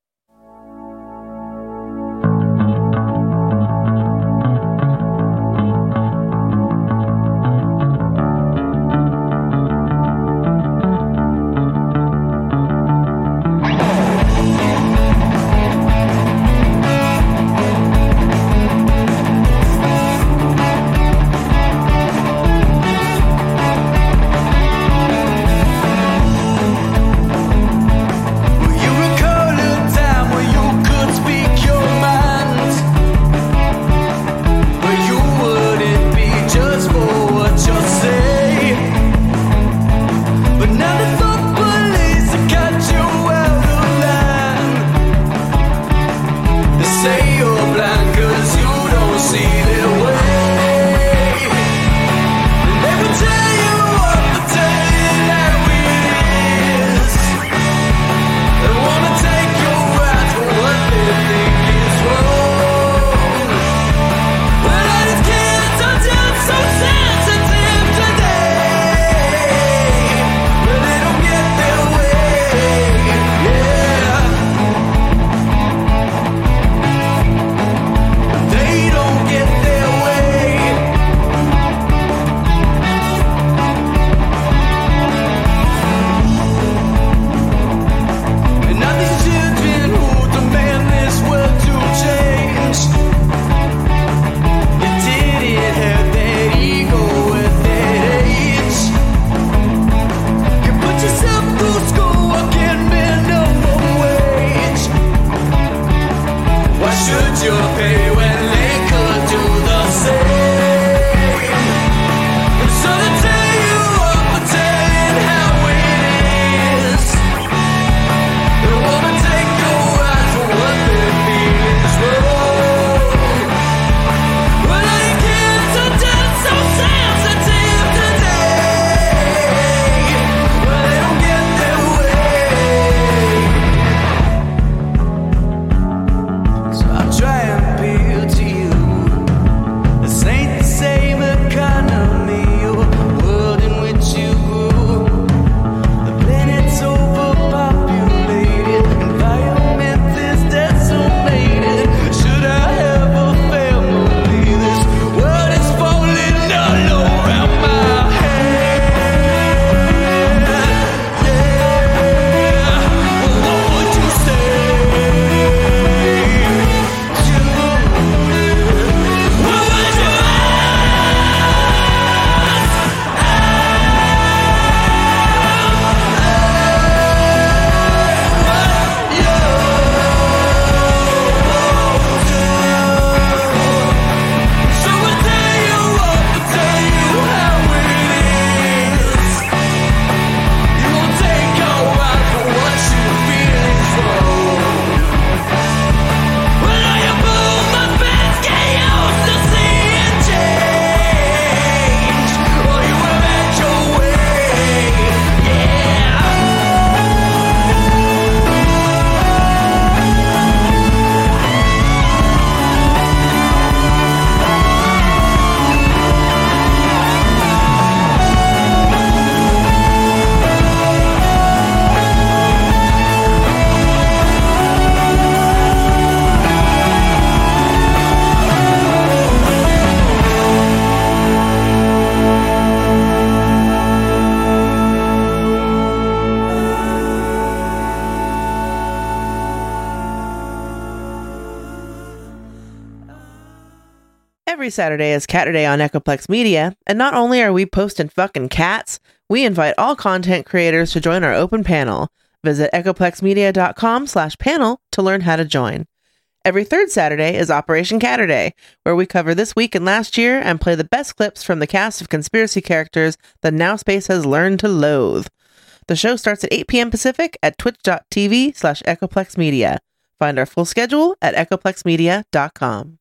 Saturday is Catterday on Echoplex Media, and not only are we posting fucking cats, we invite all content creators to join our open panel. Visit echoplexmedia.com slash panel to learn how to join. Every third Saturday is Operation Catterday, where we cover this week and last year and play the best clips from the cast of conspiracy characters that Now Space has learned to loathe. The show starts at 8 p.m. Pacific at twitch.tv slash echoplexmedia. Find our full schedule at echoplexmedia.com.